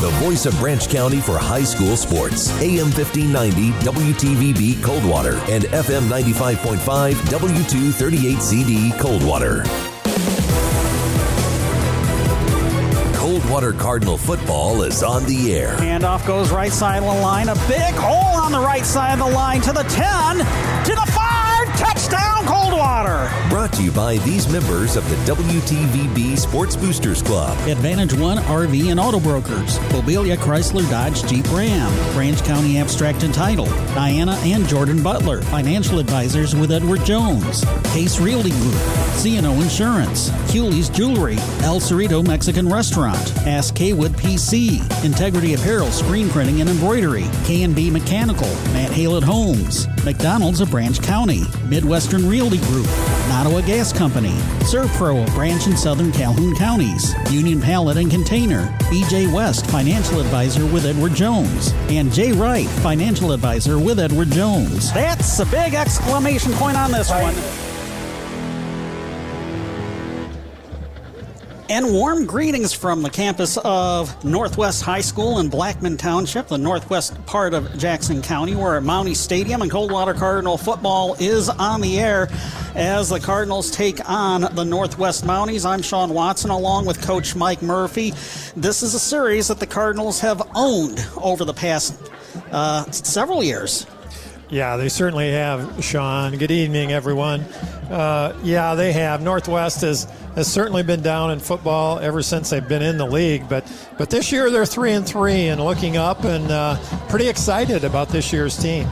the voice of Branch County for high school sports. AM 1590 WTVB Coldwater and FM 95.5 W238CD Coldwater. Coldwater Cardinal football is on the air. Handoff goes right side of the line. A big hole on the right side of the line to the 10, to the 5. Touchdown, Coldwater. Brought to you by these members of the WTVB Sports Boosters Club. Advantage One RV and Auto Brokers. Mobilia Chrysler Dodge Jeep Ram. Branch County Abstract and Title. Diana and Jordan Butler. Financial advisors with Edward Jones. Case Realty Group. CNO Insurance. Hewley's Jewelry. El Cerrito Mexican Restaurant. Hass Kaywood PC. Integrity Apparel Screen Printing and Embroidery. K&B Mechanical. Matt Halett Homes. McDonald's of Branch County. Midwestern Realty Group, Nottawa Gas Company, Servpro of Branch and Southern Calhoun Counties, Union Pallet and Container, BJ West, Financial Advisor with Edward Jones, and Jay Wright, Financial Advisor with Edward Jones. That's a big exclamation point on this one. And warm greetings from the campus of Northwest High School in Blackman Township, the northwest part of Jackson County. We're at Mountie Stadium, and Coldwater Cardinal football is on the air as the Cardinals take on the Northwest Mounties. I'm Sean Watson along with Coach Mike Murphy. This is a series that the Cardinals have owned over the past uh, several years. Yeah, they certainly have, Sean. Good evening, everyone. Uh, yeah, they have. Northwest has, has certainly been down in football ever since they've been in the league, but but this year they're three and three and looking up and uh, pretty excited about this year's team.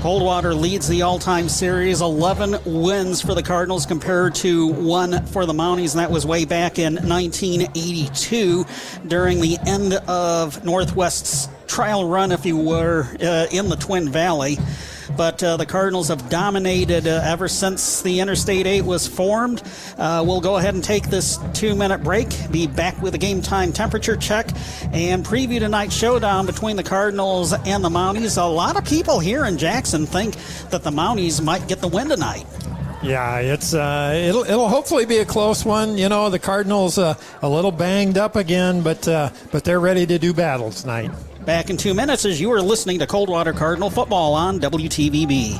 Coldwater leads the all-time series, 11 wins for the Cardinals compared to one for the Mounties, and that was way back in 1982 during the end of Northwest's trial run, if you were, uh, in the Twin Valley. But uh, the Cardinals have dominated uh, ever since the Interstate 8 was formed. Uh, we'll go ahead and take this two minute break, be back with a game time temperature check, and preview tonight's showdown between the Cardinals and the Mounties. A lot of people here in Jackson think that the Mounties might get the win tonight. Yeah, it's uh, it'll it'll hopefully be a close one. You know, the Cardinals uh, a little banged up again, but uh, but they're ready to do battle tonight. Back in two minutes as you are listening to Coldwater Cardinal football on WTVB.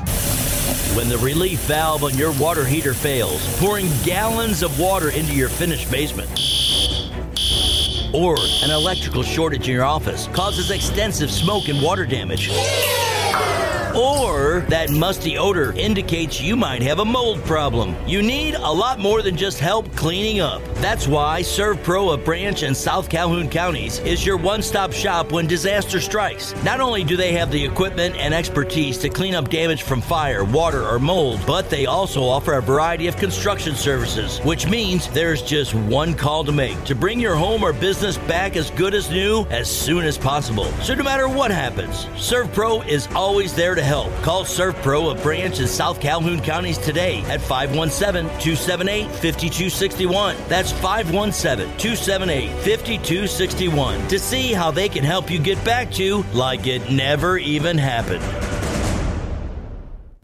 When the relief valve on your water heater fails, pouring gallons of water into your finished basement. Or an electrical shortage in your office causes extensive smoke and water damage or that musty odor indicates you might have a mold problem. You need a lot more than just help cleaning up. That's why ServPro of Branch and South Calhoun counties is your one stop shop when disaster strikes. Not only do they have the equipment and expertise to clean up damage from fire, water, or mold, but they also offer a variety of construction services, which means there's just one call to make to bring your home or business back as good as new as soon as possible. So no matter what happens, ServPro is always there to help. Call ServPro of Branch in South Calhoun counties today at 517 278 5261. That's 517 278 5261 to see how they can help you get back to like it never even happened.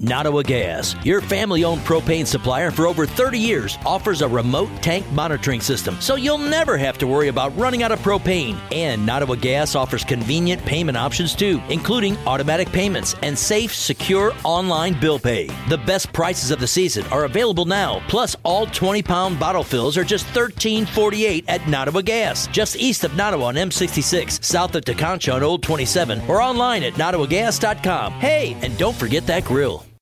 Nottawa Gas, your family owned propane supplier for over 30 years, offers a remote tank monitoring system so you'll never have to worry about running out of propane. And Nottawa Gas offers convenient payment options too, including automatic payments and safe, secure online bill pay. The best prices of the season are available now, plus all 20 pound bottle fills are just $13.48 at Nottawa Gas, just east of Nottawa on M66, south of Tekonsha on Old 27, or online at nottawagas.com. Hey, and don't forget that grill.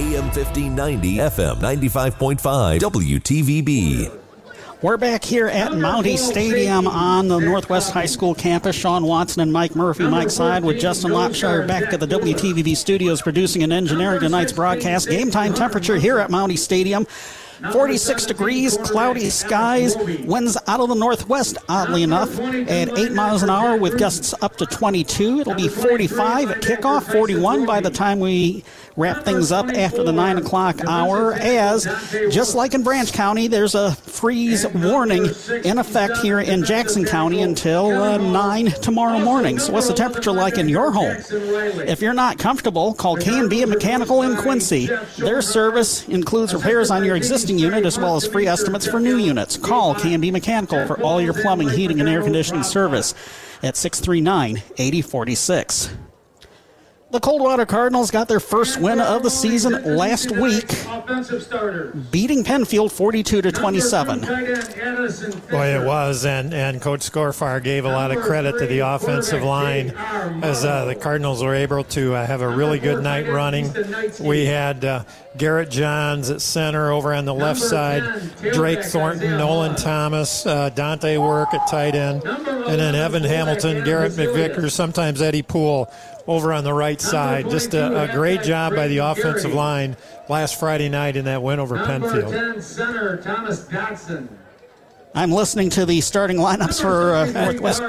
AM 1590, FM 95.5, WTVB. We're back here at Mountie Stadium on the Northwest High School campus. Sean Watson and Mike Murphy, Mike Side, with Justin Lopshire back at the WTVB studios producing and engineering tonight's broadcast. Game time temperature here at Mountie Stadium. 46 degrees, cloudy skies, winds out of the northwest, oddly enough, at 8 miles an hour with gusts up to 22. It'll be 45 at kickoff, 41 by the time we wrap things up after the 9 o'clock hour. As, just like in Branch County, there's a freeze warning in effect here in Jackson County until uh, 9 tomorrow morning. So, what's the temperature like in your home? If you're not comfortable, call K&B Mechanical in Quincy. Their service includes repairs on your existing unit as well as free estimates for new units. Call K&B Mechanical for all your plumbing, heating, and air conditioning service at 639 8046. The Coldwater Cardinals got their first win of the season last week, beating Penfield 42 to 27. Boy, it was, and and Coach Scorfar gave a lot of credit to the offensive line as uh, the Cardinals were able to uh, have a really good night running. We had uh, Garrett Johns at center over on the left side, Drake Thornton, Nolan Thomas, uh, Dante Work at tight end, and then Evan Hamilton, Garrett McVickers, sometimes Eddie Poole over on the right side. Just a, a, great job by the offensive line last Friday night in that win over Penfield. 10 center, Thomas Dotson. I'm listening to the starting lineups for uh, Northwest.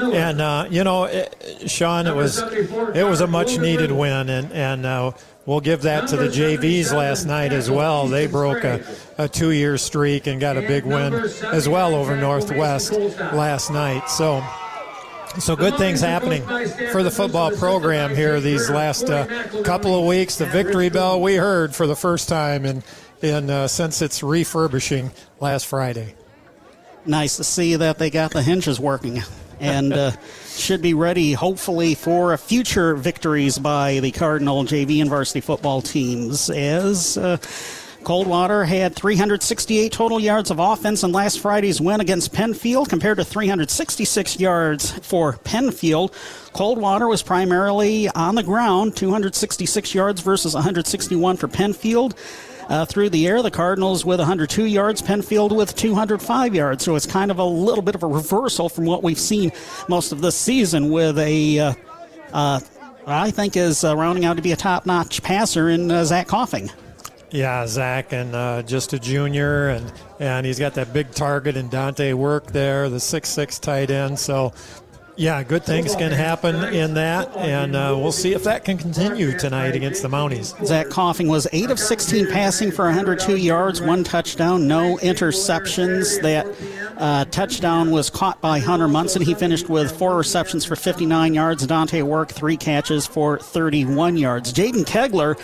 and uh, you know, it, Sean, it was it was a much needed win, and and uh, we'll give that to the JVs last night as well. They broke a, a two year streak and got a big win as well over Northwest last night. So. So good things happening for the football program here these last uh, couple of weeks. The victory bell we heard for the first time in, in uh, since its refurbishing last Friday. Nice to see that they got the hinges working and uh, should be ready, hopefully, for future victories by the Cardinal JV and varsity football teams as uh, Coldwater had 368 total yards of offense in last Friday's win against Penfield compared to 366 yards for Penfield. Coldwater was primarily on the ground, 266 yards versus 161 for Penfield. Uh, through the air, the Cardinals with 102 yards, Penfield with 205 yards. So it's kind of a little bit of a reversal from what we've seen most of this season with a. Uh, uh, I think is uh, rounding out to be a top-notch passer in uh, Zach Coffing. Yeah, Zach, and uh, just a junior, and and he's got that big target and Dante Work there, the six six tight end. So, yeah, good things can happen in that, and uh, we'll see if that can continue tonight against the Mounties. Zach Coffing was eight of 16 passing for 102 yards, one touchdown, no interceptions. That uh, touchdown was caught by Hunter Munson. He finished with four receptions for 59 yards. Dante Work three catches for 31 yards. Jaden Kegler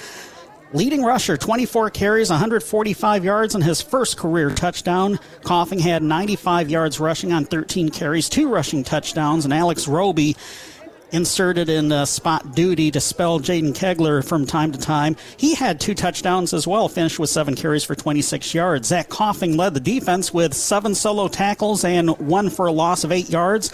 Leading rusher, 24 carries, 145 yards, and his first career touchdown. Coffing had 95 yards rushing on 13 carries, two rushing touchdowns, and Alex Roby inserted in uh, spot duty to spell Jaden Kegler from time to time. He had two touchdowns as well, finished with seven carries for 26 yards. Zach Coffing led the defense with seven solo tackles and one for a loss of eight yards.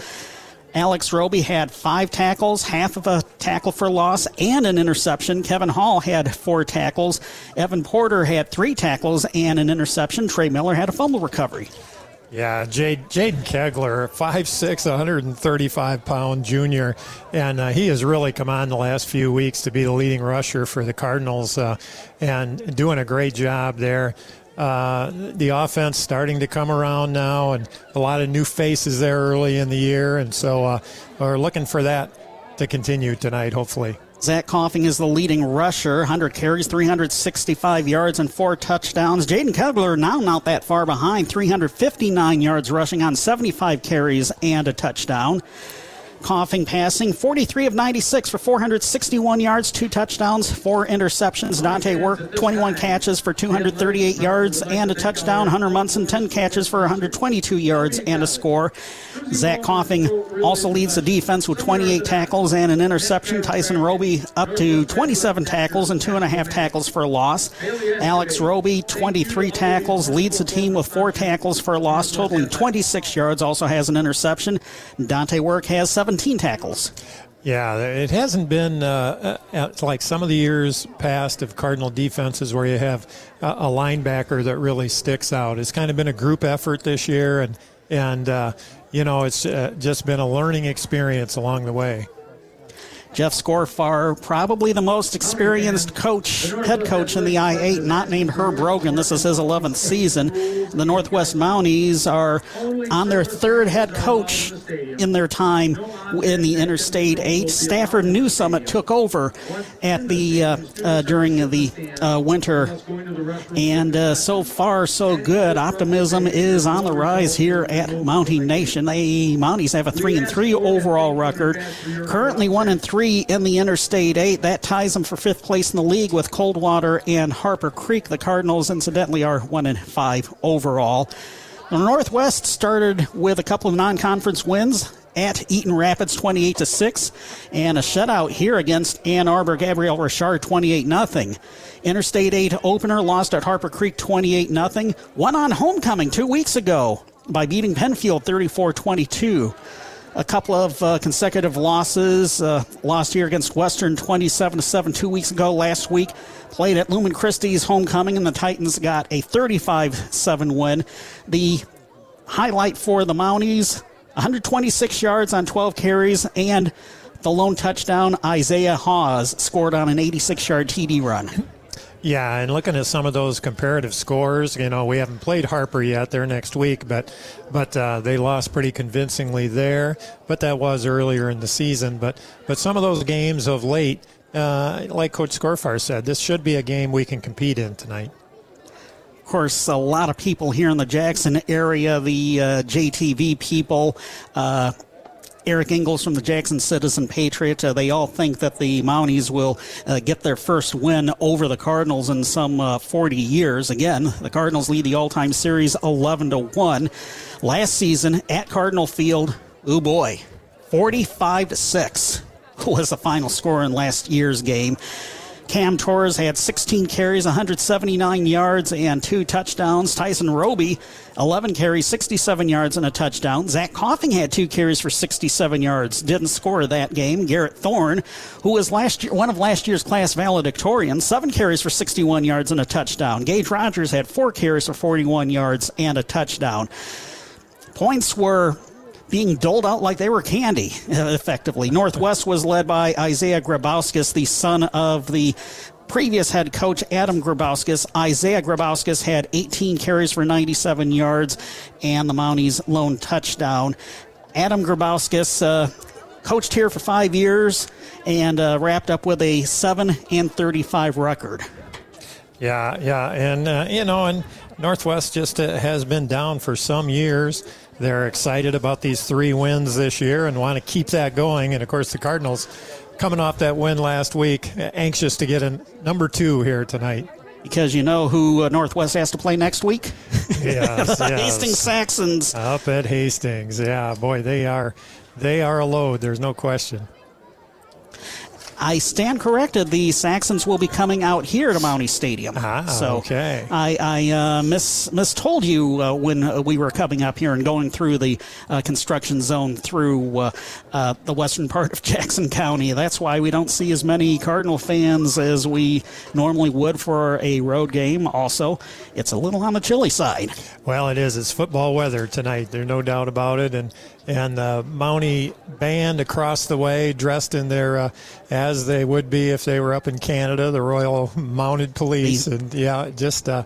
Alex Roby had five tackles, half of a tackle for loss, and an interception. Kevin Hall had four tackles. Evan Porter had three tackles and an interception. Trey Miller had a fumble recovery. Yeah, Jade, Jaden Kegler, 5'6", 135 pound junior, and uh, he has really come on the last few weeks to be the leading rusher for the Cardinals, uh, and doing a great job there. Uh, the offense starting to come around now, and a lot of new faces there early in the year, and so uh, we're looking for that to continue tonight, hopefully. Zach Coffing is the leading rusher, 100 carries, 365 yards, and four touchdowns. Jaden Kegler now not that far behind, 359 yards rushing on 75 carries and a touchdown. Coffing passing 43 of 96 for 461 yards, two touchdowns, four interceptions. Dante Work 21 catches for 238 yards and a touchdown. Hunter Munson 10 catches for 122 yards and a score. Zach Coffing also leads the defense with 28 tackles and an interception. Tyson Roby up to 27 tackles and two and a half tackles for a loss. Alex Roby 23 tackles leads the team with four tackles for a loss, totaling 26 yards. Also has an interception. Dante Work has seven 17 tackles. Yeah, it hasn't been uh, uh like some of the years past of Cardinal defenses where you have a linebacker that really sticks out. It's kind of been a group effort this year, and and uh, you know it's uh, just been a learning experience along the way. Jeff Scorfar, probably the most experienced coach, head coach in the I-8, not named Herb Brogan. This is his 11th season. The Northwest Mounties are on their third head coach in their time in the Interstate 8. Stafford New Summit took over at the uh, uh, during the uh, winter, and uh, so far so good. Optimism is on the rise here at Mountie Nation. The Mounties have a three and three overall record, currently one and three in the Interstate 8. That ties them for fifth place in the league with Coldwater and Harper Creek. The Cardinals, incidentally, are one and five overall. The Northwest started with a couple of non-conference wins at Eaton Rapids 28 to 6 and a shutout here against Ann Arbor Gabriel Richard 28 0. Interstate 8 opener lost at Harper Creek 28 0. Won on homecoming 2 weeks ago by beating Penfield 34 22 a couple of uh, consecutive losses. Uh, lost here against Western 27 7 two weeks ago. Last week, played at Lumen Christi's homecoming, and the Titans got a 35 7 win. The highlight for the Mounties 126 yards on 12 carries, and the lone touchdown, Isaiah Hawes scored on an 86 yard TD run. Yeah, and looking at some of those comparative scores, you know, we haven't played Harper yet. They're next week, but but uh, they lost pretty convincingly there. But that was earlier in the season. But but some of those games of late, uh, like Coach Scorfar said, this should be a game we can compete in tonight. Of course, a lot of people here in the Jackson area, the uh, JTV people, uh, Eric Ingles from the Jackson Citizen Patriot. Uh, they all think that the Mounties will uh, get their first win over the Cardinals in some uh, 40 years. Again, the Cardinals lead the all-time series 11 to 1. Last season at Cardinal Field, oh boy, 45 to 6 was the final score in last year's game. Cam Torres had 16 carries, 179 yards, and two touchdowns. Tyson Roby, 11 carries, 67 yards, and a touchdown. Zach Coffing had two carries for 67 yards. Didn't score that game. Garrett Thorne, who was last year, one of last year's class valedictorians, seven carries for 61 yards and a touchdown. Gage Rogers had four carries for 41 yards and a touchdown. Points were being doled out like they were candy, effectively. Northwest was led by Isaiah Grabowskis, the son of the previous head coach Adam Grabowskis. Isaiah Grabowskis had 18 carries for 97 yards and the Mounties' lone touchdown. Adam Grabowskis uh, coached here for five years and uh, wrapped up with a 7 and 35 record. Yeah, yeah, and uh, you know, and Northwest just uh, has been down for some years. They're excited about these three wins this year and want to keep that going. And of course, the Cardinals, coming off that win last week, anxious to get a number two here tonight. Because you know who uh, Northwest has to play next week? Yes, yes. Hastings Saxons. Up at Hastings. Yeah, boy, they are they are a load. There's no question. I stand corrected. The Saxons will be coming out here to Mountie Stadium. Ah, so okay. I, I uh, mis mistold you uh, when uh, we were coming up here and going through the uh, construction zone through uh, uh, the western part of Jackson County. That's why we don't see as many Cardinal fans as we normally would for a road game. Also, it's a little on the chilly side. Well, it is. It's football weather tonight. There's no doubt about it. And and the Mountie band across the way, dressed in their uh, as they would be if they were up in Canada, the Royal Mounted Police, and yeah, just uh,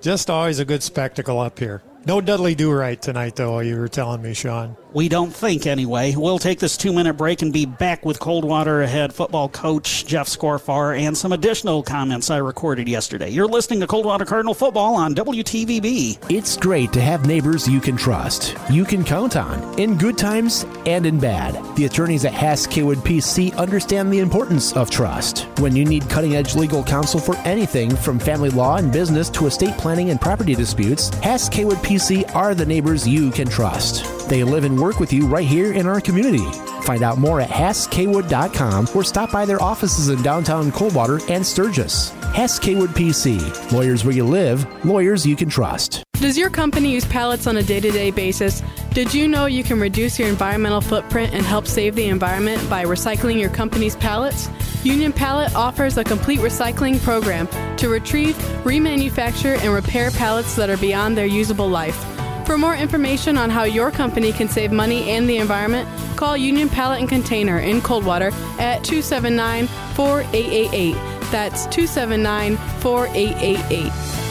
just always a good spectacle up here. No Dudley Do Right tonight, though. You were telling me, Sean. We don't think, anyway. We'll take this two minute break and be back with Coldwater head football coach Jeff Scorfar and some additional comments I recorded yesterday. You're listening to Coldwater Cardinal football on WTVB. It's great to have neighbors you can trust, you can count on, in good times and in bad. The attorneys at Hass Kaywood PC understand the importance of trust. When you need cutting edge legal counsel for anything from family law and business to estate planning and property disputes, Hass Kaywood PC are the neighbors you can trust. They live and work with you right here in our community. Find out more at HassKaywood.com or stop by their offices in downtown Coldwater and Sturgis. Hess Kaywood PC. Lawyers where you live, lawyers you can trust. Does your company use pallets on a day to day basis? Did you know you can reduce your environmental footprint and help save the environment by recycling your company's pallets? Union Pallet offers a complete recycling program to retrieve, remanufacture, and repair pallets that are beyond their usable life. For more information on how your company can save money and the environment, call Union Pallet and Container in Coldwater at 279 4888. That's 279 4888.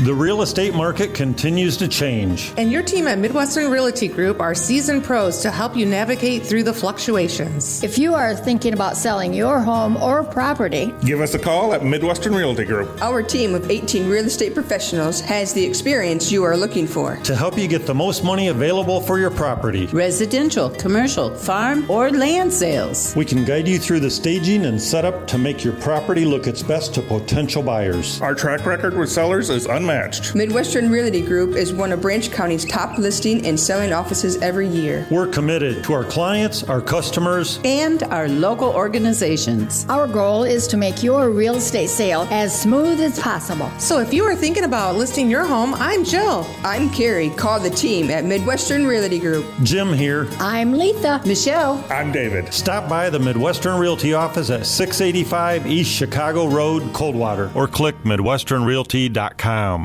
The real estate market continues to change. And your team at Midwestern Realty Group are seasoned pros to help you navigate through the fluctuations. If you are thinking about selling your home or property, give us a call at Midwestern Realty Group. Our team of 18 real estate professionals has the experience you are looking for to help you get the most money available for your property. Residential, commercial, farm, or land sales. We can guide you through the staging and setup to make your property look its best to potential buyers. Our track record with sellers is unmatched unmatched. Midwestern Realty Group is one of Branch County's top listing and selling offices every year. We're committed to our clients, our customers, and our local organizations. Our goal is to make your real estate sale as smooth as possible. So if you are thinking about listing your home, I'm Jill. I'm Carrie. Call the team at Midwestern Realty Group. Jim here. I'm Letha. Michelle. I'm David. Stop by the Midwestern Realty office at 685 East Chicago Road, Coldwater, or click MidwesternRealty.com.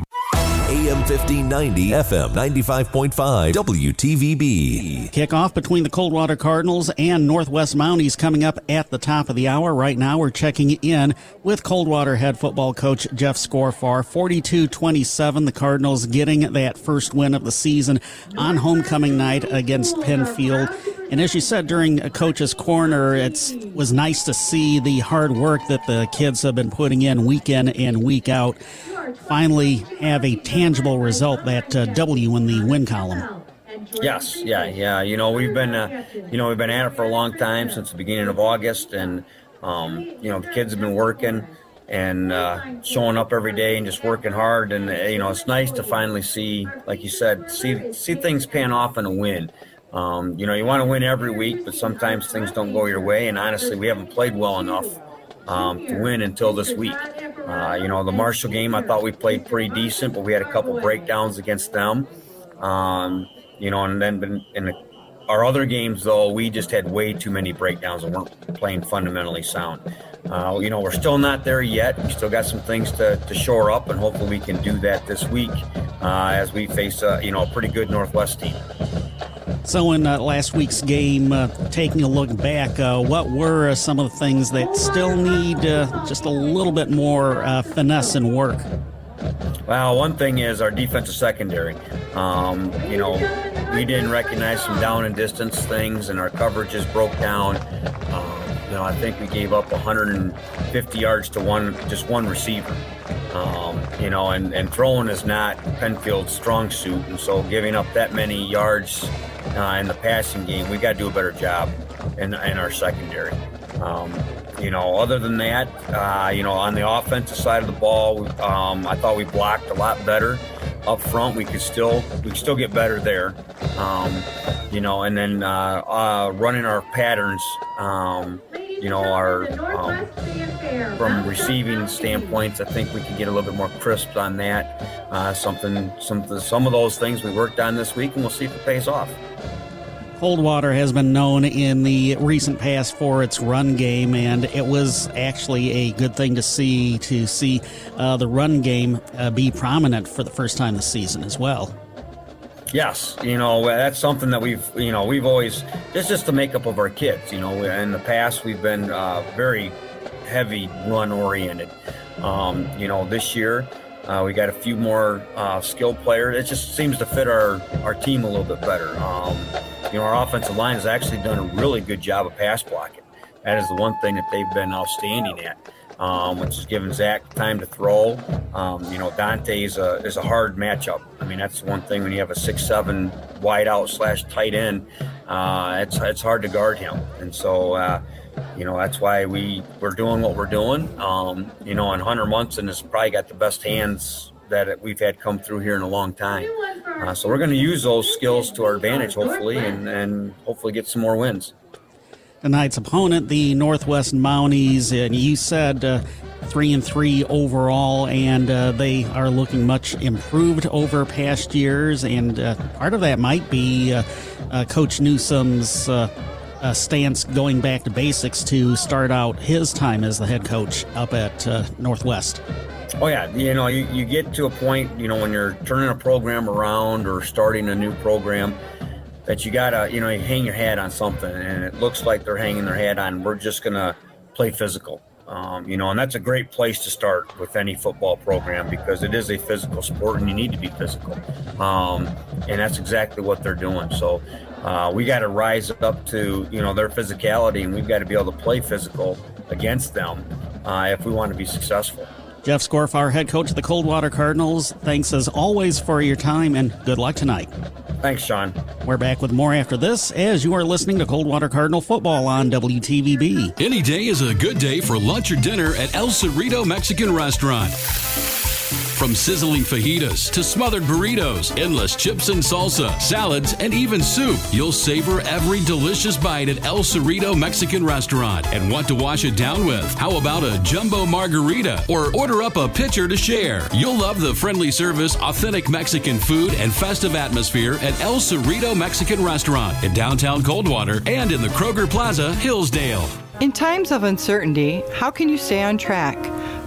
Eight AM 1590, FM 95.5, WTVB. Kickoff between the Coldwater Cardinals and Northwest Mounties coming up at the top of the hour. Right now, we're checking in with Coldwater head football coach Jeff Scorfar. 42 27, the Cardinals getting that first win of the season on homecoming night against Penfield. And as you said during a coach's corner, it was nice to see the hard work that the kids have been putting in week in and week out finally have a tangible result, that uh, W in the win column. Yes, yeah, yeah. You know, we've been, uh, you know, we've been at it for a long time since the beginning of August, and um, you know, the kids have been working and uh, showing up every day and just working hard. And uh, you know, it's nice to finally see, like you said, see see things pan off in a win. Um, you know, you want to win every week, but sometimes things don't go your way. And honestly, we haven't played well enough um, to win until this week. Uh, you know, the Marshall game, I thought we played pretty decent, but we had a couple breakdowns against them. Um, you know, and then in the, our other games, though, we just had way too many breakdowns and weren't playing fundamentally sound. Uh, you know, we're still not there yet. We still got some things to, to shore up, and hopefully we can do that this week uh, as we face, you know, a pretty good Northwest team. So, in uh, last week's game, uh, taking a look back, uh, what were some of the things that still need uh, just a little bit more uh, finesse and work? Well, one thing is our defensive secondary. Um, you know, we didn't recognize some down and distance things, and our coverages broke down. Um, you know, I think we gave up 150 yards to one, just one receiver. Um, you know, and, and throwing is not Penfield's strong suit, and so giving up that many yards uh, in the passing game, we got to do a better job in, in our secondary. Um, you know, other than that, uh, you know, on the offensive side of the ball, um, I thought we blocked a lot better up front. We could still we could still get better there. Um, you know, and then uh, uh, running our patterns. Um, you know, our um, from receiving standpoints, I think we could get a little bit more crisp on that. Uh, something, some some of those things we worked on this week, and we'll see if it pays off. Coldwater has been known in the recent past for its run game, and it was actually a good thing to see to see uh, the run game uh, be prominent for the first time this season as well. Yes, you know that's something that we've you know we've always it's just the makeup of our kids. You know, in the past we've been uh, very heavy run oriented. Um, you know, this year uh, we got a few more uh, skilled players. It just seems to fit our, our team a little bit better. Um, you know, our offensive line has actually done a really good job of pass blocking. That is the one thing that they've been outstanding at, um, which is giving Zach time to throw. Um, you know, Dante is a, is a hard matchup. I mean, that's the one thing when you have a six-seven wide out slash tight end. Uh, it's it's hard to guard him, and so. You know that's why we we're doing what we're doing. Um, you know, and Hunter Munson has probably got the best hands that we've had come through here in a long time. Uh, so we're going to use those skills to our advantage, hopefully, and, and hopefully get some more wins. Tonight's opponent, the Northwest Mounties, and you said uh, three and three overall, and uh, they are looking much improved over past years. And uh, part of that might be uh, uh, Coach Newsom's uh, stance going back to basics to start out his time as the head coach up at uh, Northwest. Oh yeah, you know, you, you get to a point, you know, when you're turning a program around or starting a new program, that you gotta, you know, you hang your hat on something, and it looks like they're hanging their hat on. We're just gonna play physical, um, you know, and that's a great place to start with any football program because it is a physical sport, and you need to be physical, um, and that's exactly what they're doing. So. Uh, we got to rise up to you know their physicality, and we've got to be able to play physical against them uh, if we want to be successful. Jeff Scorfar, head coach of the Coldwater Cardinals, thanks as always for your time and good luck tonight. Thanks, Sean. We're back with more after this as you are listening to Coldwater Cardinal football on WTVB. Any day is a good day for lunch or dinner at El Cerrito Mexican Restaurant. From sizzling fajitas to smothered burritos, endless chips and salsa, salads, and even soup, you'll savor every delicious bite at El Cerrito Mexican Restaurant and want to wash it down with. How about a jumbo margarita or order up a pitcher to share? You'll love the friendly service, authentic Mexican food, and festive atmosphere at El Cerrito Mexican Restaurant in downtown Coldwater and in the Kroger Plaza, Hillsdale. In times of uncertainty, how can you stay on track?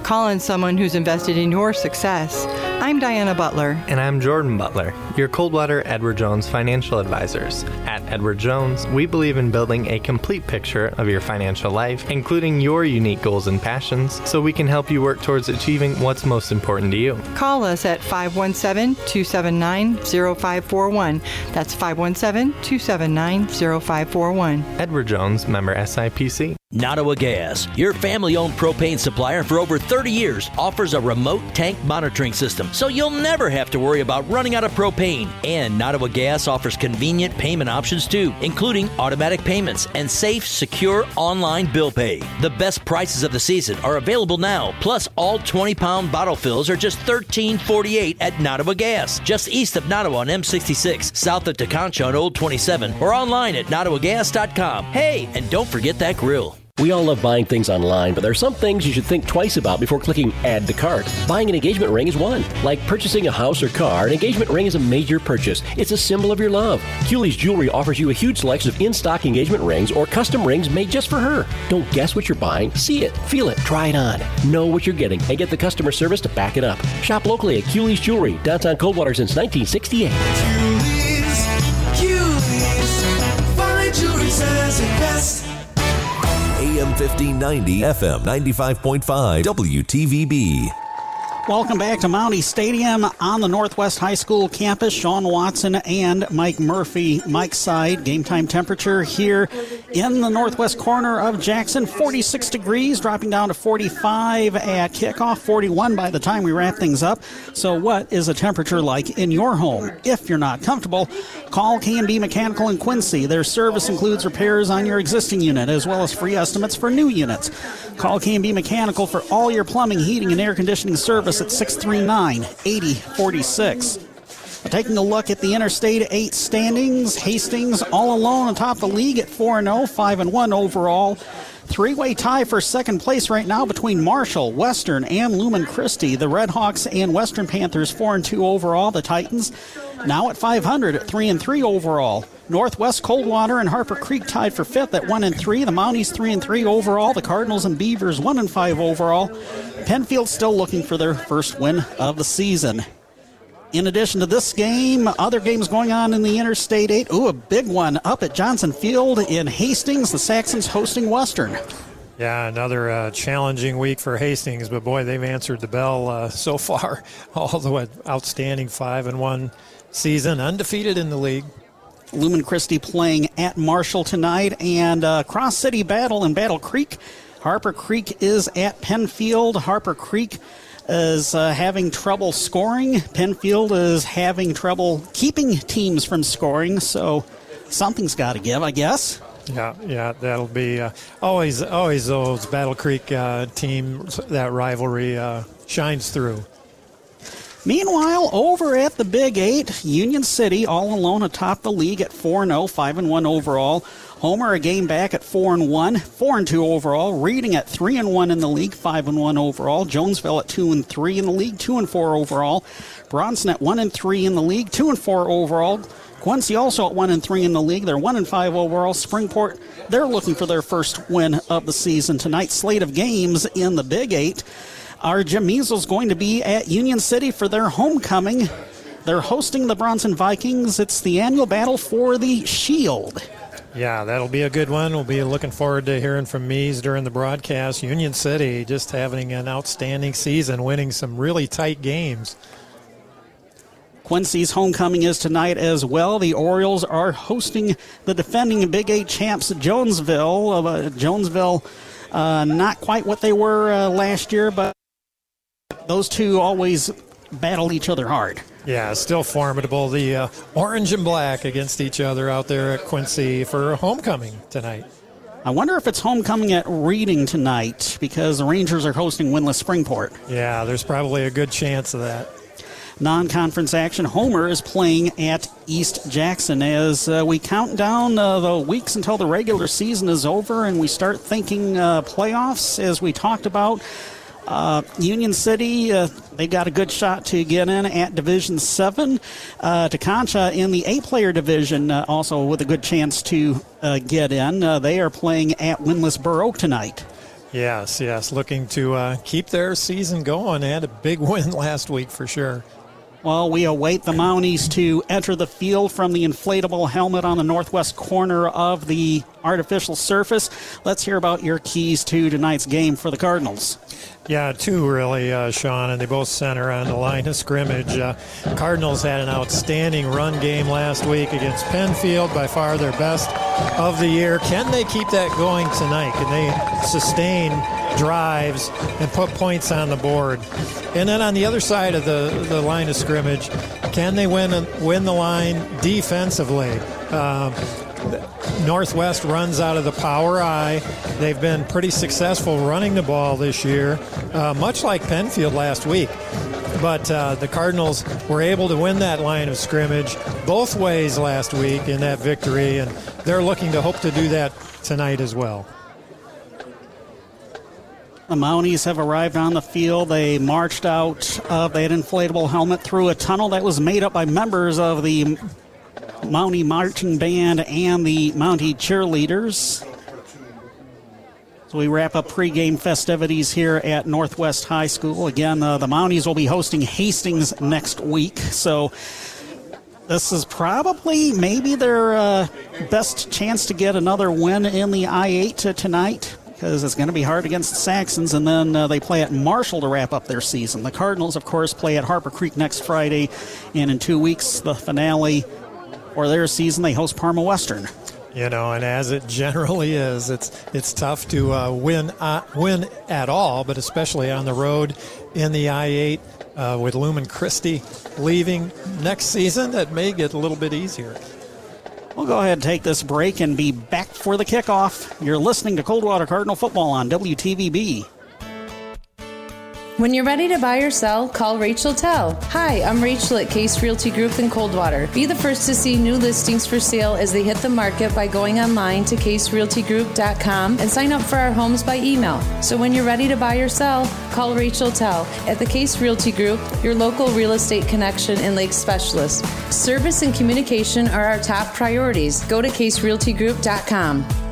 Call in someone who's invested in your success. I'm Diana Butler. And I'm Jordan Butler, your Coldwater Edward Jones financial advisors. At Edward Jones, we believe in building a complete picture of your financial life, including your unique goals and passions, so we can help you work towards achieving what's most important to you. Call us at 517 279 0541. That's 517 279 0541. Edward Jones, member SIPC. Nottawa Gas, your family owned propane supplier for over 30 years, offers a remote tank monitoring system so you'll never have to worry about running out of propane. And Nottawa Gas offers convenient payment options too, including automatic payments and safe, secure online bill pay. The best prices of the season are available now, plus all 20 pound bottle fills are just $13.48 at Nottawa Gas, just east of Nottawa on M66, south of Tekonsha on Old 27, or online at nottawagas.com. Hey, and don't forget that grill. We all love buying things online, but there are some things you should think twice about before clicking add to cart. Buying an engagement ring is one. Like purchasing a house or car, an engagement ring is a major purchase. It's a symbol of your love. Culey's Jewelry offers you a huge selection of in-stock engagement rings or custom rings made just for her. Don't guess what you're buying. See it, feel it, try it on. Know what you're getting and get the customer service to back it up. Shop locally at Culey's Jewelry, downtown Coldwater since 1968. AM 1590, FM 95.5, WTVB. Welcome back to Mountie Stadium on the Northwest High School campus. Sean Watson and Mike Murphy, Mike's side. Game time temperature here in the northwest corner of Jackson, 46 degrees, dropping down to 45 at kickoff, 41 by the time we wrap things up. So, what is a temperature like in your home? If you're not comfortable, call K&B Mechanical in Quincy. Their service includes repairs on your existing unit as well as free estimates for new units. Call K&B Mechanical for all your plumbing, heating, and air conditioning service at 639 8046. Taking a look at the Interstate 8 standings, Hastings all alone on top of the league at 4 0, 5 1 overall. Three way tie for second place right now between Marshall, Western, and Lumen Christi. The Redhawks and Western Panthers 4 and 2 overall. The Titans now at 500 at 3 and 3 overall. Northwest Coldwater and Harper Creek tied for fifth at 1 and 3. The Mounties 3 and 3 overall. The Cardinals and Beavers 1 and 5 overall. Penfield still looking for their first win of the season. In addition to this game, other games going on in the Interstate 8. Ooh, a big one up at Johnson Field in Hastings. The Saxons hosting Western. Yeah, another uh, challenging week for Hastings, but boy, they've answered the bell uh, so far. All the way, outstanding five and one season, undefeated in the league. Lumen Christi playing at Marshall tonight, and uh, Cross City Battle in Battle Creek. Harper Creek is at Penfield. Harper Creek is uh, having trouble scoring. Penfield is having trouble keeping teams from scoring, so something's got to give, I guess. Yeah, yeah, that'll be uh, always, always those Battle Creek uh, team. That rivalry uh, shines through. Meanwhile, over at the Big Eight, Union City all alone atop the league at 4 0, 5 1 overall. Homer a game back at 4 and 1, 4 and 2 overall. Reading at 3 and 1 in the league, 5 and 1 overall. Jonesville at 2 and 3 in the league, 2 and 4 overall. Bronson at 1 and 3 in the league, 2 and 4 overall. Quincy also at 1 and 3 in the league. They're 1 and 5 overall. Springport, they're looking for their first win of the season tonight. Slate of games in the Big 8. Our Jim Measles going to be at Union City for their homecoming. They're hosting the Bronson Vikings. It's the annual battle for the Shield. Yeah, that'll be a good one. We'll be looking forward to hearing from Mees during the broadcast. Union City just having an outstanding season, winning some really tight games. Quincy's homecoming is tonight as well. The Orioles are hosting the defending Big Eight champs Jonesville. Uh, Jonesville, uh, not quite what they were uh, last year, but those two always battle each other hard. Yeah, still formidable. The uh, orange and black against each other out there at Quincy for homecoming tonight. I wonder if it's homecoming at Reading tonight because the Rangers are hosting winless Springport. Yeah, there's probably a good chance of that non conference action. Homer is playing at East Jackson as uh, we count down uh, the weeks until the regular season is over and we start thinking uh, playoffs as we talked about. Uh, Union City, uh, they got a good shot to get in at Division 7. Uh, Concha in the eight player division, uh, also with a good chance to uh, get in. Uh, they are playing at Winless Burr Oak tonight. Yes, yes, looking to uh, keep their season going. They had a big win last week for sure. Well, we await the Mounties to enter the field from the inflatable helmet on the northwest corner of the artificial surface. Let's hear about your keys to tonight's game for the Cardinals. Yeah, two really, uh, Sean, and they both center on the line of scrimmage. Uh, Cardinals had an outstanding run game last week against Penfield, by far their best of the year. Can they keep that going tonight? Can they sustain drives and put points on the board? And then on the other side of the, the line of scrimmage, can they win win the line defensively? Uh, Northwest runs out of the power I. They've been pretty successful running the ball this year, uh, much like Penfield last week. But uh, the Cardinals were able to win that line of scrimmage both ways last week in that victory, and they're looking to hope to do that tonight as well. The Mounties have arrived on the field. They marched out of that inflatable helmet through a tunnel that was made up by members of the Mountie Marching Band and the Mountie Cheerleaders. So we wrap up pregame festivities here at Northwest High School. Again, uh, the Mounties will be hosting Hastings next week. So this is probably maybe their uh, best chance to get another win in the I-8 tonight because it's going to be hard against the Saxons, and then uh, they play at Marshall to wrap up their season. The Cardinals, of course, play at Harper Creek next Friday, and in two weeks, the finale for their season, they host Parma Western. You know, and as it generally is, it's it's tough to uh, win uh, win at all, but especially on the road in the I-8 uh, with Lumen Christi leaving next season. That may get a little bit easier. We'll go ahead and take this break and be back for the kickoff. You're listening to Coldwater Cardinal Football on WTVB. When you're ready to buy or sell, call Rachel Tell. Hi, I'm Rachel at Case Realty Group in Coldwater. Be the first to see new listings for sale as they hit the market by going online to caserealtygroup.com and sign up for our homes by email. So when you're ready to buy or sell, call Rachel Tell at the Case Realty Group, your local real estate connection and lake specialist. Service and communication are our top priorities. Go to caserealtygroup.com.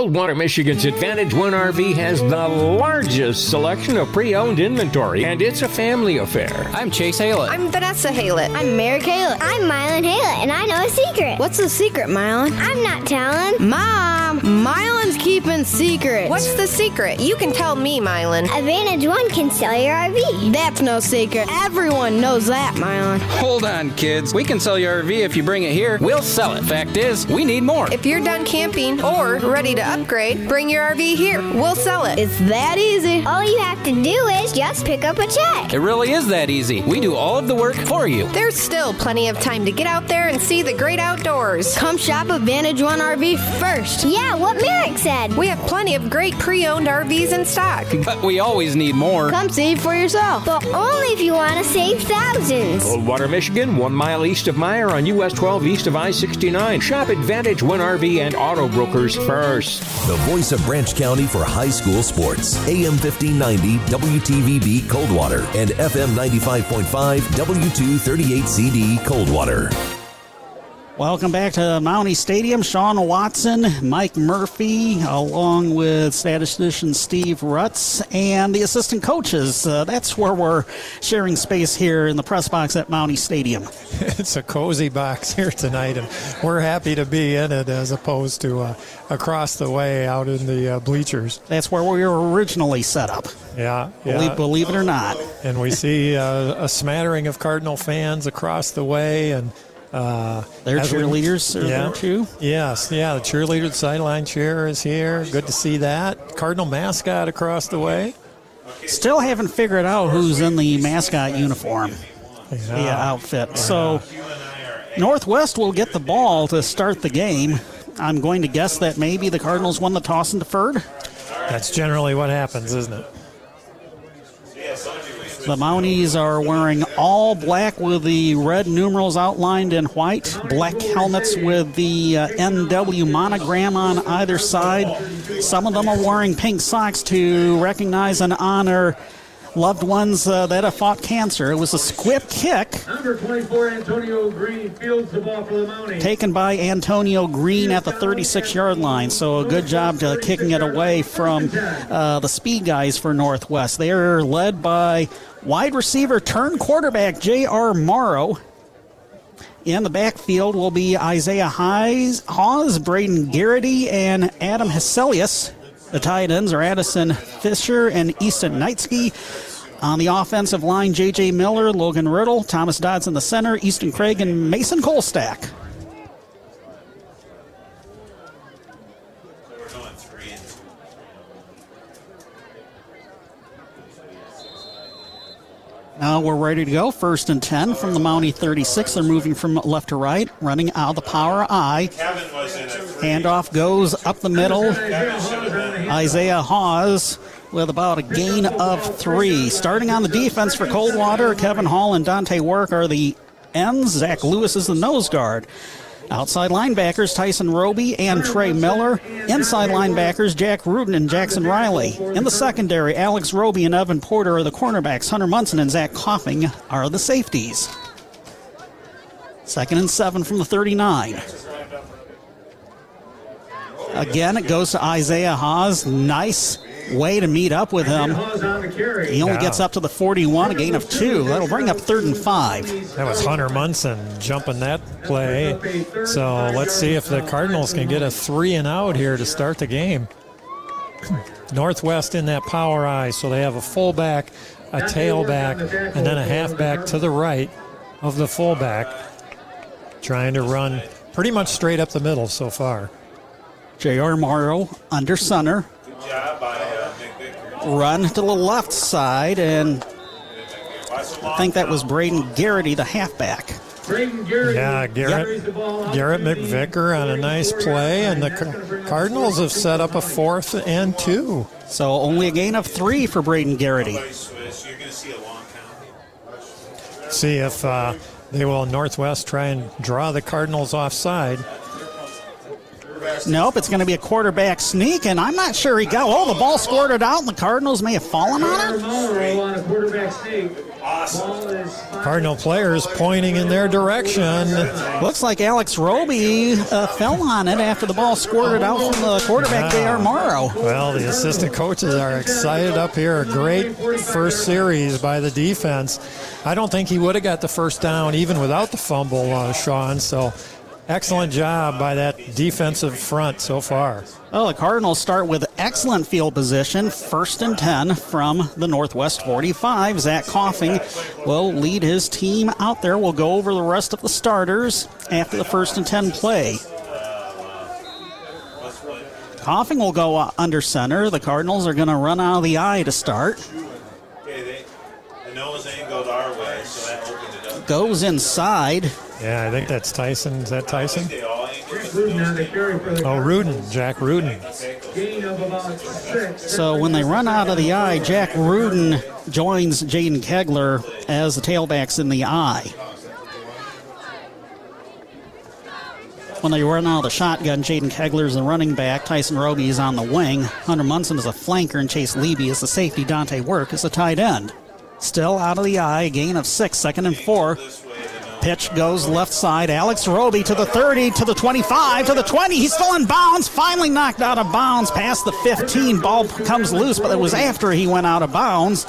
Coldwater, Michigan's Advantage One RV has the largest selection of pre owned inventory, and it's a family affair. I'm Chase Haylett. I'm Vanessa Haylett. I'm Merrick Haylett. I'm Mylan Haylett, and I know a secret. What's the secret, Mylan? I'm not telling. Mom, Mylan's keeping secrets. What's the secret? You can tell me, Mylan. Advantage One can sell your RV. That's no secret. Everyone knows that, Mylan. Hold on, kids. We can sell your RV if you bring it here. We'll sell it. Fact is, we need more. If you're done camping or ready to to upgrade, bring your RV here. We'll sell it. It's that easy. All you have to do is just pick up a check. It really is that easy. We do all of the work for you. There's still plenty of time to get out there and see the great outdoors. Come shop Advantage One RV first. Yeah, what Merrick said. We have plenty of great pre owned RVs in stock. But we always need more. Come see for yourself. But only if you want to save thousands. Old Water, Michigan, one mile east of Meijer on US 12 east of I 69. Shop Advantage One RV and Auto Brokers first. The voice of Branch County for high school sports. AM 1590 WTVB Coldwater and FM 95.5 W238CD Coldwater. Welcome back to Mountie Stadium. Sean Watson, Mike Murphy, along with statistician Steve Rutz, and the assistant coaches. Uh, that's where we're sharing space here in the press box at Mountie Stadium. it's a cozy box here tonight, and we're happy to be in it as opposed to uh, across the way out in the uh, bleachers. That's where we were originally set up. Yeah, believe, yeah. believe it or not. And we see uh, a smattering of Cardinal fans across the way, and uh, Their as we- cheerleaders are yeah. there too. Yes, yeah, the cheerleader the sideline cheer is here. Good to see that. Cardinal mascot across the way. Still haven't figured out who's in the mascot uniform, the outfit. So Northwest will get the ball to start the game. I'm going to guess that maybe the Cardinals won the toss and deferred. That's generally what happens, isn't it? The Mounties are wearing all black with the red numerals outlined in white, black helmets with the uh, NW monogram on either side. Some of them are wearing pink socks to recognize and honor loved ones uh, that have fought cancer. It was a squib kick Number 24, Antonio Green fields the ball for the Mounties. taken by Antonio Green at the 36 yard line. So a good job to kicking it away from uh, the speed guys for Northwest. They are led by wide receiver turn quarterback J.R. Morrow. In the backfield will be Isaiah Hawes, Hawes Braden Garrity, and Adam Heselius. The tight ends are Addison Fisher and Easton Knightsky. On the offensive line, J.J. Miller, Logan Riddle, Thomas Dodds in the center, Easton Craig, and Mason Colstack. Now we're ready to go. First and 10 from the Mountie 36. They're moving from left to right, running out of the power I. Handoff goes up the middle. Isaiah Hawes with about a gain of three. Starting on the defense for Coldwater, Kevin Hall and Dante Work are the ends. Zach Lewis is the nose guard. Outside linebackers Tyson Roby and Trey Miller. Inside linebackers Jack Rudin and Jackson Riley. In the secondary, Alex Roby and Evan Porter are the cornerbacks. Hunter Munson and Zach Coffing are the safeties. Second and seven from the 39. Again, it goes to Isaiah Hawes. Nice way to meet up with him. He only Yeah. gets up to the 41, a gain of two. That'll bring up third and five. That was Hunter Munson jumping that play. So let's see if the Cardinals can get a three and out here to start the game. Northwest in that power I, so they have a fullback, a tailback, and then a halfback to the right of the fullback, trying to run pretty much straight up the middle so far. J.R. Morrow under center. Run to the left side, and I think that was Braden Garrity, the halfback. Yeah, Garrett Garrett McVicker on a nice play, and the Cardinals have set up a fourth and two. So only a gain of three for Braden Garrity. See if uh, they will Northwest try and draw the Cardinals offside. Nope, it's going to be a quarterback sneak, and I'm not sure he got. Oh, the ball squirted out, and the Cardinals may have fallen on it. on a quarterback sneak. Ball is Cardinal players pointing in their direction. Looks like Alex Roby uh, fell on it after the ball squirted out from the quarterback, J.R. Morrow. Well, the assistant coaches are excited up here. A great first series by the defense. I don't think he would have got the first down even without the fumble, uh, Sean. So excellent job by that defensive front so far. Well, the Cardinals start with excellent field position, first and 10 from the Northwest 45. Zach Coffing will lead his team out there. We'll go over the rest of the starters after the first and 10 play. Coffing will go uh, under center. The Cardinals are going to run out of the I to start. Okay, they, the nose angled our way, so that opened it up. Goes inside. Yeah, I think that's Tyson. Is that Tyson? Oh, Rudin, Jack Rudin. So when they run out of the I, Jack Rudin joins Jaden Kegler as the tailbacks in the I. When they run out of the shotgun, Jaden Kegler is the running back. Tyson Roby is on the wing. Hunter Munson is a flanker, and Chase Leby is the safety. Dante Work is the tight end. Still out of the I, gain of six, second and four. Pitch goes left side. Alex Roby to the 30, to the 25, to the 20. He's still in bounds. Finally knocked out of bounds past the 15. Ball comes loose, but it was after he went out of bounds.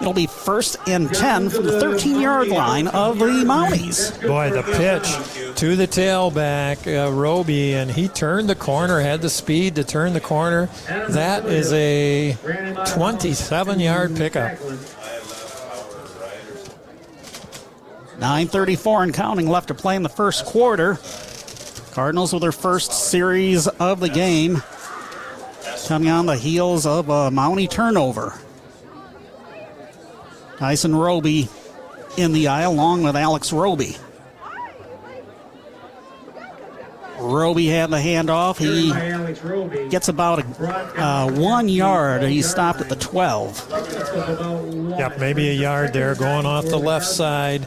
It'll be first and 10 from the 13 yard line of the Mounties. Boy, the pitch to the tailback, uh, Roby, and he turned the corner, had the speed to turn the corner. That is a 27 yard pickup. 9.34 and counting left to play in the first quarter. Cardinals with their first series of the game. Coming on the heels of a Mountie turnover. Tyson Roby in the I along with Alex Roby. Roby had the handoff. He gets about a, uh, one yard. He stopped at the 12. Yep, maybe a yard there going off the left side,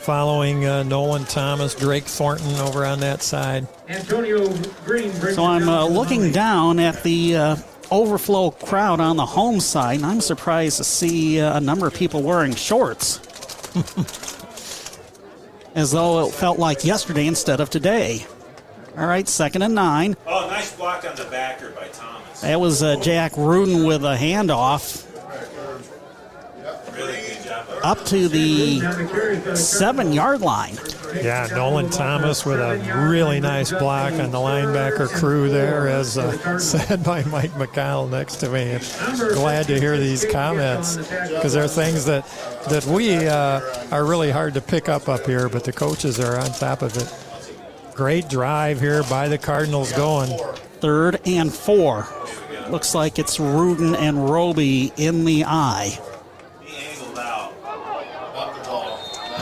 following uh, Nolan Thomas, Drake Thornton over on that side. Antonio Green So I'm uh, looking down at the uh, overflow crowd on the home side, and I'm surprised to see uh, a number of people wearing shorts. As though it felt like yesterday instead of today. All right, second and nine. Oh, nice block on the backer by Thomas. That was uh, Jack Rudin with a handoff Really good job. Up to the seven yard line. Yeah, Nolan Thomas with a really nice block on the linebacker crew there, as uh, said by Mike McConnell next to me. Glad to hear these comments because they're things that that we uh, are really hard to pick up up here, but the coaches are on top of it. Great drive here by the Cardinals going. Third and four. Looks like it's Rudin and Roby in the I.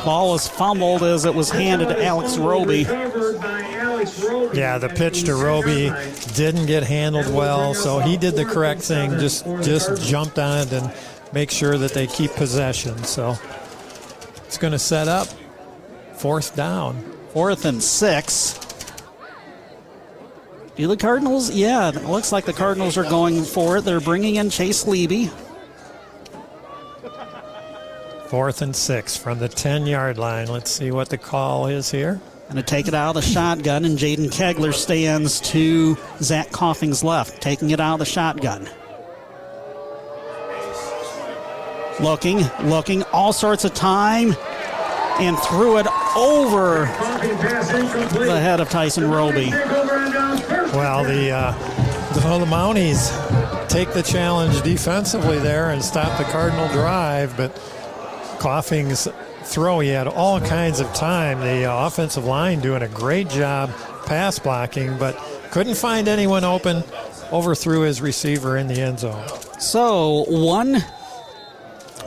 Ball was fumbled as it was handed to Alex Roby. Yeah, the pitch to Roby didn't get handled well, so he did the correct thing. Just just jumped on it and make sure that they keep possession. So it's going to set up fourth down. Fourth and six. Do the Cardinals? Yeah, it looks like the Cardinals are going for it. They're bringing in Chase Leby. Fourth and six from the 10 yard line. Let's see what the call is here. Going to take it out of the shotgun, and Jaden Kegler stands to Zach Coffing's left, taking it out of the shotgun. Looking, looking, all sorts of time, and threw it over the head of Tyson Roby. Well, the uh, the, well, the Mounties take the challenge defensively there and stop the Cardinal drive, but Coffing's throw, he had all kinds of time. The uh, offensive line doing a great job pass blocking, but couldn't find anyone open. Overthrew his receiver in the end zone. So one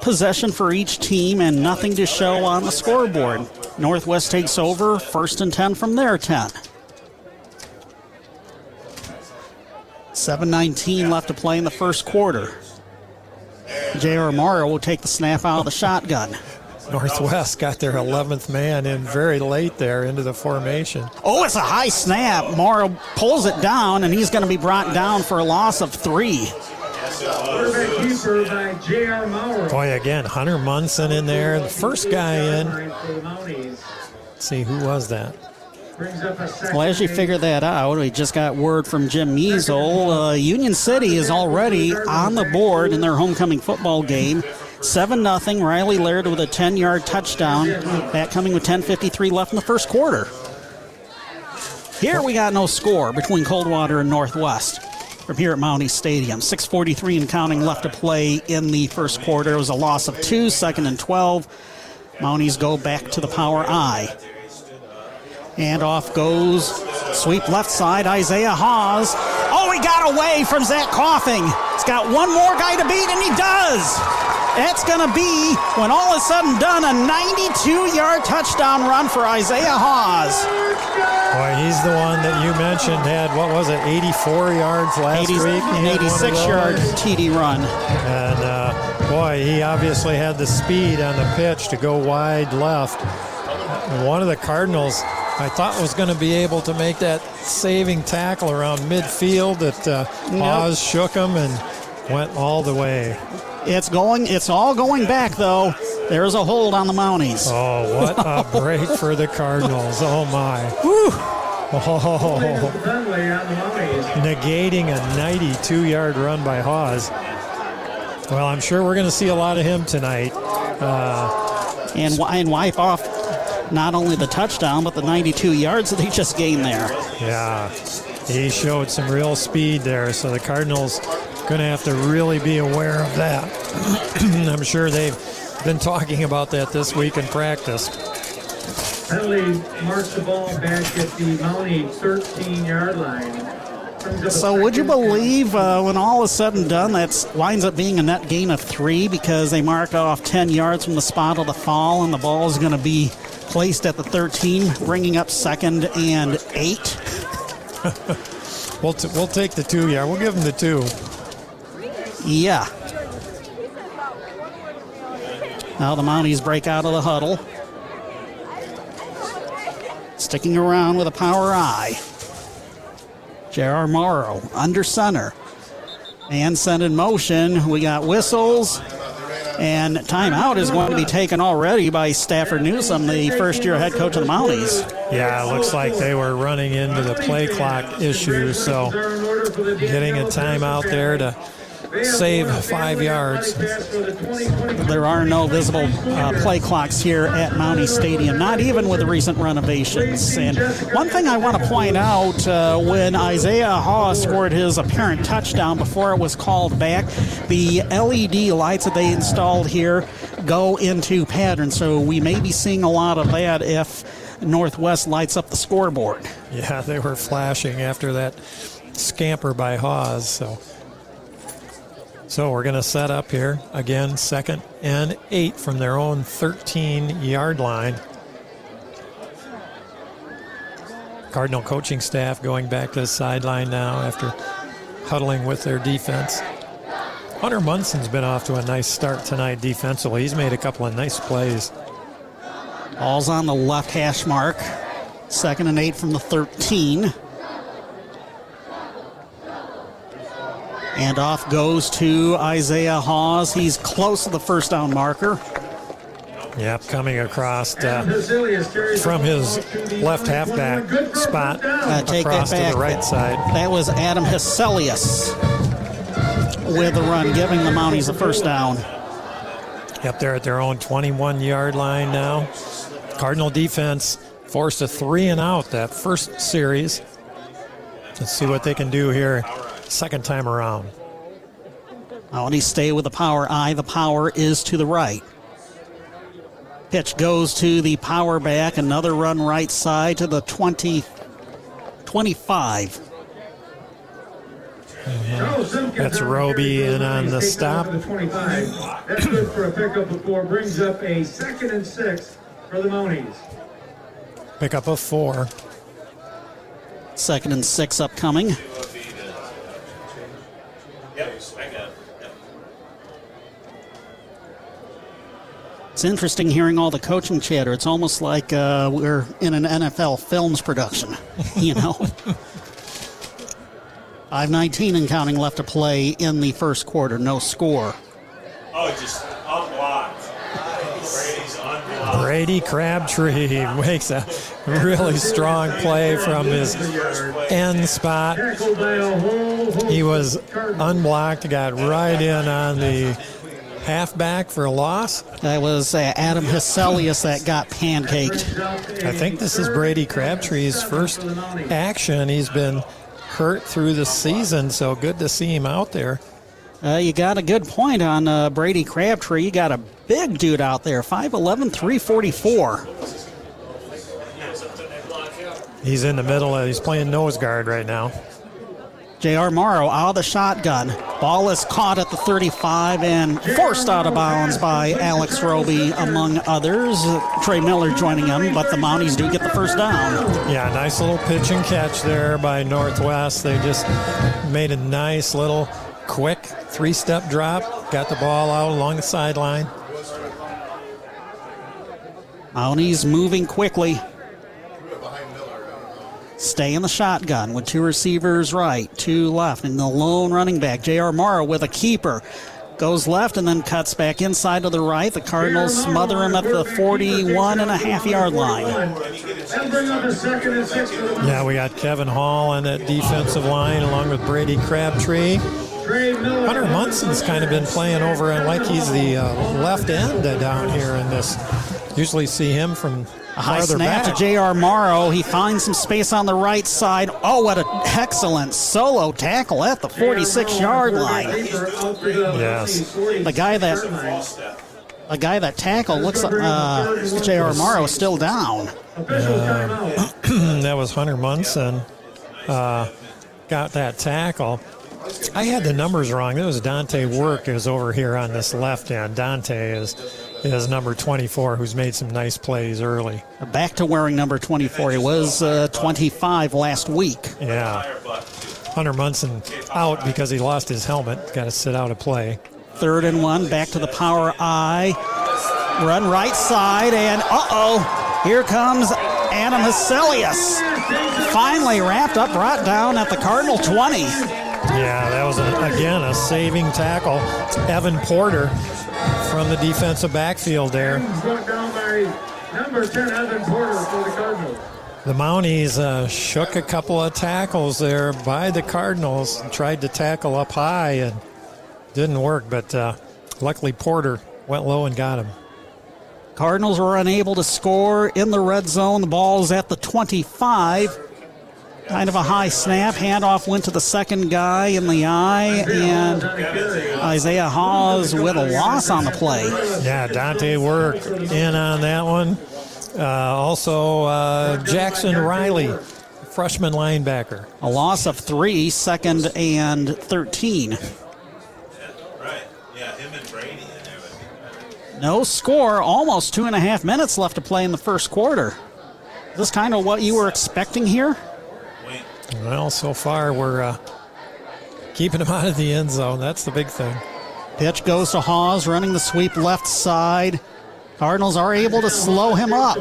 possession for each team and nothing to show on the scoreboard. Northwest takes over, first and 10 from their 10. 7.19 left to play in the first quarter. J.R. Morrow will take the snap out of the shotgun. Northwest got their 11th man in very late there into the formation. Oh, it's a high snap. Morrow pulls it down, and he's going to be brought down for a loss of three. Quarterback keeper by J.R. Morrow. Boy, again, Hunter Munson in there, the first guy in. For the Mounties. Let's see, who was that? Well, as you figure that out, we just got word from Jim Measle. Uh, Union City is already on the board in their homecoming football game. 7 0. Riley Laird with a 10 yard touchdown. That coming with 10.53 left in the first quarter. Here we got no score between Coldwater and Northwest from here at Mountie Stadium. 6.43 and counting left to play in the first quarter. It was a loss of two, second and 12. Mounties go back to the power I. And off goes sweep left side, Isaiah Hawes. Oh, he got away from Zach Coffing. He's got one more guy to beat, and he does. That's going to be, when all is said and done, a 92 yard touchdown run for Isaiah Hawes. Boy, he's the one that you mentioned had, what was it, 84 yards last 80 week? An had one of 86 yard. TD run. And uh, boy, he obviously had the speed on the pitch to go wide left. One of the Cardinals, I thought was going to be able to make that saving tackle around midfield. That uh, Hawes shook him and went all the way. It's going. It's all going back though. There's a hold on the Mounties. Oh, what a break for the Cardinals! Oh my! Oh, negating a 92-yard run by Hawes. Well, I'm sure we're going to see a lot of him tonight. Uh, and and wipe off not only the touchdown but the 92 yards that he just gained there. Yeah, he showed some real speed there. So the Cardinals going to have to really be aware of that. I'm sure they've been talking about that this week in practice. Penalty marks the ball back at the Mountie 13-yard line. So would you believe uh, when all is said and done that winds up being a net gain of three because they mark off 10 yards from the spot of the fall and the ball is going to be placed at the 13, bringing up second and eight? we'll, t- we'll take the two, yeah. We'll give them the two. Yeah. Now the Mounties break out of the huddle. Sticking around with a power I. J.R. Morrow under center. And sent in motion. We got whistles. And timeout is going to be taken already by Stafford Newsom, the first year head coach of the Mounties. Yeah, it looks like they were running into the play clock issue. So getting a timeout there to save five yards. There are no visible uh, play clocks here at Mountie Stadium, not even with the recent renovations. And one thing I want to point out uh, when Isaiah Hawes scored his apparent touchdown before it was called back, the LED lights that they installed here go into pattern. So we may be seeing a lot of that if Northwest lights up the scoreboard. Yeah, they were flashing after that scamper by Hawes. So. So we're going to set up here again, second and eight from their own 13 yard line. Cardinal coaching staff going back to the sideline now after huddling with their defense. Hunter Munson's been off to a nice start tonight defensively. He's made a couple of nice plays. Ball's on the left hash mark. Second and eight from the 13. And off goes to Isaiah Hawes. He's close to the first down marker. Yep, coming across uh, from his left halfback spot uh, take across that back. to the right side. That was Adam Heselius with the run, giving the Mounties the first down. Yep, they're at their own 21 yard line now. Cardinal defense forced a three and out that first series. Let's see what they can do here second time around. Mounties stay with the power I. The power is to the right. Pitch goes to the power back. Another run right side to the 20, 25. Mm-hmm. That's Roby in on the stop. The 25. That's good for a pickup of four. Brings up a second and six for the Mounties. Pick up a four. Second and six upcoming. It's interesting hearing all the coaching chatter. It's almost like uh, we're in an NFL films production, you know. I have 19 and counting left to play in the first quarter. No score. Oh, just unblocked. Brady's unblocked. Brady Crabtree makes a really strong play from his end spot. He was unblocked, got right in on the halfback for a loss. That was uh, Adam Heselius that got pancaked. I think this is Brady Crabtree's first action. He's been hurt through the season, so good to see him out there. Uh, you got a good point on uh, Brady Crabtree. You got a big dude out there, 5'11, 344. He's in the middle. He's playing nose guard right now. J.R. Morrow out of the shotgun. Ball is caught at the 35 and forced out of bounds by Alex Roby, among others. Trey Miller joining him, but the Mounties do get the first down. Yeah, nice little pitch and catch there by Northwest. They just made a nice little quick three step drop, got the ball out along the sideline. Mounties moving quickly. Stay in the shotgun with two receivers right, two left, and the lone running back, J.R. Morrow with a keeper. goes left and then cuts back inside to the right. The Cardinals smother him at the 41 and a half yard line. Yeah, we got Kevin Hall on that defensive line along with Brady Crabtree. Hunter Munson's kind of been playing over and like he's the uh, left end down here in this. Usually see him from A high snap back. to J.R. Morrow. He finds some space on the right side. Oh, what an excellent solo tackle at the 46 yard line. Yes. The guy that A guy that tackled looks like uh, J.R. Morrow is still down. that was Hunter Munson. Uh, got that tackle. I had the numbers wrong. It was Dante Work is over here on this left end. Dante is is number 24, who's made some nice plays early. Back to wearing number 24. He was uh, 25 last week. Yeah. Hunter Munson out because he lost his helmet. Got to sit out a play. Third and one. Back to the power I. Run right side, and uh oh, here comes Adam Heselius. Finally wrapped up, brought down at the Cardinal 20. Yeah, that was a, again a saving tackle. Evan Porter from the defensive backfield there. Brought down by number 10, Evan Porter for the Cardinals. The Mounties uh, shook a couple of tackles there by the Cardinals. Tried to tackle up high and didn't work, but uh, luckily Porter went low and got him. Cardinals were unable to score in the red zone. The ball's at the 25. Kind of a high snap. Handoff went to the second guy in the I, and Isaiah Hawes with a loss on the play. Yeah, Dante Work in on that one. Uh, also, uh, Jackson Riley, freshman linebacker. A loss of three, second and 13. Right. Yeah, him and Brady in there. would be No score, almost two and a half minutes left to play in the first quarter. Is this kind of what you were expecting here? Well, so far we're uh, keeping him out of the end zone. That's the big thing. Pitch goes to Hawes, running the sweep left side. Cardinals are able to slow him up.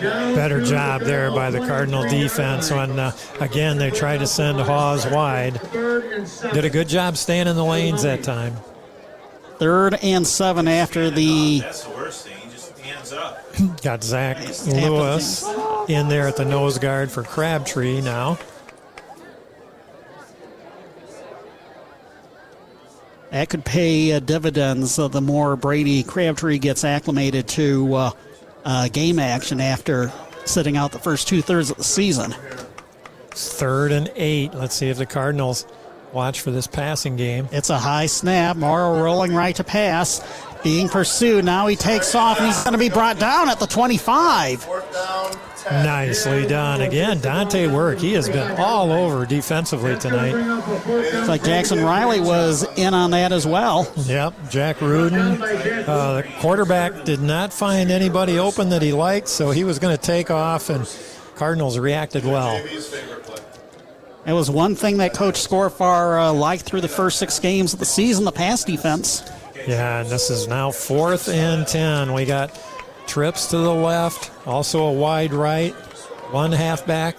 Better job there by the Cardinal defense when, uh, again, they tried to send Hawes wide. Did a good job staying in the lanes that time. Third and seven after the That's the worst thing. He just hands up. Got Zach Lewis in there at the nose guard for Crabtree now. That could pay uh, dividends uh, the more Brady Crabtree gets acclimated to uh, uh, game action after sitting out the first two thirds of the season. Third and eight. Let's see if the Cardinals watch for this passing game. It's a high snap. Morrow rolling right to pass. Being pursued. Now he takes off and he's going to be brought down at the 25. Nicely done. Again, Dante Work. He has been all over defensively tonight. Looks like Jackson Riley was in on that as well. Yep, Jack Rudin. Uh, the quarterback did not find anybody open that he liked, so he was going to take off, and Cardinals reacted well. It was one thing that Coach Scorfar uh, liked through the first six games of the season, the pass defense. Yeah, and this is now fourth and 10. We got trips to the left, also a wide right, one halfback.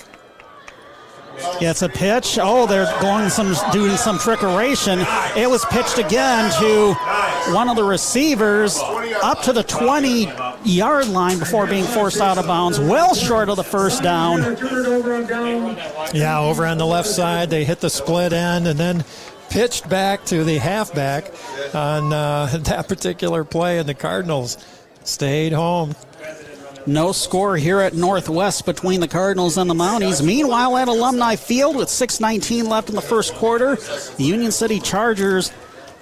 Gets a pitch. Oh, they're going some doing some trickeration. It was pitched again to one of the receivers up to the 20 yard line before being forced out of bounds, well short of the first down. Yeah, over on the left side, they hit the split end and then pitched back to the halfback on uh, that particular play, and the Cardinals stayed home. No score here at Northwest between the Cardinals and the Mounties. Meanwhile, at Alumni Field with 6.19 left in the first quarter, the Union City Chargers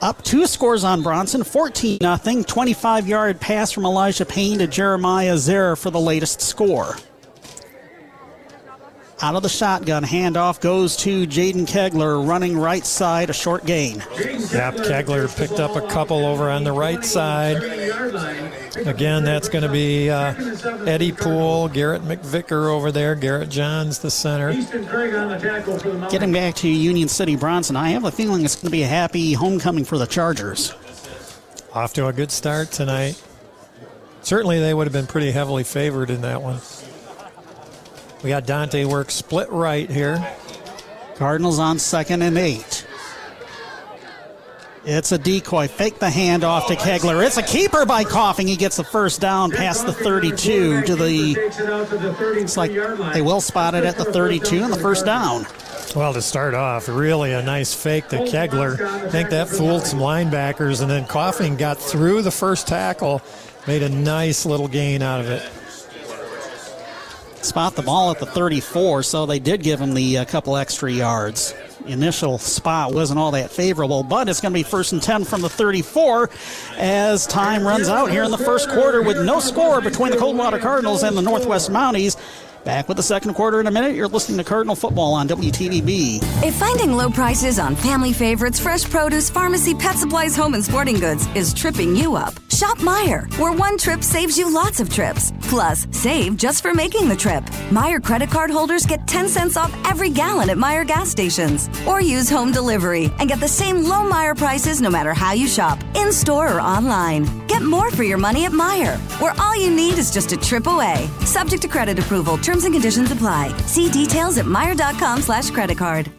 up two scores on Bronson, 14 0. 25 yard pass from Elijah Payne to Jeremiah Zare for the latest score. Out of the shotgun, handoff goes to Jaden Kegler, running right side, a short gain. Yep, Kegler picked up a couple over on the right side. Again, that's going to be uh, Eddie Poole, Garrett McVicker over there, Garrett Johns, the center. Getting back to Union City Bronson, I have a feeling it's going to be a happy homecoming for the Chargers. Off to a good start tonight. Certainly, they would have been pretty heavily favored in that one. We got Dante Work split right here. Cardinals on second and eight. It's a decoy. Fake the handoff to Kegler. It's a keeper by Coffing. He gets the first down past the 32 to the. It's like they will spot it at the 32 and the first down. Well, to start off, really a nice fake to Kegler. I think that fooled some linebackers, and then Coffing got through the first tackle, made a nice little gain out of it. Spot the ball at the 34, so they did give him the uh, couple extra yards. Initial spot wasn't all that favorable, but it's going to be first and 10 from the 34 as time runs out here in the first quarter with no score between the Coldwater Cardinals and the Northwest Mounties. Back with the second quarter in a minute. You're listening to Cardinal Football on WTVB. If finding low prices on family favorites, fresh produce, pharmacy, pet supplies, home, and sporting goods is tripping you up, shop Meijer, where one trip saves you lots of trips. Plus, save just for making the trip. Meijer credit card holders get 10 cents off every gallon at Meijer gas stations. Or use home delivery and get the same low Meijer prices no matter how you shop, in store or online. Get more for your money at Meijer, where all you need is just a trip away. Subject to credit approval. Terms and conditions apply. See details at Meijer.com slash credit card.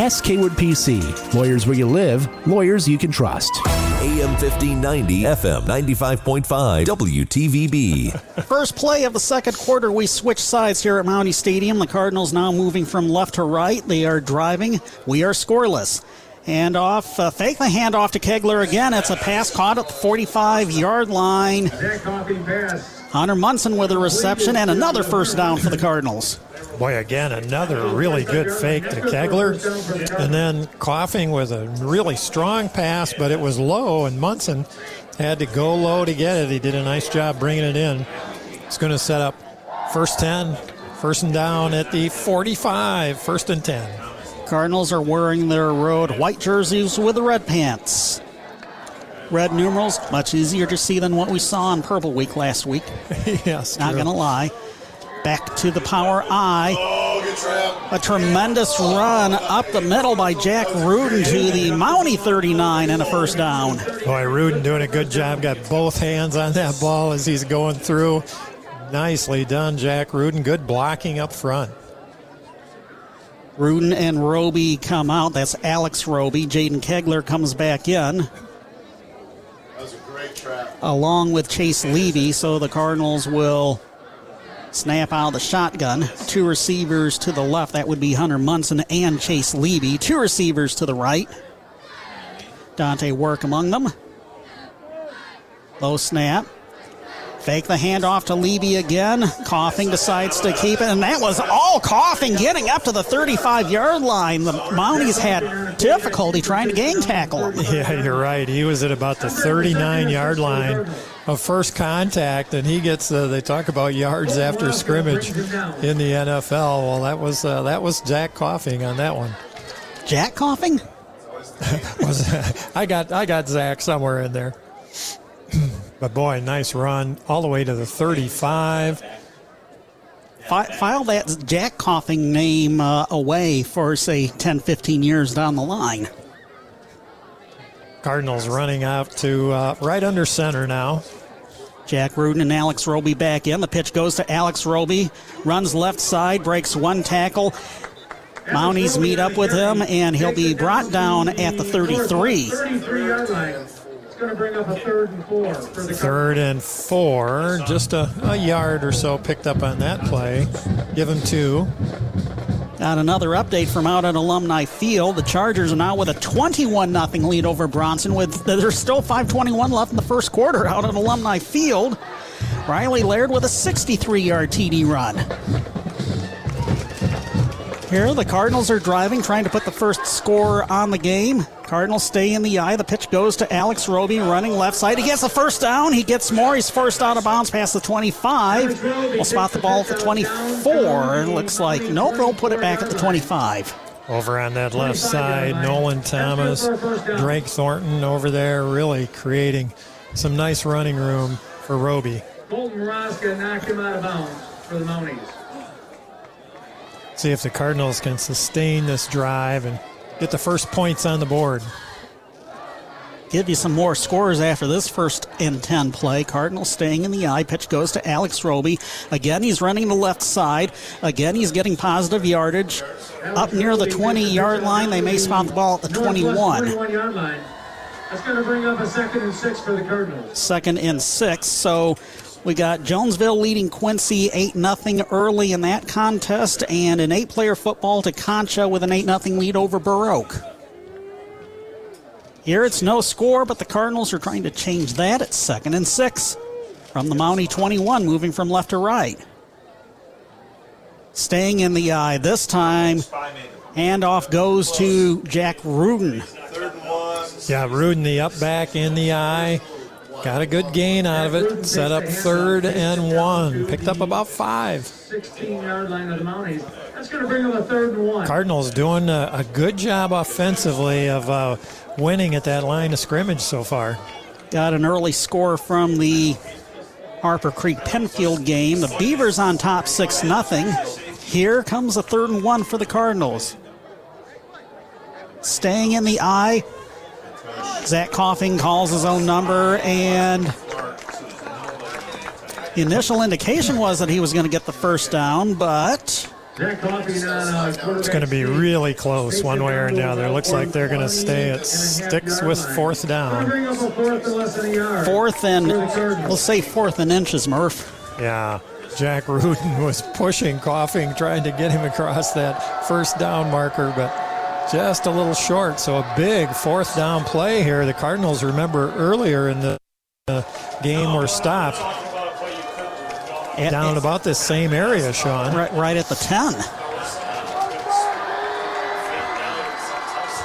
Hass Kaywood PC. Lawyers where you live, lawyers you can trust. AM 1590, FM 95.5, WTVB. First play of the second quarter, we switch sides here at Mountie Stadium. The Cardinals now moving from left to right. They are driving. We are scoreless. And off, uh, fake the handoff to Kegler again. It's a pass caught at the 45 yard line. Hunter Munson with a reception and another first down for the Cardinals. Boy, again, another really good fake to Kegler. And then Coffing with a really strong pass, but it was low, and Munson had to go low to get it. He did a nice job bringing it in. It's going to set up first 10, first and down at the 45, first and 10. Cardinals are wearing their road white jerseys with the red pants. Red numerals, much easier to see than what we saw on Purple Week last week. yes. Not going to lie. Back to the power I. A tremendous run up the middle by Jack Rudin to the Mountie 39 and a first down. Boy, Rudin doing a good job. Got both hands on that ball as he's going through. Nicely done, Jack Rudin. Good blocking up front. Rudin and Roby come out. That's Alex Roby. Jaden Kegler comes back in. Along with Chase Levy, so the Cardinals will snap out of the shotgun. Two receivers to the left, that would be Hunter Munson and Chase Levy. Two receivers to the right. Dante Work among them. Low snap. Fake the handoff to Levy again. Coffing decides to keep it, and that was all Coffing getting up to the 35 yard line. The Mounties had difficulty trying to gang tackle him. Yeah, you're right. He was at about the 39 yard line of first contact, and he gets. Uh, they talk about yards after scrimmage in the NFL. Well, that was uh, that was Jack Coffing on that one. Jack Coffing? was I got I got Zach somewhere in there. But boy, nice run all the way to the 35. File that Jack Coffing name uh, away for, say, 10, 15 years down the line. Cardinals running out to uh, right under center now. Jack Rudin and Alex Roby back in. The pitch goes to Alex Roby. Runs left side, breaks one tackle. Mounties meet up with him, and he'll be brought down at the 33. 33 yard line going to bring up a third and four. third and four, just a, a, yard or so picked up on that play. Give him two. Got another update from out at Alumni Field. The Chargers are now with a 21 0 lead over Bronson. With there's still 5:21 left in the first quarter out at Alumni Field. Riley Laird with a 63-yard TD run. Here, the Cardinals are driving, trying to put the first score on the game. Cardinals stay in the I. The pitch goes to Alex Roby running left side. He gets the first down. He gets more. He's first out of bounds past the 25. We'll spot the ball at the 24. It looks like, nope, they'll put it back at the 25. Over on that left side, Nolan Thomas, Drake Thornton over there, really creating some nice running room for Roby. Colton Maraska knocked him out of bounds for the Mounties. See if the Cardinals can sustain this drive and get the first points on the board. Give you some more scores after this first and 10 play. Cardinals staying in the I. Pitch goes to Alex Roby. Again, he's running the left side. Again, he's getting positive yardage. Up near the 20 yard line, they may spot the ball at the 21. 21 yard line. That's going to bring up a second and six for the Cardinals. Second and six. So we got Jonesville leading Quincy 8 0 early in that contest, and an eight player football Tekonsha with an 8 0 lead over Burr Oak. Here it's no score, but the Cardinals are trying to change that. It's second and six from the Mountie 21, moving from left to right. Staying in the I this time. Handoff goes to Jack Rudin. Yeah, Rudin, the up back in the I. Got a good gain out of it. Set up third and one. Picked up about five. 16 yard line of the Mounties. That's going to bring them a third and one. Cardinals doing a, a good job offensively of uh, winning at that line of scrimmage so far. Got an early score from the Harper Creek Pennfield game. The Beavers on top 6 nothing. Here comes a third and one for the Cardinals. Staying in the I. Zach Coffing calls his own number, and the initial indication was that he was going to get the first down, but it's going to be really close one way or another. Looks like they're going to stay at sticks with fourth down. Fourth and, we'll say fourth and inches, Murph. Yeah. Jack Rudin was pushing, Coffing, trying to get him across that first down marker, but just a little short. So a big fourth down play here. The Cardinals, remember earlier in the uh, game, were stopped down about this same area, Sean. Right, right at the 10.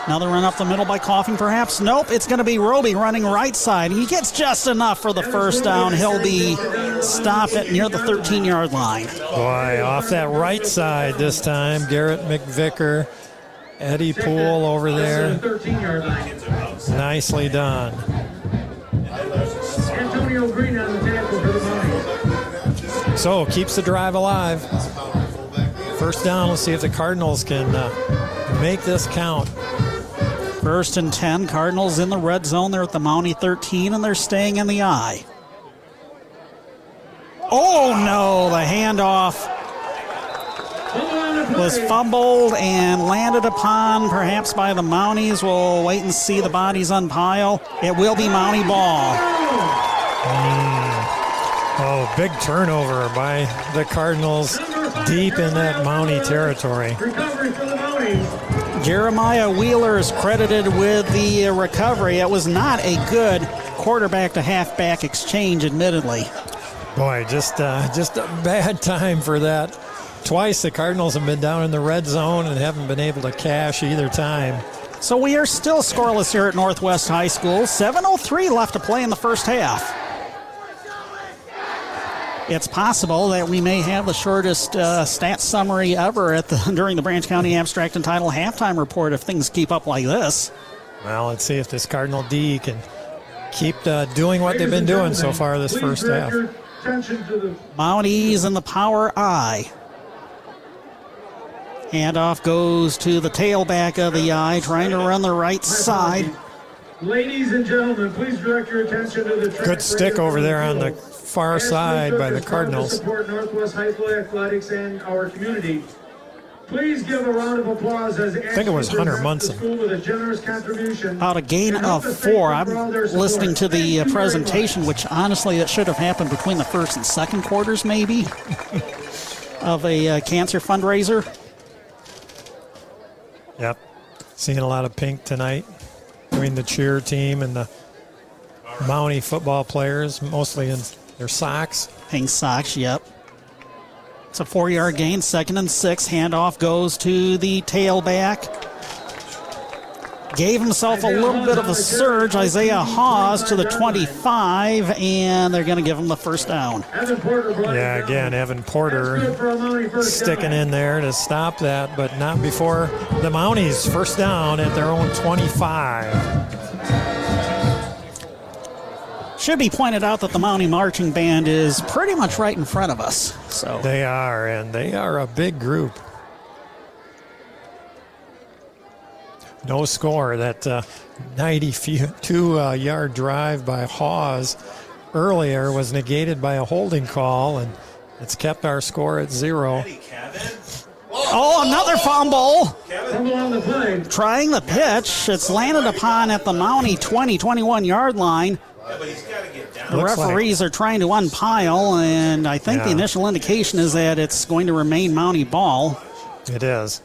Another run up the middle by Coffing, perhaps. Nope, it's going to be Roby running right side. He gets just enough for the first down. He'll be stopped at near the 13 yard line. Boy, off that right side this time. Garrett McVicker, Eddie Poole over there. Nicely done. Antonio Green on the tackle for the Mounties. So keeps the drive alive. First down. Let's see if the Cardinals can uh, make this count. First and 10. Cardinals in the red zone. They're at the Mountie 13, and they're staying in the I. Oh no, the handoff was fumbled and landed upon perhaps by the Mounties. We'll wait and see the bodies unpile. It will be Mountie ball. Mm. Oh, big turnover by the Cardinals deep in that Mountie territory. Recovery for the Mounties. Jeremiah Wheeler is credited with the recovery. It was not a good quarterback to halfback exchange, admittedly. Boy, just uh, just a bad time for that. Twice the Cardinals have been down in the red zone and haven't been able to cash either time. So we are still scoreless here at Northwest High School. 7.03 left to play in the first half. It's possible that we may have the shortest uh, stat summary ever at the during the Branch County Abstract and Title halftime report if things keep up like this. Well, let's see if this Cardinal D can keep uh, doing what they've been doing so far this first half. Mounties in the power I. Handoff goes to the tailback of the I, trying to run the right side. Ladies and gentlemen, please direct your attention to the Good stick over there on the far side by the Cardinals. Support Northwest High School athletics and our community. Please give a round of applause as I think it was Hunter Munson. with a generous contribution. About a gain of four. I'm listening to the uh, presentation, which honestly that should have happened between the first and second quarters, maybe, of a uh, cancer fundraiser. Yep. Seeing a lot of pink tonight between the cheer team and the Mountie football players, mostly in their socks. Pink socks, yep. It's a four yard gain, second and six. Handoff goes to the tailback. Gave himself a little bit of a surge. Isaiah Hawes to the 25, and they're going to give him the first down. Yeah, again, Evan Porter sticking in there to stop that, but not before the Mounties first down at their own 25. Should be pointed out that the Mountie Marching Band is pretty much right in front of us. So They are, and they are a big group. No score. That uh, 92 uh, yard drive by Hawes earlier was negated by a holding call, and it's kept our score at zero. Oh, another fumble. Trying the pitch. It's landed upon at the Mountie 20, 21 yard line. The Looks like- referees are trying to unpile, and I think the initial indication is that it's going to remain Mountie ball. It is.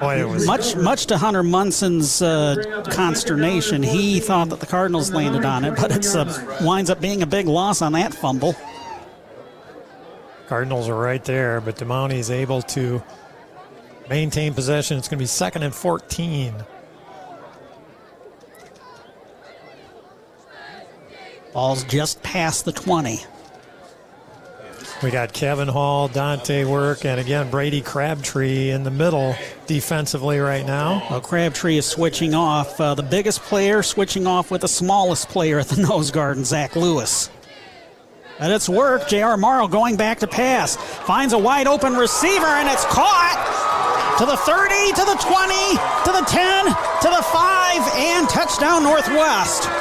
Boy, it was Much, much to Hunter Munson's uh, consternation, he thought that the Cardinals landed on it, but it's uh, winds up being a big loss on that fumble. Cardinals are right there, but DeMounty is able to maintain possession. It's going to be second and 14. Ball's just past the 20. We got Kevin Hall, Dante Work, and again Brady Crabtree in the middle defensively right now. Well, Crabtree is switching off. Uh, the biggest player switching off with the smallest player at the nose guard, and Zach Lewis. And it's work. J.R. Morrow going back to pass. Finds a wide open receiver, and it's caught to the 30, to the 20, to the 10, to the 5, and touchdown Northwest.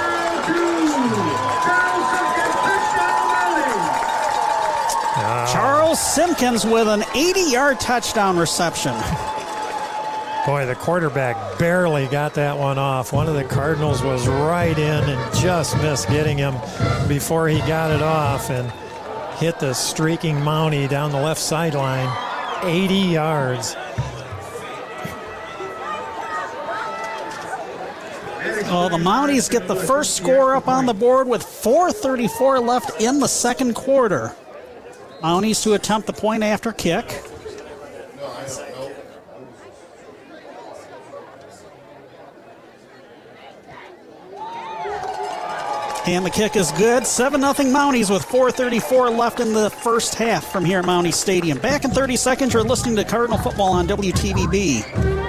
Charles Simpkins with an 80 yard touchdown reception. Boy, the quarterback barely got that one off. One of the Cardinals was right in and just missed getting him before he got it off and hit the streaking Mountie down the left sideline. 80 yards. Well, the Mounties get the first score up on the board with 4.34 left in the second quarter. Mounties to attempt the point after kick. And the kick is good. 7 0 Mounties with 4.34 left in the first half from here at Mountie Stadium. Back in 30 seconds, you're listening to Cardinal Football on WTVB.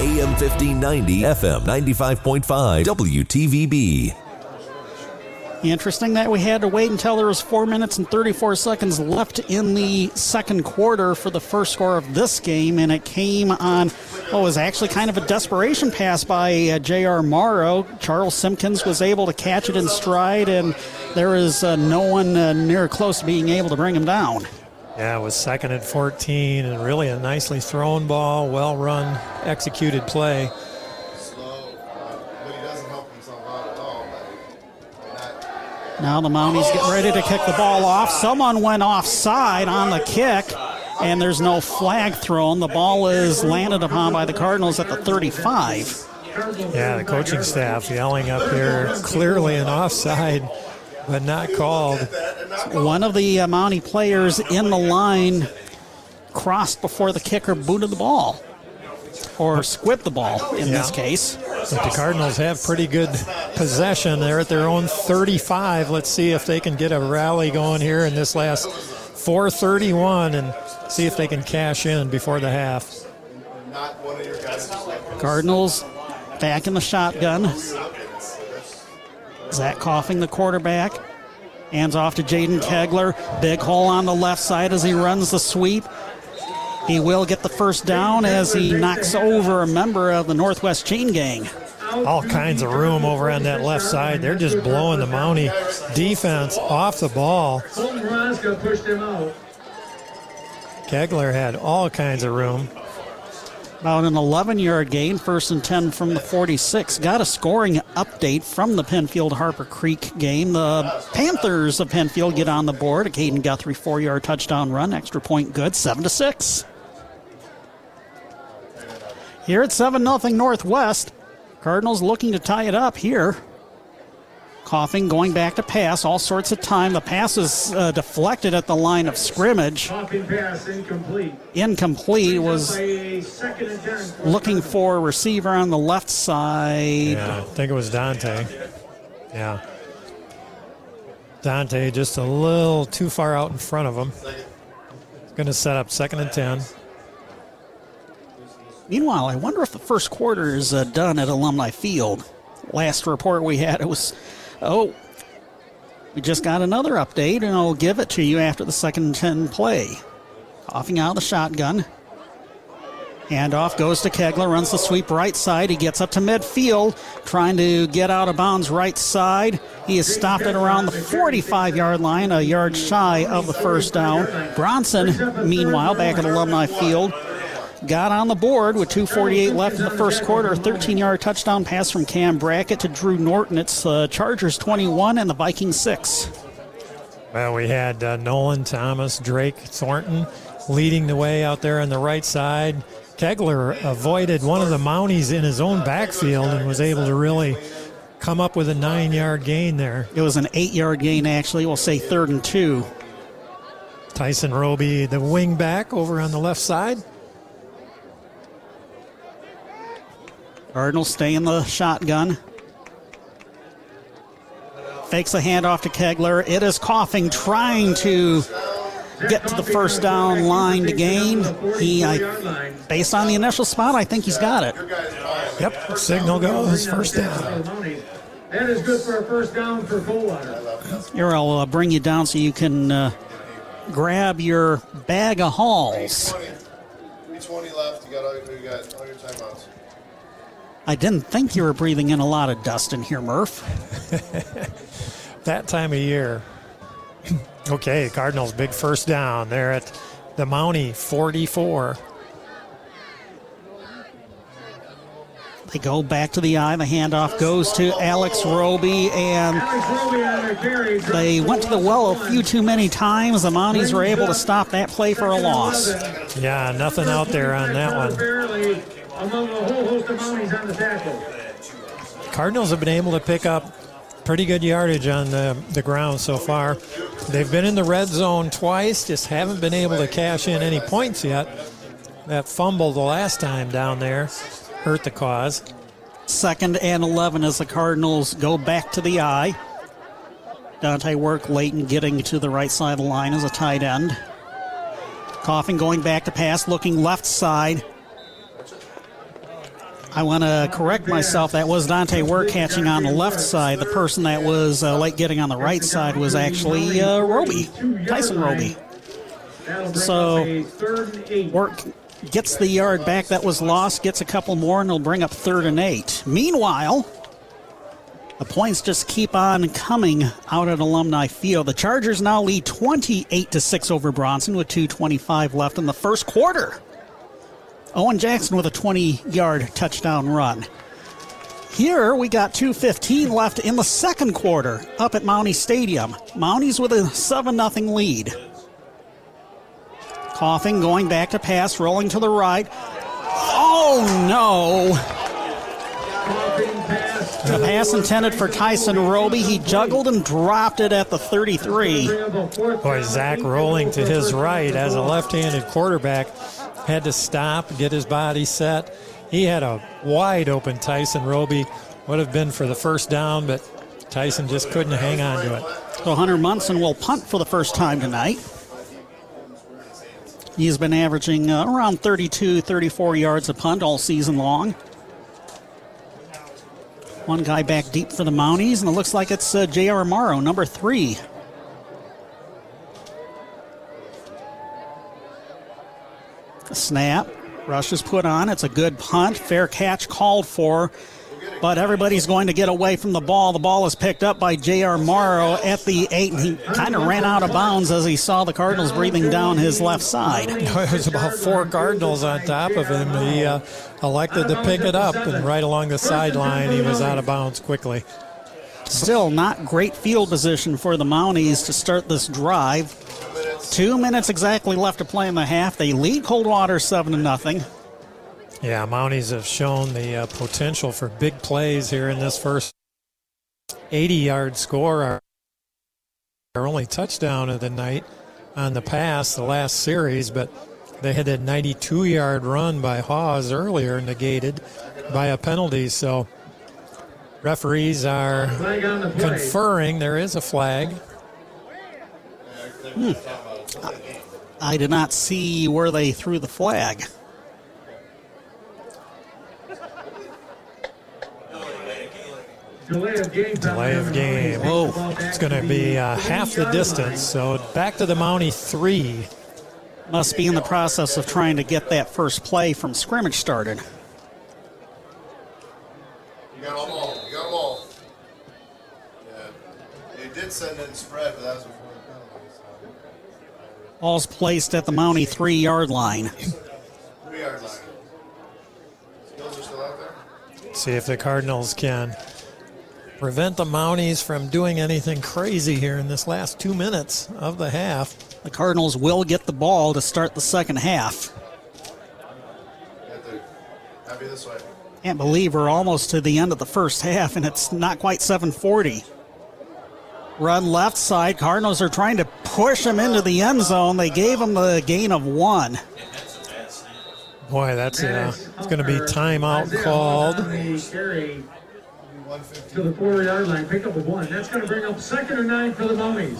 AM 1590, FM 95.5, WTVB. Interesting that we had to wait until there was four minutes and 34 seconds left in the second quarter for the first score of this game, and it came on what was actually kind of a desperation pass by uh, J.R. Morrow. Charles Simpkins was able to catch it in stride, and there is uh, no one uh, near close to being able to bring him down. Yeah, it was second and 14, and really a nicely thrown ball, well run, executed play. Now the Mounties get ready to kick the ball off. Someone went offside on the kick, and there's no flag thrown. The ball is landed upon by the Cardinals at the 35. Yeah, the coaching staff yelling up here, clearly an offside, but not called. One of the Mountie players in the line crossed before the kicker booted the ball, or squibbed the ball in this case. But the Cardinals have pretty good possession. They're at their own 35. Let's see if they can get a rally going here in this last 431 and see if they can cash in before the half. Cardinals back in the shotgun. Zach Coffing, the quarterback. Hands off to Jaden Kegler. Big hole on the left side as he runs the sweep. He will get the first down as he knocks over a member of the Northwest Chain Gang. All kinds of room over on that left side. They're just blowing the Mountie defense off the ball. Kegler had all kinds of room. About an 11 yard gain, first and 10 from the 46. Got a scoring update from the Pennfield Harper Creek game. The Panthers of Pennfield get on the board. A Caden Guthrie four yard touchdown run, extra point good, 7 to 6. Here at 7 0 Northwest, Cardinals looking to tie it up here. Coffing, going back to pass, all sorts of time. The pass is uh, deflected at the line of scrimmage. Coffing pass incomplete. Incomplete was By a second and ten. looking for a receiver on the left side. Yeah, I think it was Dante. Yeah. Dante just a little too far out in front of him. Going to set up second and 10. Meanwhile, I wonder if the first quarter is uh, done at Alumni Field. Last report we had, it was, oh, we just got another update, and I'll give it to you after the second 10 play. Coffing out the shotgun. Handoff goes to Kegler, runs the sweep right side. He gets up to midfield, trying to get out of bounds right side. He is stopped at around the 45 yard line, a yard shy of the first down. Bronson, meanwhile, back at Alumni Field, got on the board with 2.48 left in the first quarter. A 13 yard touchdown pass from Cam Brackett to Drew Norton. It's uh, Chargers 21 and the Vikings 6. Well, we had uh, Nolan, Thomas, Drake, Thornton leading the way out there on the right side. Kegler avoided one of the Mounties in his own backfield and was able to really come up with a nine yard gain there. It was an eight yard gain, actually. We'll say third and two. Tyson Roby, the wing back over on the left side. Cardinals stay in the shotgun. Fakes a handoff to Kegler. It is Coffing, trying to get to the first down line to gain. He, I, based on the initial spot, I think he's got it. Yep, signal goes first down. That is good for a first down for Coldwater. Here, I'll uh, bring you down so you can uh, grab your bag of Halls. 320 left. You got all, you got all your timeouts. I didn't think you were breathing in a lot of dust in here, Murph. that time of year. okay, Cardinals big first down. They're at the Mountie 44. They go back to the I. The handoff goes to Alex Roby, and they went to the well a few too many times. The Mounties were able to stop that play for a loss. Yeah, nothing out there on that one. Barely among a whole host of Mounties on the tackle. Cardinals have been able to pick up pretty good yardage on the, the ground so far. They've been in the red zone twice, just haven't been able to cash in any points yet. That fumble the last time down there hurt the cause. Second and 11 as the Cardinals go back to the I. Dante Work late in getting to the right side of the line as a tight end. Coffing going back to pass, looking left side. I want to correct myself. That was Dante Work catching on the left side. The person that was uh, late getting on the right side was actually uh, Roby, Tyson Roby. So Work gets the yard back that was lost, gets a couple more, and it'll bring up third and eight. Meanwhile, the points just keep on coming out at Alumni Field. The Chargers now lead 28 to 6 over Bronson with 225 left in the first quarter. Owen Jackson with a 20 yard touchdown run. Here we got 2.15 left in the second quarter up at Mountie Stadium. Mounties with a 7 0 lead. Coffing, going back to pass, rolling to the right. Oh no! The pass intended for Tyson Roby. He juggled and dropped it at the 33. Boy, Zach rolling to his right as a left handed quarterback had to stop, get his body set. He had a wide open Tyson Roby. Would have been for the first down, but Tyson just couldn't hang on to it. So Hunter Munson will punt for the first time tonight. He's been averaging uh, around 32, 34 yards a punt all season long. One guy back deep for the Mounties, and it looks like it's uh, J.R. Morrow, number three. Snap. Rush is put on. It's a good punt. Fair catch called for. But everybody's going to get away from the ball. The ball is picked up by J.R. Morrow at the eight, and he kind of ran out of bounds as he saw the Cardinals breathing down his left side. Was about four Cardinals on top of him. He uh, elected to pick it up, and right along the sideline, he was out of bounds quickly. Still not great field position for the Mounties to start this drive. Two minutes exactly left to play in the half. They lead Coldwater 7 to nothing. Yeah, Mounties have shown the uh, potential for big plays here in this first. 80 yard score, our, our only touchdown of the night on the pass, the last series, but they had that 92 yard run by Hawes earlier, negated by a penalty. So referees are the conferring there is a flag. Hmm. I did not see where they threw the flag. Delay of game. Delay of game. Oh, It's going to be uh, half the distance. So back to the Mountie three. Must be in the process of trying to get that first play from scrimmage started. You got them all. You got them all. Yeah. They did send in spread, but that was before the penalty. So. Ball's placed at the Mountie three yard line. Three yard line. Skills are still out there? See if the Cardinals can prevent the Mounties from doing anything crazy here in this last two minutes of the half. The Cardinals will get the ball to start the second half. You have to happy this way. Can't believe we're almost to the end of the first half and it's not quite 740. Run left side. Cardinals are trying to push him into the end zone. They gave him the gain of one. Boy, that's uh, it's going to be timeout called. To the four yard line, pick up a one. That's going to bring up second and nine for the Mounties.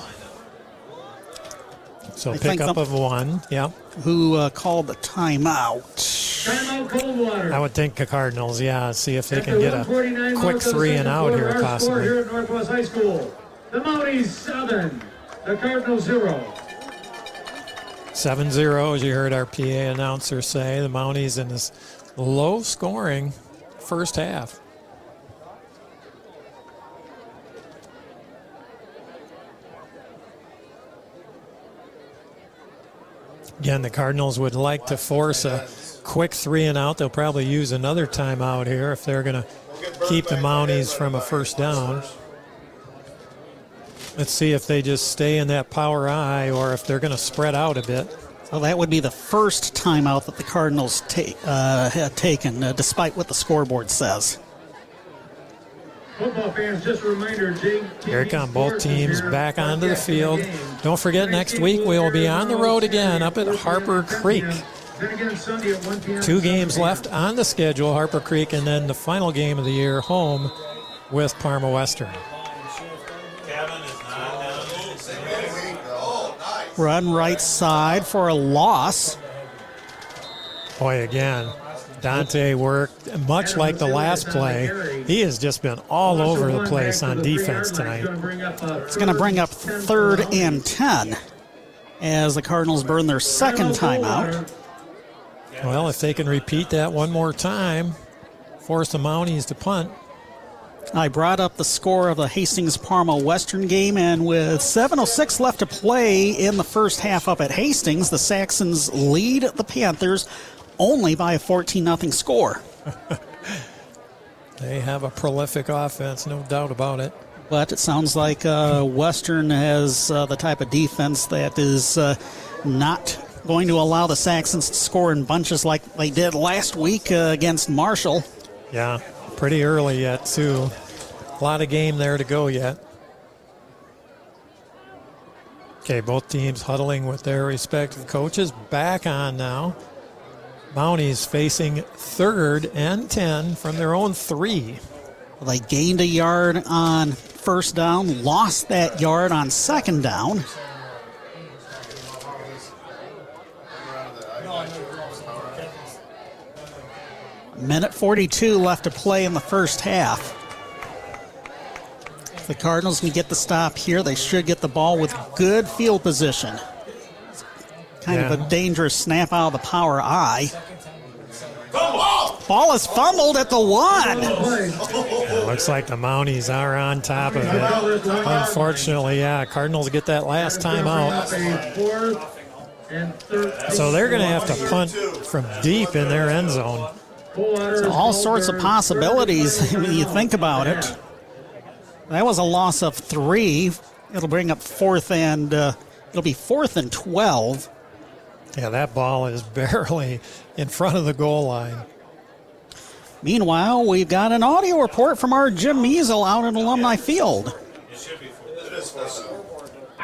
So I pick up some- of one. Yeah, Who uh, called the timeout? I would think the Cardinals. Yeah, see if they can get a quick mark of the three and out here possibly. here at Northwest High School. The Mounties seven, the Cardinals zero. 7-0, as you heard our PA announcer say. The Mounties in this low-scoring first half. Again, the Cardinals would like to force a quick three and out. They'll probably use another timeout here if they're going to keep the Mounties from a first down. Let's see if they just stay in that power I or if they're going to spread out a bit. So that would be the first timeout that the Cardinals ta- uh, had taken, uh, despite what the scoreboard says. Football fans, just a reminder, Jake. Here come both teams back onto the field. Don't forget, next week we will be on the road again up at Harper Creek. Then again Sunday at 1 p.m. Two games left on the schedule Harper Creek, and then the final game of the year home with Parma Western. Run right side for a loss. Boy, again, Dante worked much like the last play. He has just been all over the place on defense tonight. It's going to bring up third and 10 as the Cardinals burn their second timeout. Well, if they can repeat that one more time, force the Mounties to punt. I brought up the score of the Hastings Parma Western game, and with 7.06 left to play in the first half up at Hastings, the Saxons lead the Panthers only by a 14 0 score. They have a prolific offense, no doubt about it. But it sounds like uh, Western has uh, the type of defense that is uh, not going to allow the Saxons to score in bunches like they did last week uh, against Marshall. Yeah, pretty early yet, too. A lot of game there to go yet. Okay, both teams huddling with their respective coaches. Back on now. Mounties facing third and 10 from their own three. They gained a yard on first down, lost that yard on second down. Minute 42 left to play in the first half. If the Cardinals can get the stop here, they should get the ball with good field position. Kind of a dangerous snap out of the power I. Ball is fumbled at the one. Yeah, looks like the Mounties are on top of it. Unfortunately, yeah, Cardinals get that last time out. So they're going to have to punt from deep in their end zone. So all sorts of possibilities when you think about it. That was a loss of three. It'll bring up fourth and uh, it'll be fourth and twelve. Yeah, that ball is barely in front of the goal line. Meanwhile, we've got an audio report from our Jim Measle out at Alumni Field.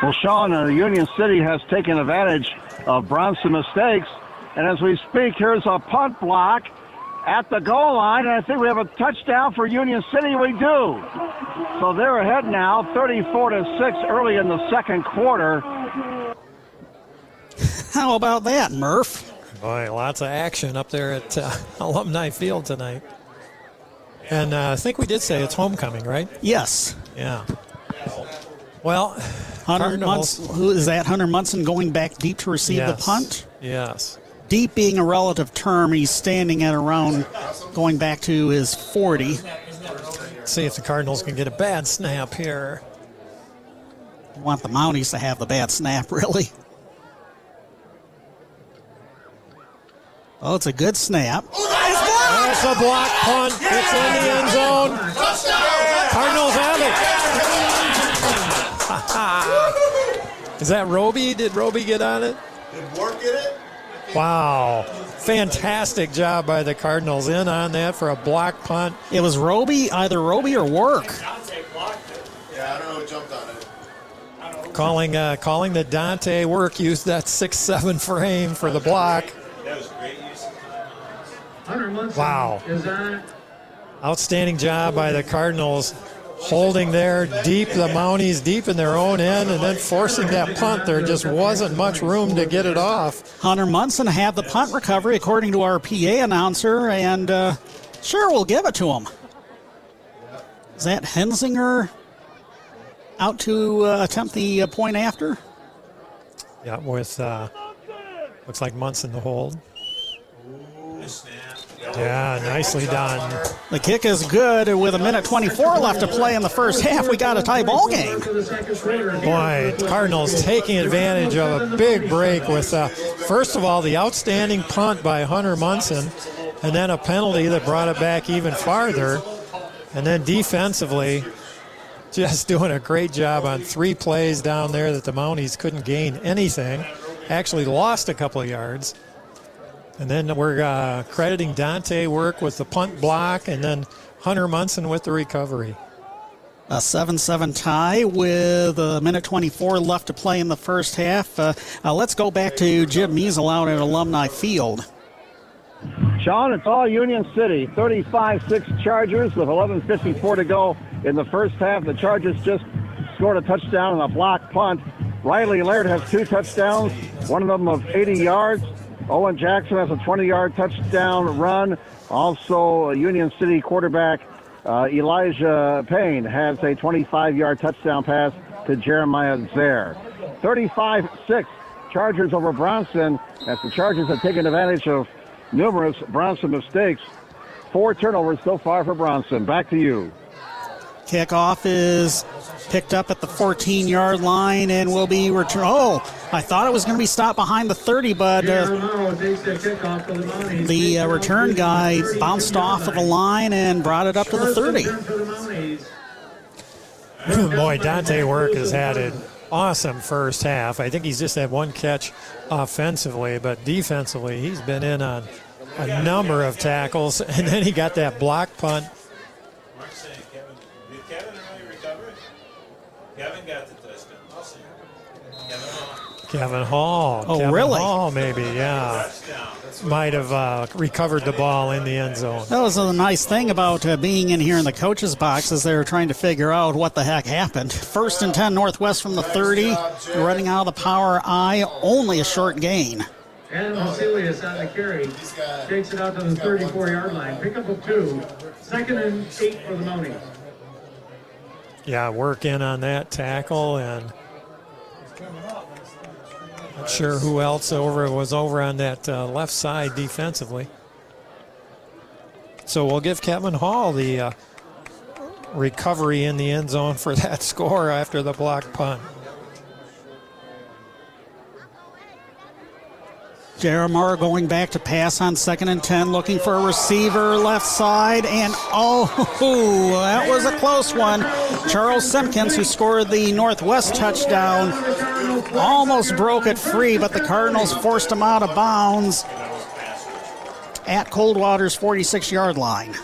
Well, Sean, uh, Union City has taken advantage of Bronson mistakes. And as we speak, here's a punt block at the goal line. And I think we have a touchdown for Union City. We do. So they're ahead now, 34 to 6 early in the second quarter. How about that, Murph? Boy, lots of action up there at uh, Alumni Field tonight. And uh, I think we did say it's homecoming, right? Yes. Yeah. Well, Hunter Cardinals- Munson, who is that? Hunter Munson going back deep to receive the punt. Yes. Deep being a relative term, he's standing at around going back to his 40. See if the Cardinals can get a bad snap here. Want the Mounties to have the bad snap, really. Oh, it's a good snap. That's a block punt. It's in the end zone. Cardinals have it. Is that Roby? Did Roby get on it? Did Ward get it? Wow. Fantastic job by the Cardinals in on that for a block punt. It was Roby, either Roby or Work. Yeah, I don't know who jumped on it. Calling uh, calling the Dante Work used that six seven frame for the block. That was great use. Hunter Munson Wow. is on. Outstanding job by the Cardinals holding there deep, the Mounties deep in their own end, and then forcing that punt. There just wasn't much room to get it off. Hunter Munson had the punt recovery, according to our PA announcer, and uh, sure, we'll give it to him. Is that Hensinger out to uh, attempt the uh, point after? Yeah, with uh, looks like Munson the hold. Yeah, nicely done. The kick is good with a minute 24 left to play in the first half. We got a tie ball game. Boy, Cardinals taking advantage of a big break with, uh, first of all, the outstanding punt by Hunter Munson, and then a penalty that brought it back even farther. And then defensively, just doing a great job on three plays down there that the Mounties couldn't gain anything. Actually, lost a couple of yards. And then we're uh, crediting Dante Work with the punt block, and then Hunter Munson with the recovery. A 7 7 tie with a minute 24 left to play in the first half. Uh, uh, let's go back to Jim Measle out at Alumni Field. Sean, it's all Union City. 35-6 Chargers with 11.54 to go in the first half. The Chargers just scored a touchdown on a block punt. Riley Laird has two touchdowns, one of them of 80 yards. Owen Jackson has a 20-yard touchdown run. Also, Union City quarterback uh, Elijah Payne has a 25-yard touchdown pass to Jeremiah Zaire. 35-6 Chargers over Bronson as the Chargers have taken advantage of numerous Bronson mistakes. Four turnovers so far for Bronson. Back to you. Kickoff is picked up at the 14 yard line and will be returned. Oh, I thought it was going to be stopped behind the 30, but uh, the uh, return guy bounced off of the line and brought it up to the 30. For the Mounties. Boy, Dante Work has had an awesome first half. I think he's just had one catch offensively, but defensively, he's been in on a number of tackles, and then he got that block punt. Mark's saying Kevin. Did Kevin really recover? Kevin got the touchdown. I'll see. Kevin Hall. Kevin Hall. Oh, Kevin really? Hall, maybe, yeah. Might have uh, recovered the ball in the end zone. That was the nice thing about uh, being in here in the coach's box is they were trying to figure out what the heck happened. First and 10 Northwest from the 30, running out of the power I, only a short gain. And Vasilius on the carry. Takes it out to the 34 yard line. Pick up a two. Second and eight for the Mounties. Yeah, Work in on that tackle, and not sure who else over was over on that uh, left side defensively. So we'll give Kevin Hall the uh, recovery in the end zone for that score after the block punt. Jeremiah going back to pass on second and 10, looking for a receiver left side. And oh, that was a close one. Charles Simpkins, who scored the Northwest touchdown, almost broke it free, but the Cardinals forced him out of bounds. at Coldwater's 46 yard line.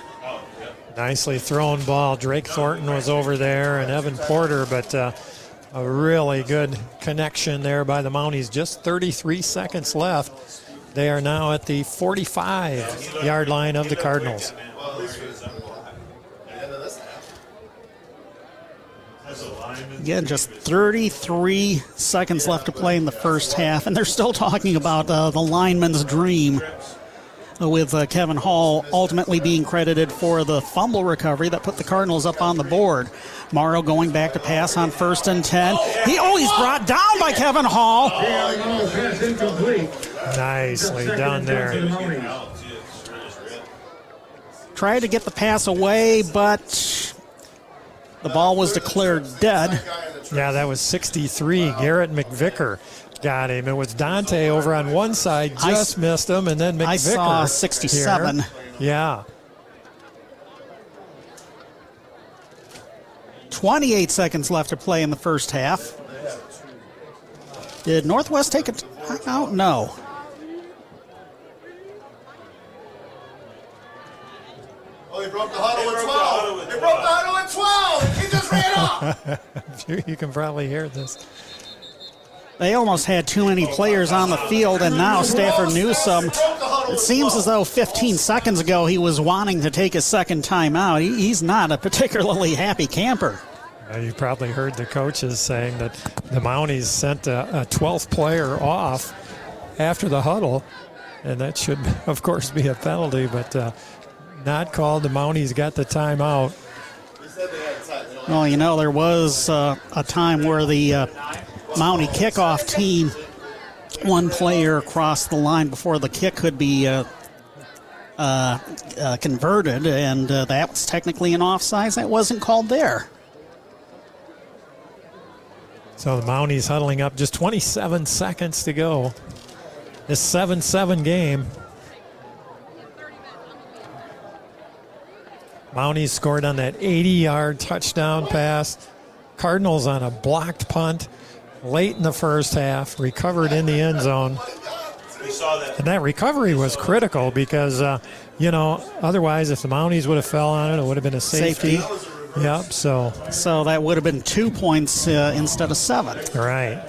Nicely thrown ball. Drake Thornton was over there and Evan Porter, but uh, a really good connection there by the Mounties. Just 33 seconds left. They are now at the 45 yard line of the Cardinals. Again, just 33 seconds left to play in the first half, and they're still talking about uh, the lineman's dream with uh, Kevin Hall ultimately being credited for the fumble recovery that put the Cardinals up on the board. Morrow going back to pass on first and 10. He always brought down by Kevin Hall. Nicely done there. Tried to get the pass away, but the ball was declared dead. Yeah, that was 63. Garrett McVicker got him. It was Dante over on one side, just I, missed him, and then McVicker. I saw 67. Here. Yeah. 28 seconds left to play in the first half. Did Northwest take it out? No. Oh, he broke the huddle at 12. He broke the huddle at 12. He just ran off. you can probably hear this. They almost had too many players on the field, and now Stafford Newsome. It seems as though 15 seconds ago he was wanting to take a second timeout. He's not a particularly happy camper. You probably heard the coaches saying that the Mounties sent a, a 12th player off after the huddle, and that should, of course, be a penalty, but uh, not called. The Mounties got the timeout. Well, you know, there was uh, a time where the uh, Mountie kickoff team, one player crossed the line before the kick could be uh, uh, uh, converted, and uh, that was technically an offsides. That wasn't called there. So the Mounties huddling up, just 27 seconds to go. This 7 7 game. Mounties scored on that 80 yard touchdown pass. Cardinals on a blocked punt late in the first half, recovered in the end zone. And that recovery was critical because, uh, you know, otherwise, if the Mounties would have fell on it, it would have been a safety. safety. Yep. So. So that would have been two points uh, instead of seven. Right.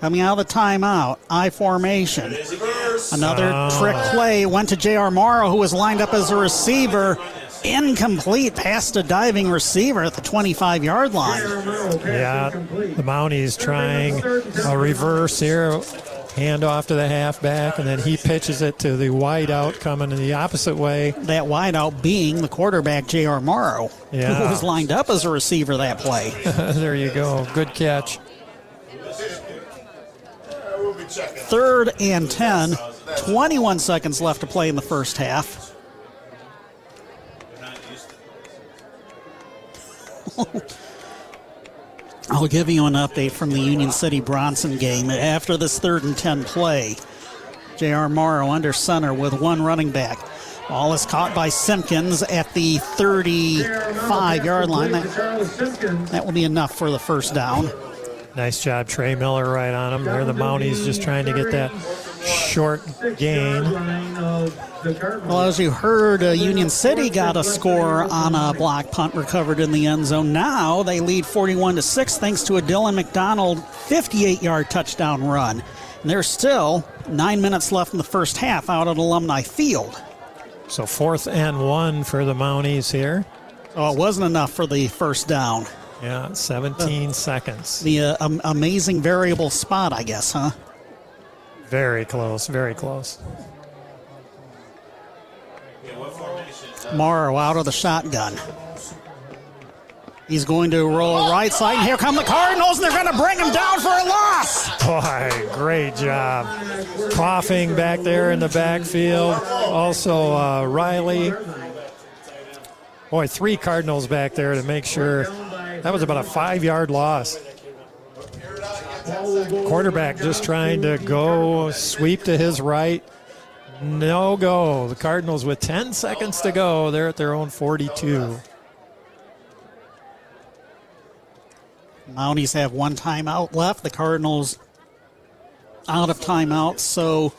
Coming out of the timeout, I formation. Another oh. trick play went to J.R. Morrow, who was lined up as a receiver incomplete past a diving receiver at the 25 yard line. Yeah, the Mounties trying a reverse here. Hand off to the halfback, and then he pitches it to the wideout coming in the opposite way. That wideout being the quarterback, J.R. Morrow, yeah. who was lined up as a receiver that play. there you go. Good catch. Third and 10. 21 seconds left to play in the first half. I'll give you an update from the Union City Bronson game. After this third and 10 play, J.R. Morrow under center with one running back. Ball is caught by Simpkins at the 35 yard line. That, that will be enough for the first down. Nice job, Trey Miller, right on him. There, the Mounties just trying to get that short gain. Well, as you heard, uh, Union City got a score on a block punt recovered in the end zone. Now they lead 41 to 6 thanks to a Dylan McDonald 58 yard touchdown run. And there's still nine minutes left in the first half out at Alumni Field. So fourth and one for the Mounties here. Oh, it wasn't enough for the first down. Yeah, 17 uh, seconds. The uh, um, amazing variable spot, I guess, huh? Very close, very close. Morrow out of the shotgun. He's going to roll right side, and here come the Cardinals, and they're going to bring him down for a loss. Boy, great job. Coffing back there in the backfield. Also, uh, Riley. Boy, three Cardinals back there to make sure. That was about a five yard loss. Quarterback just trying to go sweep to his right. No go. The Cardinals with 10 seconds to go. They're at their own 42. Mounties have one timeout left. The Cardinals out of timeout, so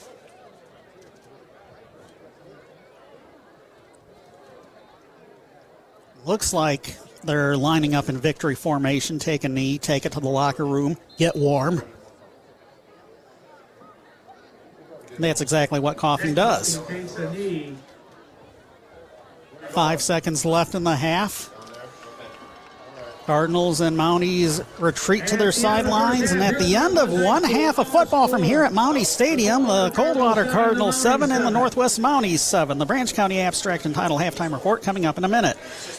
looks like they're lining up in victory formation. Take a knee, take it to the locker room, get warm. That's exactly what Coffing does. Five seconds left in the half. Cardinals and Mounties retreat to their sidelines, and at the end of one half of football from here at Mountie Stadium, the Coldwater Cardinals seven and the Northwest Mounties seven. The Branch County Abstract and Title halftime report coming up in a minute.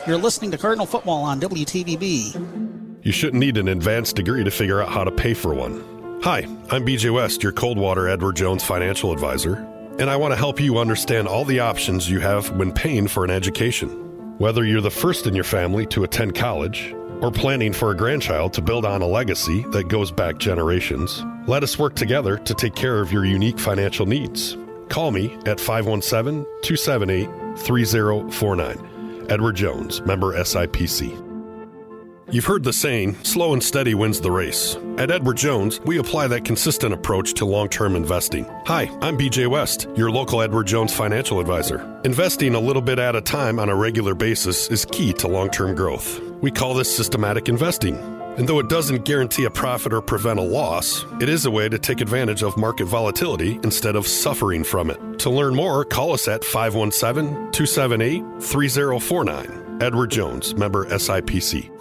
You're listening to Cardinal Football on WTVB. You shouldn't need an advanced degree to figure out how to pay for one. Hi, I'm BJ West, your Coldwater Edward Jones financial advisor, and I want to help you understand all the options you have when paying for an education. Whether you're the first in your family to attend college or planning for a grandchild to build on a legacy that goes back generations, let us work together to take care of your unique financial needs. Call me at 517 278 3049. Edward Jones, member SIPC. You've heard the saying, slow and steady wins the race. At Edward Jones, we apply that consistent approach to long term investing. Hi, I'm BJ West, your local Edward Jones financial advisor. Investing a little bit at a time on a regular basis is key to long term growth. We call this systematic investing. And though it doesn't guarantee a profit or prevent a loss, it is a way to take advantage of market volatility instead of suffering from it. To learn more, call us at 517 278 3049. Edward Jones, member SIPC.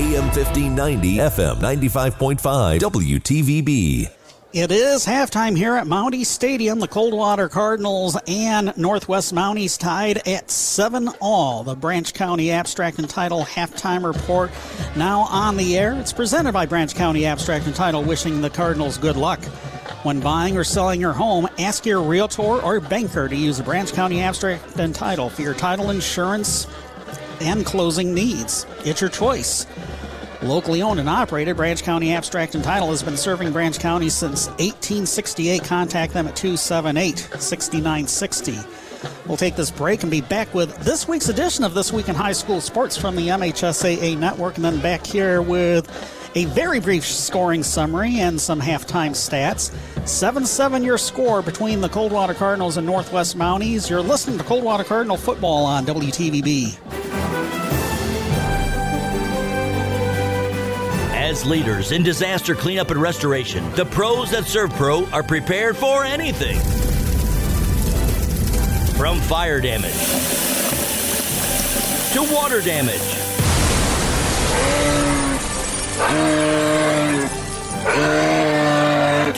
AM 1590, FM 95.5, WTVB. It is halftime here at Mountie Stadium. The Coldwater Cardinals and Northwest Mounties tied at 7 all. The Branch County Abstract and Title halftime report now on the air. It's presented by Branch County Abstract and Title, wishing the Cardinals good luck. When buying or selling your home, ask your realtor or banker to use the Branch County Abstract and Title for your title insurance and closing needs. It's your choice. Locally owned and operated, Branch County Abstract and Title has been serving Branch County since 1868. Contact them at 278 6960. We'll take this break and be back with this week's edition of This Week in High School Sports from the MHSAA Network, and then back here with a very brief scoring summary and some halftime stats. 7 7 your score between the Coldwater Cardinals and Northwest Mounties. You're listening to Coldwater Cardinal football on WTVB. As leaders in disaster cleanup and restoration, the pros at ServPro are prepared for anything. From fire damage to water damage Hum, hum.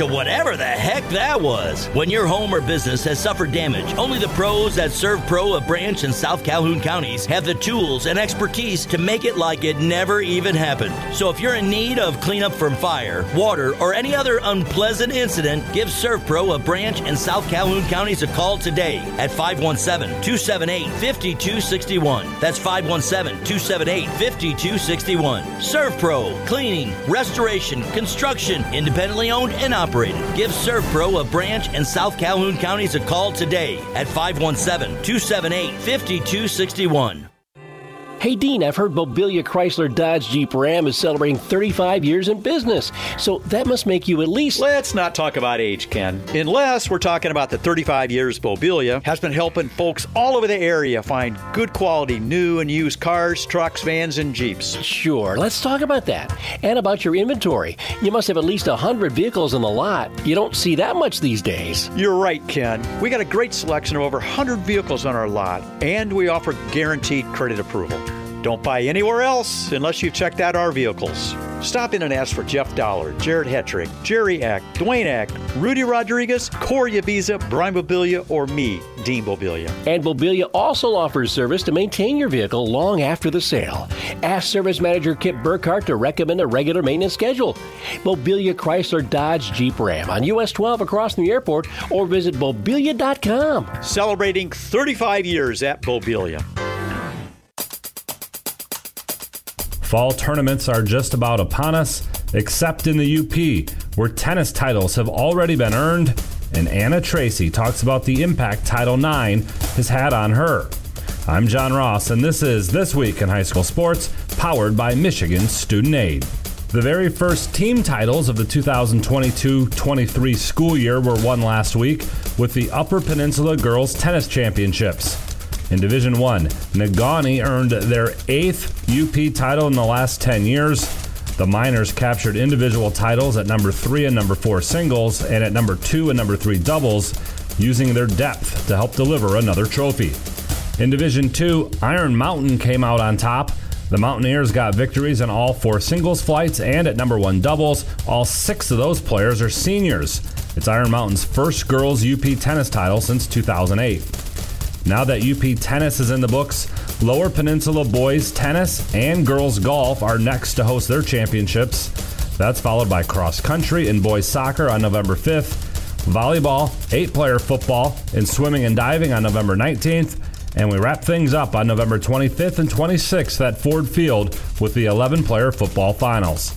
To whatever the heck that was. When your home or business has suffered damage, only the pros at ServPro of Branch and South Calhoun counties have the tools and expertise to make it like it never even happened. So if you're in need of cleanup from fire, water, or any other unpleasant incident, give ServPro of Branch and South Calhoun counties a call today at 517 278 5261. That's 517 278 5261. ServPro, cleaning, restoration, construction, independently owned and operated. Give ServPro of Branch and South Calhoun counties a call today at 517 278 5261. Hey Dean, I've heard Mobilia Chrysler Dodge Jeep Ram is celebrating 35 years in business, so that must make you at least. Let's not talk about age, Ken. Unless we're talking about the 35 years Mobilia has been helping folks all over the area find good quality new and used cars, trucks, vans, and Jeeps. Sure, let's talk about that. And about your inventory. You must have at least 100 vehicles in the lot. You don't see that much these days. You're right, Ken. We got a great selection of over 100 vehicles on our lot, and we offer guaranteed credit approval. Don't buy anywhere else unless you've checked out our vehicles. Stop in and ask for Jeff Dollar, Jared Hetrick, Jerry Eck, Dwayne Eck, Rudy Rodriguez, Corey Abiza, Brian Mobilia, or me, Dean Mobilia. And Mobilia also offers service to maintain your vehicle long after the sale. Ask Service Manager Kip Burkhart to recommend a regular maintenance schedule. Mobilia Chrysler Dodge Jeep Ram on US 12 across the airport or visit mobilia.com. Celebrating 35 years at Mobilia. Fall tournaments are just about upon us, except in the UP, where tennis titles have already been earned, and Anna Tracy talks about the impact Title IX has had on her. I'm John Ross, and this is This Week in High School Sports, powered by Michigan Student Aid. The very first team titles of the 2022 23 school year were won last week with the Upper Peninsula Girls Tennis Championships. In Division 1, Negaunee earned their eighth UP title in the last 10 years. The Miners captured individual titles at number 3 and number 4 singles and at number 2 and number 3 doubles, using their depth to help deliver another trophy. In Division 2, Iron Mountain came out on top. The Mountaineers got victories in all four singles flights and at number one doubles. All six of those players are seniors. It's Iron Mountain's first girls UP tennis title since 2008. Now that UP tennis is in the books, Lower Peninsula boys tennis and girls golf are next to host their championships. That's followed by cross country and boys soccer on November 5th, volleyball, eight player football, and swimming and diving on November 19th. And we wrap things up on November 25th and 26th at Ford Field with the 11 player football finals.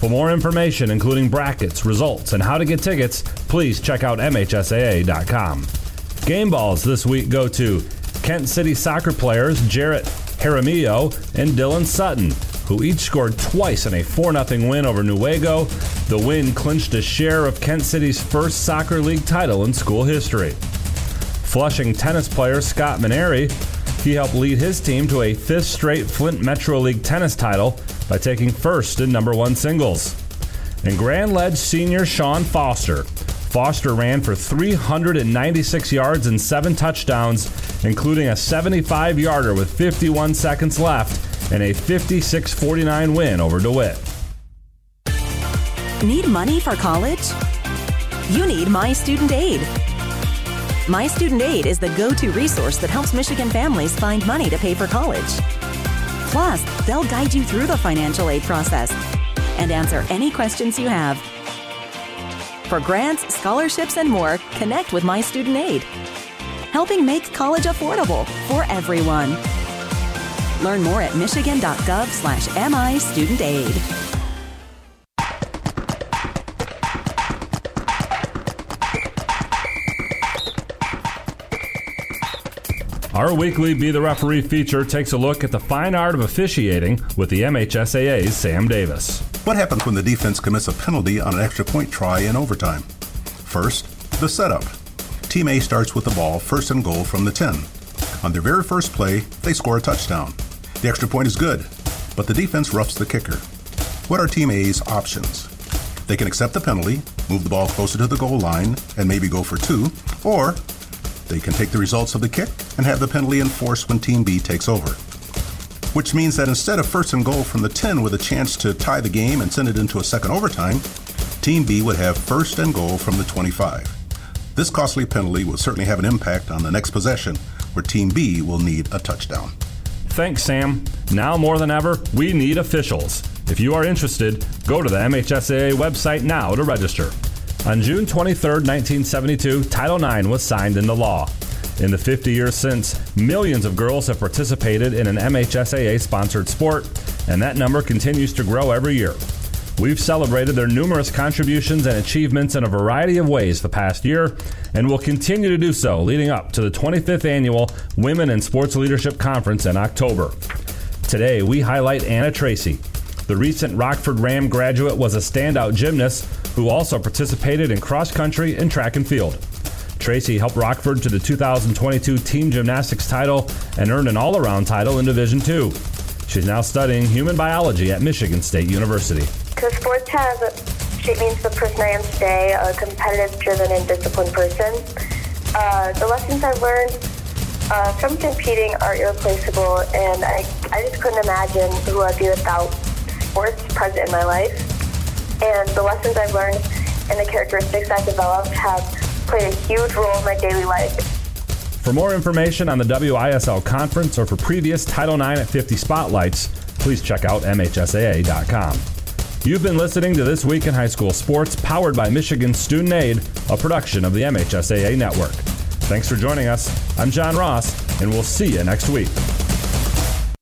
For more information, including brackets, results, and how to get tickets, please check out MHSAA.com. Game balls this week go to Kent City soccer players Jarrett Jaramillo and Dylan Sutton, who each scored twice in a 4 0 win over Newaygo. The win clinched a share of Kent City's first soccer league title in school history. Flushing tennis player Scott Maneri, he helped lead his team to a fifth straight Flint Metro League tennis title by taking first in number one singles. And Grand Ledge senior Sean Foster. Foster ran for 396 yards and seven touchdowns, including a 75 yarder with 51 seconds left and a 56 49 win over DeWitt. Need money for college? You need My Student Aid. My Student Aid is the go to resource that helps Michigan families find money to pay for college. Plus, they'll guide you through the financial aid process and answer any questions you have. For grants, scholarships, and more, connect with My Student Aid, helping make college affordable for everyone. Learn more at michigan.gov slash MI Student Aid. Our weekly Be the Referee feature takes a look at the fine art of officiating with the MHSAA's Sam Davis. What happens when the defense commits a penalty on an extra point try in overtime? First, the setup. Team A starts with the ball first and goal from the 10. On their very first play, they score a touchdown. The extra point is good, but the defense roughs the kicker. What are Team A's options? They can accept the penalty, move the ball closer to the goal line, and maybe go for two, or they can take the results of the kick and have the penalty enforced when Team B takes over. Which means that instead of first and goal from the 10 with a chance to tie the game and send it into a second overtime, Team B would have first and goal from the 25. This costly penalty will certainly have an impact on the next possession, where Team B will need a touchdown. Thanks, Sam. Now more than ever, we need officials. If you are interested, go to the MHSAA website now to register. On June 23, 1972, Title IX was signed into law. In the 50 years since, millions of girls have participated in an MHSAA sponsored sport, and that number continues to grow every year. We've celebrated their numerous contributions and achievements in a variety of ways the past year, and will continue to do so leading up to the 25th annual Women in Sports Leadership Conference in October. Today, we highlight Anna Tracy. The recent Rockford Ram graduate was a standout gymnast who also participated in cross country and track and field. Tracy helped Rockford to the 2022 team gymnastics title and earned an all around title in Division II. She's now studying human biology at Michigan State University. Because sports has shaped me into the person I am today, a competitive, driven, and disciplined person. Uh, the lessons I've learned uh, from competing are irreplaceable, and I, I just couldn't imagine who I'd be without sports present in my life. And the lessons I've learned and the characteristics I've developed have played a huge role in my daily life. For more information on the WISL conference or for previous Title IX at 50 spotlights, please check out MHSAA.com. You've been listening to This Week in High School Sports, powered by Michigan Student Aid, a production of the MHSAA Network. Thanks for joining us. I'm John Ross, and we'll see you next week.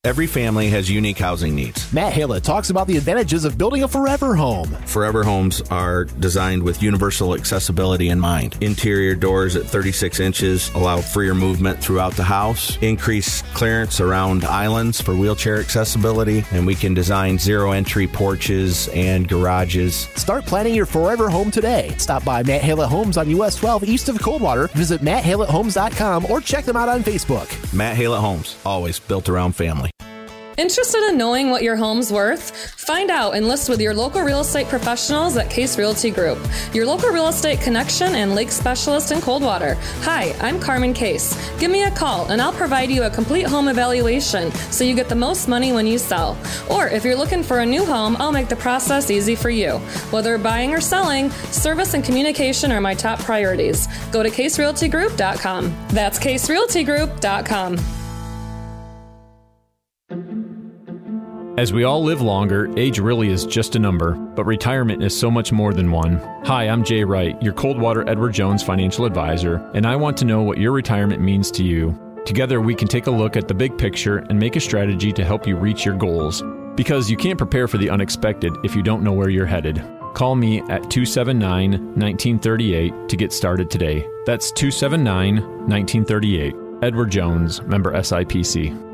Every family has unique housing needs. Matt Hallett talks about the advantages of building a forever home. Forever homes are designed with universal accessibility in mind. Interior doors at 36 inches allow freer movement throughout the house, increase clearance around islands for wheelchair accessibility, and we can design zero entry porches and garages. Start planning your forever home today. Stop by Matt Hallett Homes on US 12 east of Coldwater. Visit matthalletthomes.com or check them out on Facebook. Matt Hallett Homes, always built around family. Interested in knowing what your home's worth? Find out and list with your local real estate professionals at Case Realty Group, your local real estate connection and lake specialist in Coldwater. Hi, I'm Carmen Case. Give me a call and I'll provide you a complete home evaluation so you get the most money when you sell. Or if you're looking for a new home, I'll make the process easy for you. Whether buying or selling, service and communication are my top priorities. Go to caserealtygroup.com. That's caserealtygroup.com. As we all live longer, age really is just a number, but retirement is so much more than one. Hi, I'm Jay Wright, your Coldwater Edward Jones financial advisor, and I want to know what your retirement means to you. Together, we can take a look at the big picture and make a strategy to help you reach your goals. Because you can't prepare for the unexpected if you don't know where you're headed. Call me at 279 1938 to get started today. That's 279 1938. Edward Jones, member SIPC.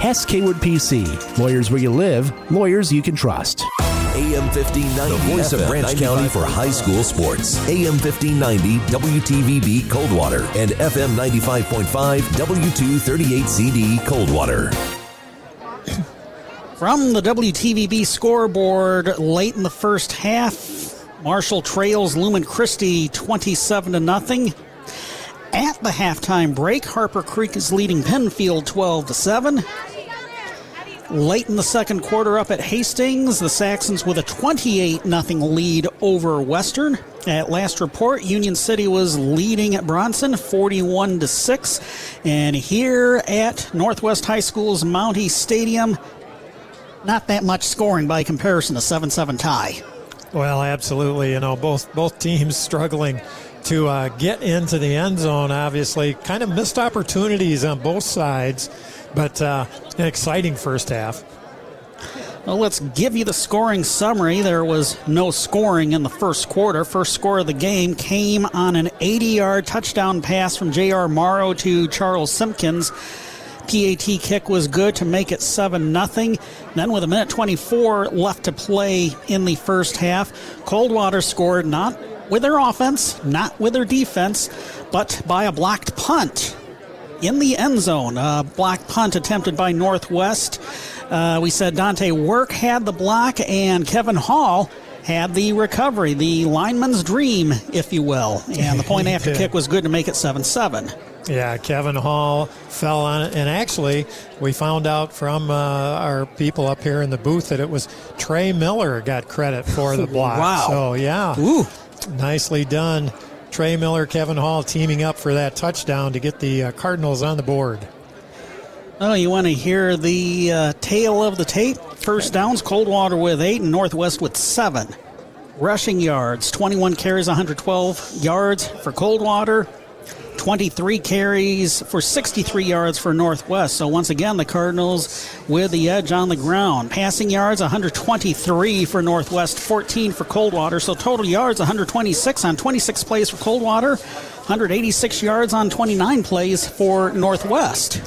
Hass Kaywood PC. Lawyers where you live, lawyers you can trust. AM 1590, the voice of Branch County for high school sports. AM 1590, WTVB Coldwater, and FM 95.5, W238CD Coldwater. From the WTVB scoreboard late in the first half, Marshall trails Lumen Christi 27 to nothing. At the halftime break, Harper Creek is leading Pennfield 12 to 7. Late in the second quarter, up at Hastings, the Saxons with a 28 0 lead over Western. At last report, Union City was leading at Bronson 41 to 6. And here at Northwest High School's Mountie Stadium, not that much scoring by comparison, a 7 7 tie. Well, absolutely. You know, both both teams struggling to uh, get into the end zone. Obviously, kind of missed opportunities on both sides, but uh, an exciting first half. Well, let's give you the scoring summary. There was no scoring in the first quarter. First score of the game came on an 80 yard touchdown pass from J.R. Morrow to Charles Simpkins. PAT kick was good to make it 7 0. Then, with a minute 24 left to play in the first half, Coldwater scored not with their offense, not with their defense, but by a blocked punt in the end zone. A block punt attempted by Northwest. Uh, we said Dante Work had the block, and Kevin Hall had the recovery, the lineman's dream, if you will. And the point after kick was good to make it 7 7. Yeah, Kevin Hall fell on it. And actually, we found out from uh, our people up here in the booth that it was Trey Miller got credit for the block. wow. So, yeah. Ooh. Nicely done. Trey Miller, Kevin Hall teaming up for that touchdown to get the uh, Cardinals on the board. Oh, you want to hear the uh, tale of the tape? First downs, Coldwater with eight and Northwest with seven. Rushing yards, 21 carries, 112 yards for Coldwater. 23 carries for 63 yards for Northwest. So once again, the Cardinals with the edge on the ground. Passing yards 123 for Northwest, 14 for Coldwater. So total yards 126 on 26 plays for Coldwater, 186 yards on 29 plays for Northwest.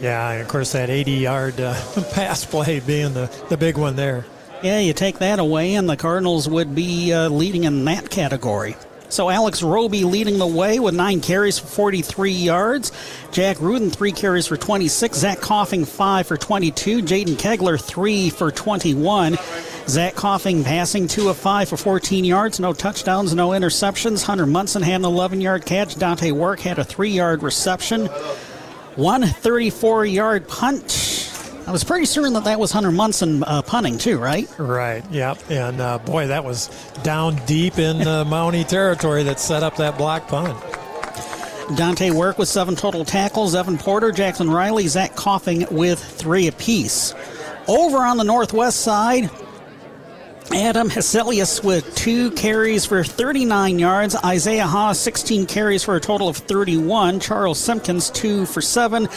Yeah, and of course that 80-yard uh, pass play being the, the big one there. Yeah, you take that away, and the Cardinals would be uh, leading in that category. So Alex Roby leading the way with nine carries for 43 yards. Jack Rudin, three carries for 26. Zach Coffing, five for 22. Jaden Kegler, three for 21. Zach Coffing passing two of five for 14 yards. No touchdowns, no interceptions. Hunter Munson had an 11 yard catch. Dante Work had a three yard reception. 134 yard punt I was pretty certain that that was Hunter Munson uh, punting too, right? Right. Yep. And uh, boy, that was down deep in the Mountie territory that set up that block punt. Dante Work with seven total tackles. Evan Porter, Jackson Riley, Zach Coffing with three apiece. Over on the northwest side, Adam Heselius with two carries for 39 yards. Isaiah Hawes, 16 carries for a total of 31. Charles Simpkins, two for seven.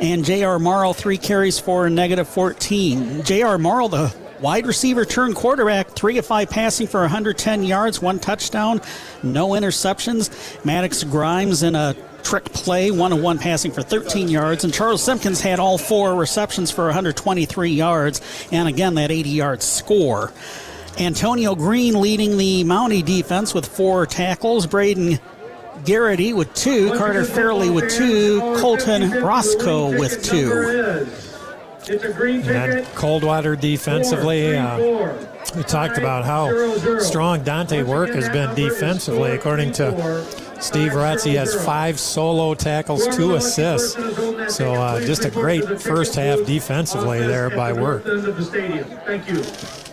And J.R. Morrow, three carries for a negative 14. J.R. Morrow, the wide receiver turned quarterback, three of five passing for 110 yards, one touchdown, no interceptions. Maddox Grimes in a trick play, one of one passing for 13 yards, and Charles Simpkins had all four receptions for 123 yards, and again that 80 yard score. Antonio Green leading the Mountie defense with four tackles. Braden Garrity with two. Carter Fairley with two. Colton Roscoe with two. And Coldwater defensively, uh, we talked about how strong Dante Work has been defensively. According to Steve Rutz, he has five solo tackles, two assists. So uh, just a great first half defensively there by Work. Thank you.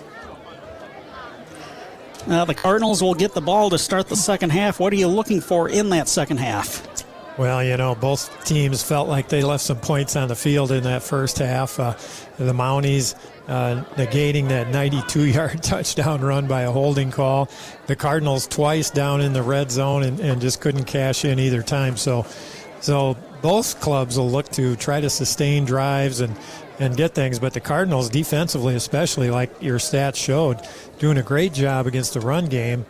Uh, the Cardinals will get the ball to start the second half. What are you looking for in that second half? Well, you know, both teams felt like they left some points on the field in that first half. Uh, the Mounties uh, negating that 92 yard touchdown run by a holding call. The Cardinals twice down in the red zone and, and just couldn't cash in either time. So, so both clubs will look to try to sustain drives and, and get things. But the Cardinals, defensively, especially, like your stats showed, doing a great job against the run game.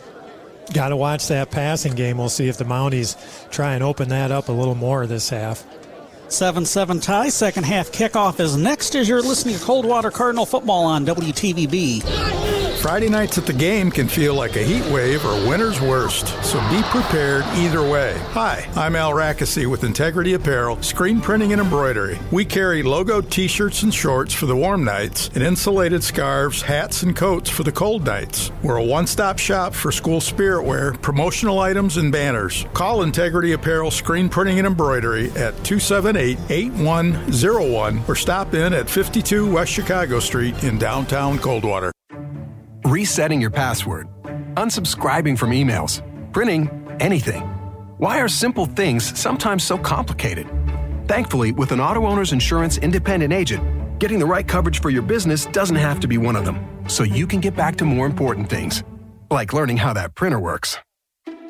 Got to watch that passing game. We'll see if the Mounties try and open that up a little more this half. 7 7 tie. Second half kickoff is next as you're listening to Coldwater Cardinal football on WTVB. Friday nights at the game can feel like a heat wave or winter's worst, so be prepared either way. Hi, I'm Al Rackesee with Integrity Apparel, screen printing and embroidery. We carry logo t shirts and shorts for the warm nights and insulated scarves, hats, and coats for the cold nights. We're a one stop shop for school spirit wear, promotional items, and banners. Call Integrity Apparel Screen Printing and Embroidery at 278 8101 or stop in at 52 West Chicago Street in downtown Coldwater. Resetting your password, unsubscribing from emails, printing anything. Why are simple things sometimes so complicated? Thankfully, with an auto owner's insurance independent agent, getting the right coverage for your business doesn't have to be one of them, so you can get back to more important things, like learning how that printer works.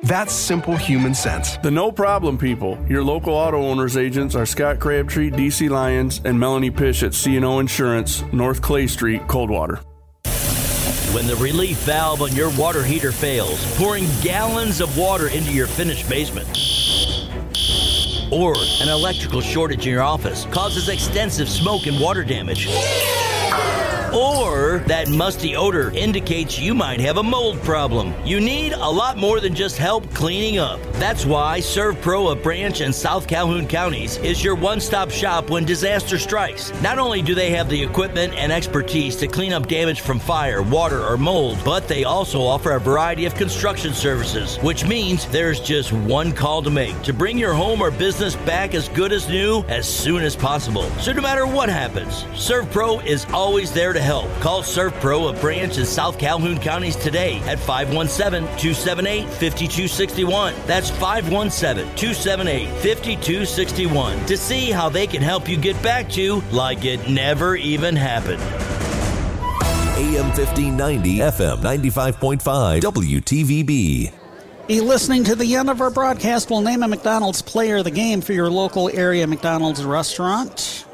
That's simple human sense. The no problem people. Your local auto owners agents are Scott Crabtree, DC Lyons, and Melanie Pish at CNO Insurance, North Clay Street, Coldwater. When the relief valve on your water heater fails, pouring gallons of water into your finished basement. Or an electrical shortage in your office causes extensive smoke and water damage. Or that musty odor indicates you might have a mold problem. You need a lot more than just help cleaning up. That's why ServPro of Branch and South Calhoun counties is your one stop shop when disaster strikes. Not only do they have the equipment and expertise to clean up damage from fire, water, or mold, but they also offer a variety of construction services, which means there's just one call to make to bring your home or business back as good as new as soon as possible. So no matter what happens, ServPro is always there to help. Call Pro of Branch in South Calhoun counties today at 517-278-5261. That's 517-278-5261 to see how they can help you get back to like it never even happened. AM 1590, FM 95.5, WTVB. Be listening to the end of our broadcast. We'll name a McDonald's player of the game for your local area McDonald's restaurant.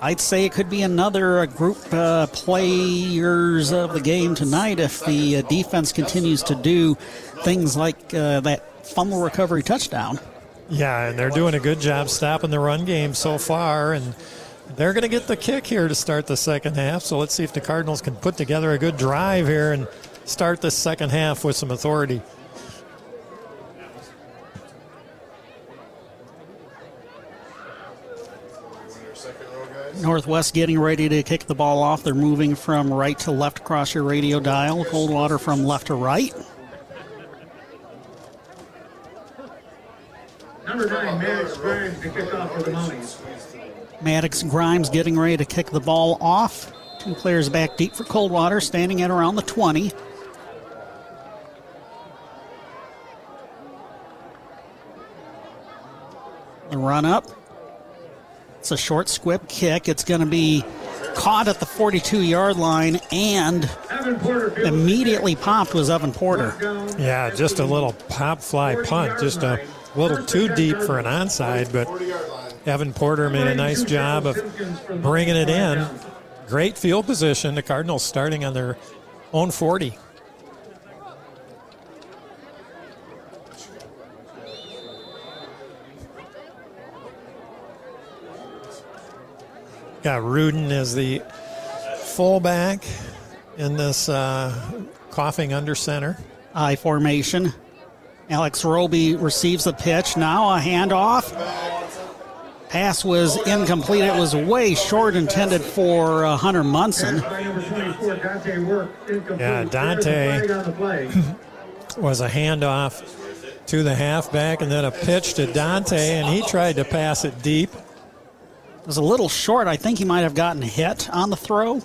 I'd say it could be another uh, group uh, players of the game tonight if the uh, defense continues to do things like uh, that fumble recovery touchdown. Yeah, and they're doing a good job stopping the run game so far, and they're going to get the kick here to start the second half. So let's see if the Cardinals can put together a good drive here and start the second half with some authority. Northwest getting ready to kick the ball off. They're moving from right to left across your radio dial. Coldwater from left to right. Number nine, Maddox Grimes to kick off for the Mounties. Maddox Grimes getting ready to kick the ball off. Two players back deep for Coldwater, standing at around the 20. The run up. It's a short squib kick. It's going to be caught at the 42 yard line and immediately popped was Evan Porter. Yeah, just a little pop fly punt, just a little too deep for an onside, but Evan Porter made a nice job of bringing it in. Great field position. The Cardinals starting on their own 40. Got Rudin as the fullback in this uh, Coffing under center. I formation. Alex Roby receives the pitch. Now a handoff. Pass was incomplete. It was way short, intended for uh, Hunter Munson. Yeah, Dante was a handoff to the halfback and then a pitch to Dante, and he tried to pass it deep. It was a little short. I think he might have gotten hit on the throw.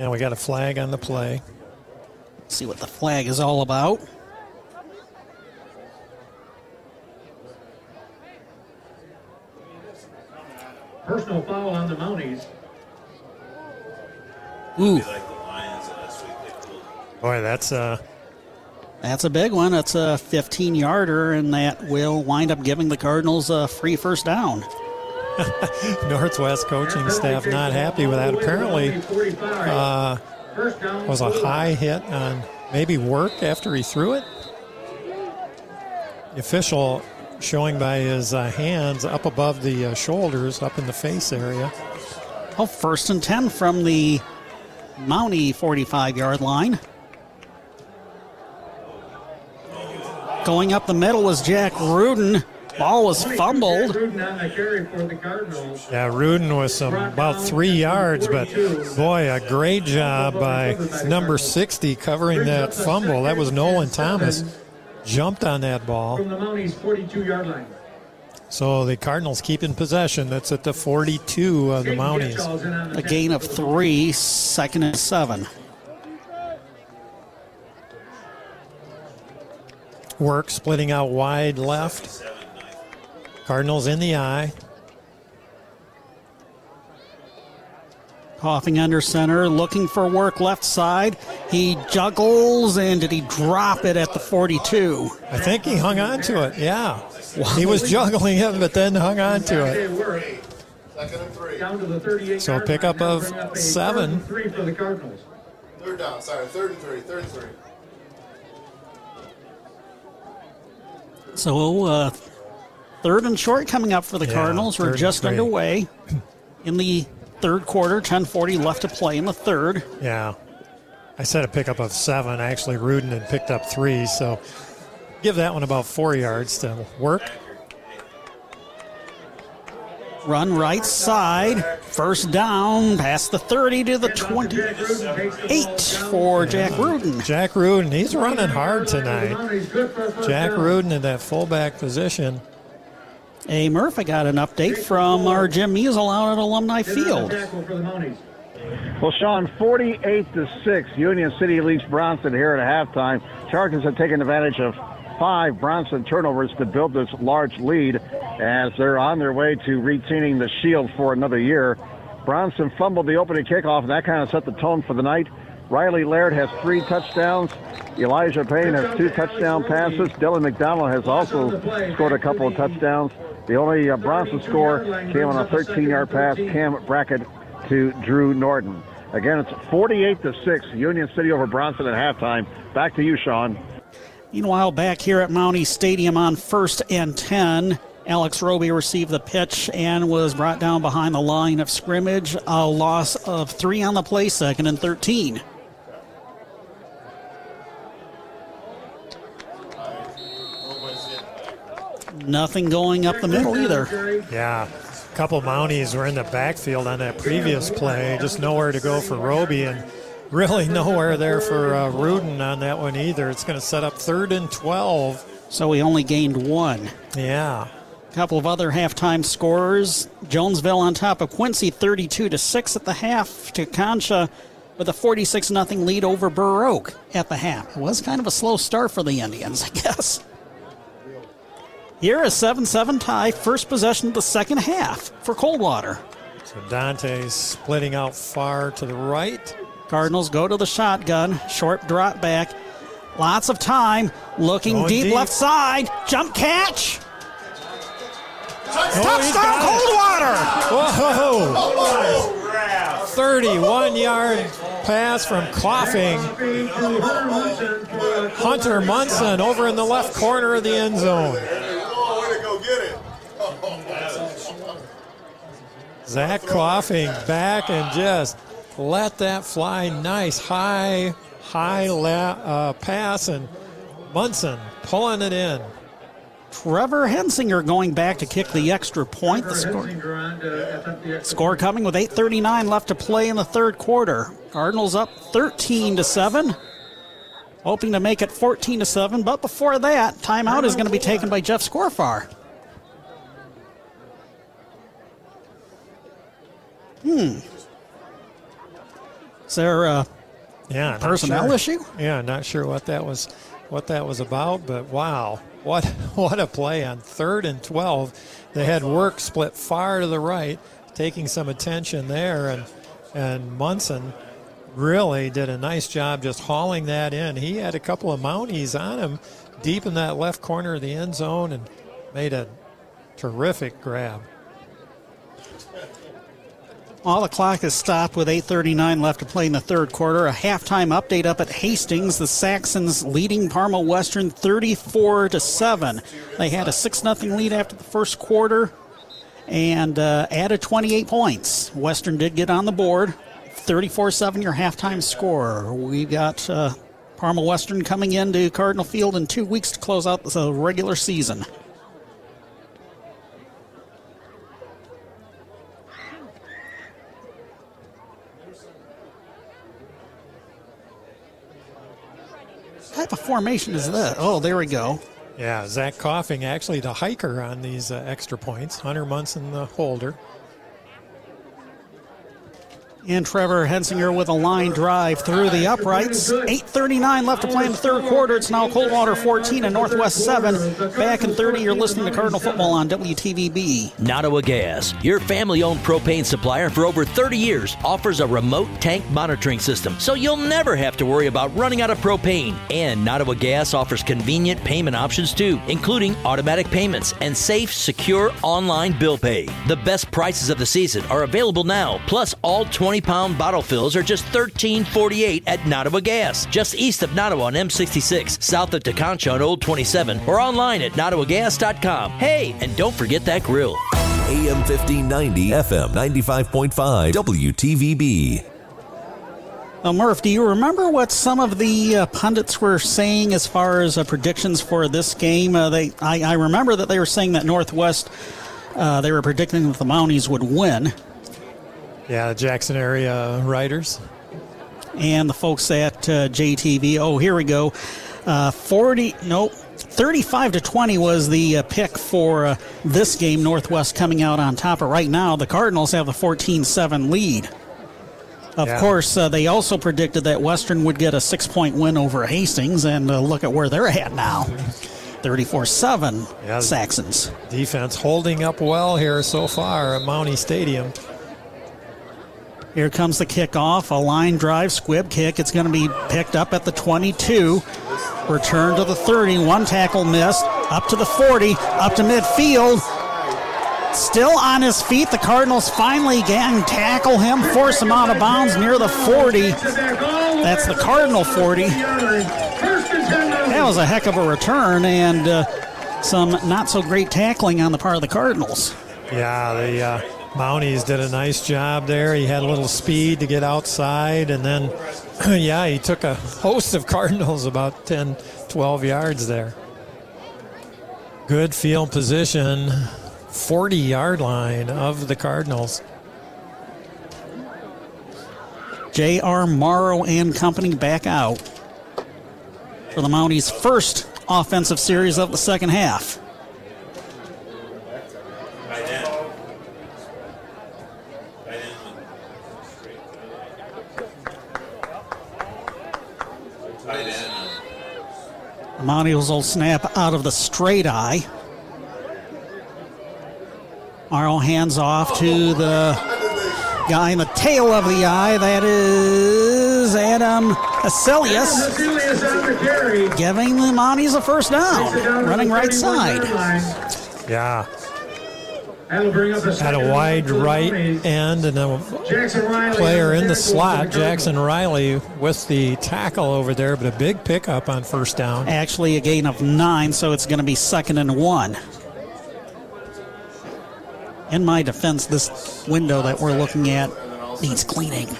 And we got a flag on the play. Let's see what the flag is all about. Personal foul on the Mounties. Ooh. Boy, that's uh That's a big one. That's a 15 yarder, and that will wind up giving the Cardinals a free first down. Northwest coaching staff not happy with that. Apparently, uh, was a high hit on maybe Work after he threw it. The official showing by his uh, hands up above the uh, shoulders, up in the face area. Oh, first and 10 from the Mountie 45 yard line. Going up the middle was Jack Rudin. Ball was fumbled. Yeah, Rudin was some about three yards, but boy, a great job by number 60 covering that fumble. That was Nolan Thomas. Jumped on that ball. From the Mounties 42 yard line. So the Cardinals keep in possession. That's at the 42 of the Mounties. A gain of three, second and seven. Work splitting out wide left. Cardinals in the I. Coffing under center, looking for Work left side. He juggles, and did he drop it at the 42? I think he hung on to it, yeah. He was juggling it, but then hung on to it. Down to the 38 So yard pickup of Bring up a seven. Three for the Cardinals. Third down, sorry, third and three, third and three. So, uh, third and short coming up for the Yeah, Cardinals. We're just underway in the third quarter. 10:40 left to play in the third. Yeah. I said a pickup of seven. I Actually, Rudin had picked up three, so give that one about four yards to work. Run right side, first down, past the 30 to the 28 for Jack Rudin. Jack Rudin, he's running hard tonight. Jack Rudin in that fullback position. Hey, Murph, I got an update from our Jim Measle out at Alumni Field. Tackle for the Mounties. Well, Sean, 48 to 6, Union City leads Bronson here at halftime. Chargers have taken advantage of five Bronson turnovers to build this large lead as they're on their way to retaining the shield for another year. Bronson fumbled the opening kickoff, and that kind of set the tone for the night. Riley Laird has three touchdowns. Elijah Payne has two touchdown passes. Dylan McDonald has also scored a couple of touchdowns. The only uh, Bronson score came on a 13-yard pass, Cam Brackett to Drew Norton. Again, it's 48 to 6, Union City over Bronson at halftime. Back to you, Sean. Meanwhile, back here at Mountie Stadium on first and 10, Alex Roby received the pitch and was brought down behind the line of scrimmage. A loss of three on the play, second and 13. Nothing going up the middle either. Yeah. A couple Mounties were in the backfield on that previous play. Just nowhere to go for Roby and really nowhere there for uh, Rudin on that one either. It's going to set up third and 12. So we only gained one. Yeah. A couple of other halftime scorers. Jonesville on top of Quincy 32 to 6 at the half Tekonsha with a 46 0 lead over Burr Oak at the half. It was kind of a slow start for the Indians, I guess. Here a 7 7 tie, first possession of the second half for Coldwater. So Dante's splitting out far to the right. Cardinals go to the shotgun, short drop back. Lots of time, looking deep, deep. left side, jump catch. Oh, Touchdown Coldwater! Whoa! 31 yard pass from Coffing. Hunter Munson over in the left corner of the end zone. Zach Coffing back and just let that fly. Nice high, high la- uh, pass, and Munson pulling it in. Trevor Hensinger going back to kick the extra point. The score, score coming with 8:39 left to play in the third quarter. Cardinals up 13 to seven, hoping to make it 14 to seven. But before that, timeout is going to be taken by Jeff Scorfar. Hmm. Is there a Yeah, not personnel sure. issue? Yeah, not sure what that was, what that was about, but wow, what what a play on third and twelve. They had Work split far to the right, taking some attention there, and and Munson really did a nice job just hauling that in. He had a couple of Mounties on him deep in that left corner of the end zone and made a terrific grab. Well, the clock is stopped with 8:39 left to play in the third quarter. A halftime update up at Hastings. The Saxons leading Parma Western 34 to seven. They had a six 0 lead after the first quarter, and uh, added 28 points. Western did get on the board. 34-7 your halftime score. We've got uh, Parma Western coming into Cardinal Field in two weeks to close out the regular season. Type of formation is that? Oh, there we go. Yeah, Zach Coffing actually the hiker on these uh, extra points. Hunter Munson the holder. And Trevor Hensinger with a line drive through the uprights. 8.39 left to play in the third quarter. It's now Coldwater 14 and Northwest 7. Back in 30, you're listening to Cardinal Football on WTVB. Nottawa Gas, your family owned propane supplier for over 30 years, offers a remote tank monitoring system so you'll never have to worry about running out of propane. And Nottawa Gas offers convenient payment options too, including automatic payments and safe, secure online bill pay. The best prices of the season are available now, plus all 20 pound bottle fills are just $13.48 at Nottawa Gas, just east of Nottawa on M66, south of Tekonsha on Old 27, or online at nottawagas.com. Hey, and don't forget that grill. AM 1590, FM 95.5, WTVB. Now, Murph, do you remember what some of the uh, pundits were saying as far as uh, predictions for this game? Uh, they, I, I remember that they were saying that Northwest, uh, they were predicting that the Mounties would win. Yeah, the Jackson area writers. and the folks at uh, JTV. Oh, here we go. Uh, 40, nope. 35 to 20 was the uh, pick for uh, this game. Northwest coming out on top. But right now, the Cardinals have the 14 7 lead. Of Yeah. course, uh, they also predicted that Western would get a six point win over Hastings, and uh, look at where they're at now 34 7 Yeah. Saxons. Defense holding up well here so far at Mountie Stadium. Here comes the kickoff, a line drive, squib kick. It's going to be picked up at the 22. Return to the 30. One tackle missed. Up to the 40. Up to midfield. Still on his feet. The Cardinals finally can tackle him, force him out of bounds near the 40. That's the Cardinal 40. That was a heck of a return and uh, some not so great tackling on the part of the Cardinals. Yeah, uh, Mounties did a nice job there. He had a little speed to get outside, and then, yeah, he took a host of Cardinals about 10, 12 yards there. Good field position, 40 yard line of the Cardinals. J.R. Morrow and company back out for the Mounties' first offensive series of the second half. Mounties will snap out of the straight I. Morrow hands off to the guy in the tail of the I. That is Adam Aselius. Giving the Mounties a first down. Running right side. Yeah. That'll bring up a Had a wide right end and a player in the slot, Jackson Riley, with the tackle over there, but a big pickup on first down. Actually, a gain of nine, so it's going to be second and one. In my defense, this window that we're looking at needs cleaning.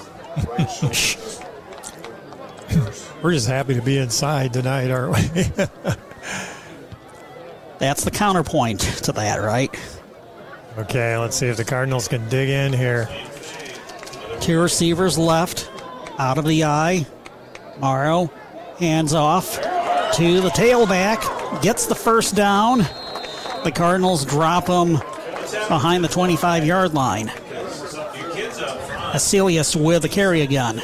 We're just happy to be inside tonight, aren't we? That's the counterpoint to that, right? Okay, let's see if the Cardinals can dig in here. Two receivers left, out of the I. Morrow hands off to the tailback, gets the first down. The Cardinals drop him behind the 25 yard line. Asilius with the carry again.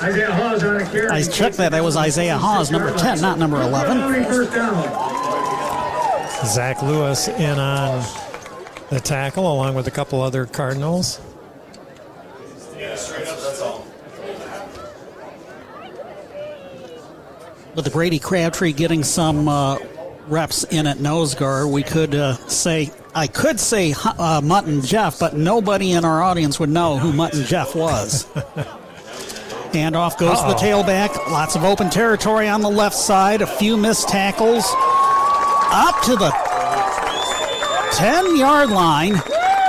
Isaiah Hawes on a carry. I checked that. That was Isaiah Hawes, number 10, not number 11. Zach Lewis in on the tackle, along with a couple other Cardinals. With the Brady Crabtree getting some uh, reps in at nose guard, we could uh, say, I could say uh, Mutt and Jeff, but nobody in our audience would know who Mutt and Jeff was. Handoff goes to the Uh-oh. tailback. Lots of open territory on the left side. A few missed tackles. Up to the 10 yard line.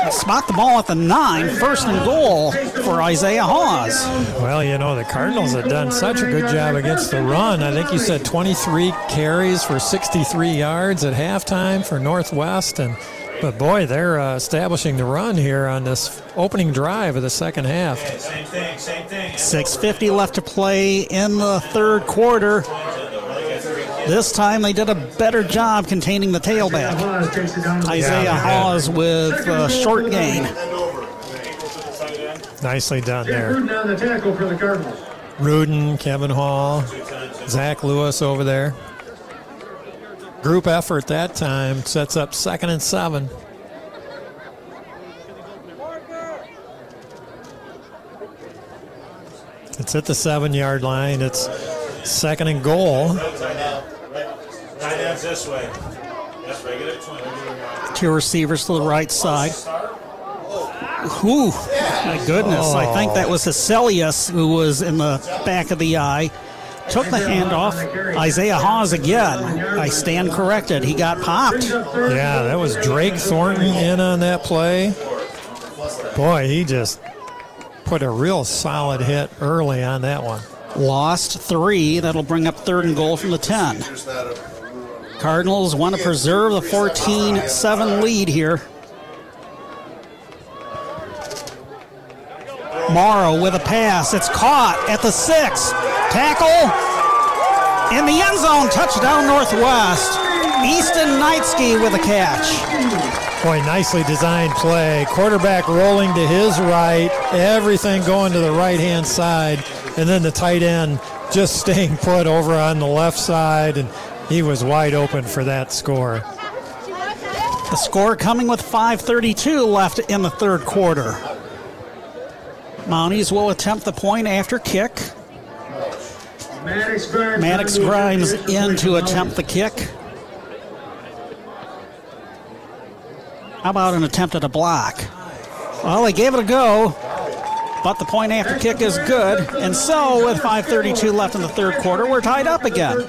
Spot the ball at the nine. First and goal for Isaiah Hawes. Well, you know, the Cardinals have done such a good job against the run. I think you said 23 carries for 63 yards at halftime for Northwest. and But boy, they're uh, establishing the run here on this opening drive of the second half. Same thing, same thing. 6.50 left to play in the third quarter. This time they did a better job containing the tailback. Hawes takes it down to the Isaiah Yeah. Hawes with a short gain. Nicely done there. Rudin on the tackle for the Cardinals. Rudin, Kevin Hall, Zach Lewis over there. Group effort that time sets up second and seven. It's at the seven yard line. It's second and goal. Tight ends this way. That's regular 20. Two receivers to the right side. Whew, my goodness. I think that was Heselius who was in the back of the I. Took the handoff. Isaiah Hawes again. I stand corrected. He got popped. Yeah, that was Drake Thornton in on that play. Boy, he just put a real solid hit early on that one. Lost three. That'll bring up third and goal from the 10. Cardinals want to preserve the 14 7 lead here. Morrow with a pass. It's caught at the six. Tackle in the end zone. Touchdown Northwest. Easton Knightsky with a catch. Boy, nicely designed play. Quarterback rolling to his right, everything going to the right hand side, and then the tight end just staying put over on the left side, and he was wide open for that score. The score coming with 5.32 left in the third quarter. Mounties will attempt the point after kick. Maddox Grimes. In to attempt the kick. How about an attempt at a block? Well, they gave it a go, but the point after kick is good. And so, with 5.32 left in the third quarter, we're tied up again.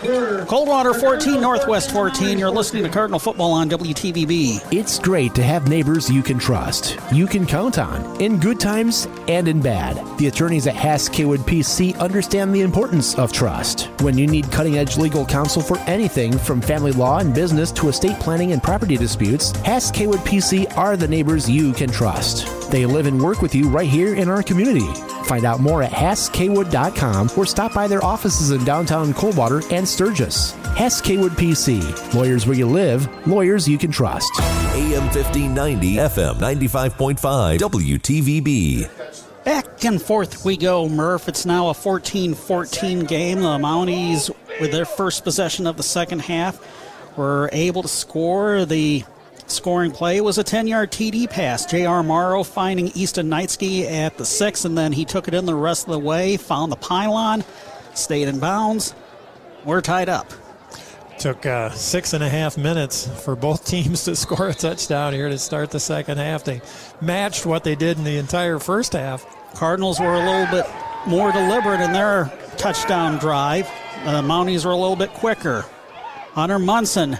Coldwater 14, Northwest 14. You're listening to Cardinal Football on WTVB. It's great to have neighbors you can trust, you can count on, in good times and in bad. The attorneys at Hass Kaywood PC understand the importance of trust. When you need cutting edge legal counsel for anything from family law and business to estate planning and property disputes, Hass Kaywood PC are the neighbors you can trust. They live and work with you right here in our community. Find out more at HassKaywood.com or stop by their offices in downtown Coldwater and Sturgis. Hass Kaywood PC. Lawyers where you live, lawyers you can trust. AM 1590, FM 95.5, WTVB. Back and forth we go, Murph. It's now a 14 14 game. The Mounties, with their first possession of the second half, were able to score. The scoring play was a 10 yard TD pass. J.R. Morrow finding Easton Knightsky at the six, and then he took it in the rest of the way, found the pylon, stayed in bounds. We're tied up. Took uh, six and a half minutes for both teams to score a touchdown here to start the second half. They matched what they did in the entire first half. Cardinals were a little bit more deliberate in their touchdown drive. The Mounties were a little bit quicker. Hunter Munson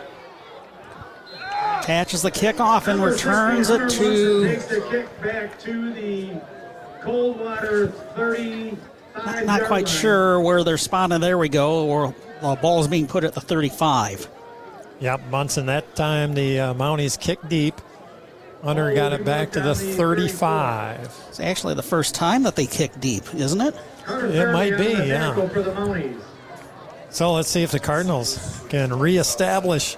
catches the kickoff and returns it to. Takes the kick back to the Coldwater 30. Not, not quite sure where they're spotted. There we go. Or the ball is being put at the 35. Yep, Munson. That time the uh, Mounties kicked deep. Hunter got it back to the 35. It's actually the first time that they kicked deep, isn't it? It might be, yeah. So let's see if the Cardinals can reestablish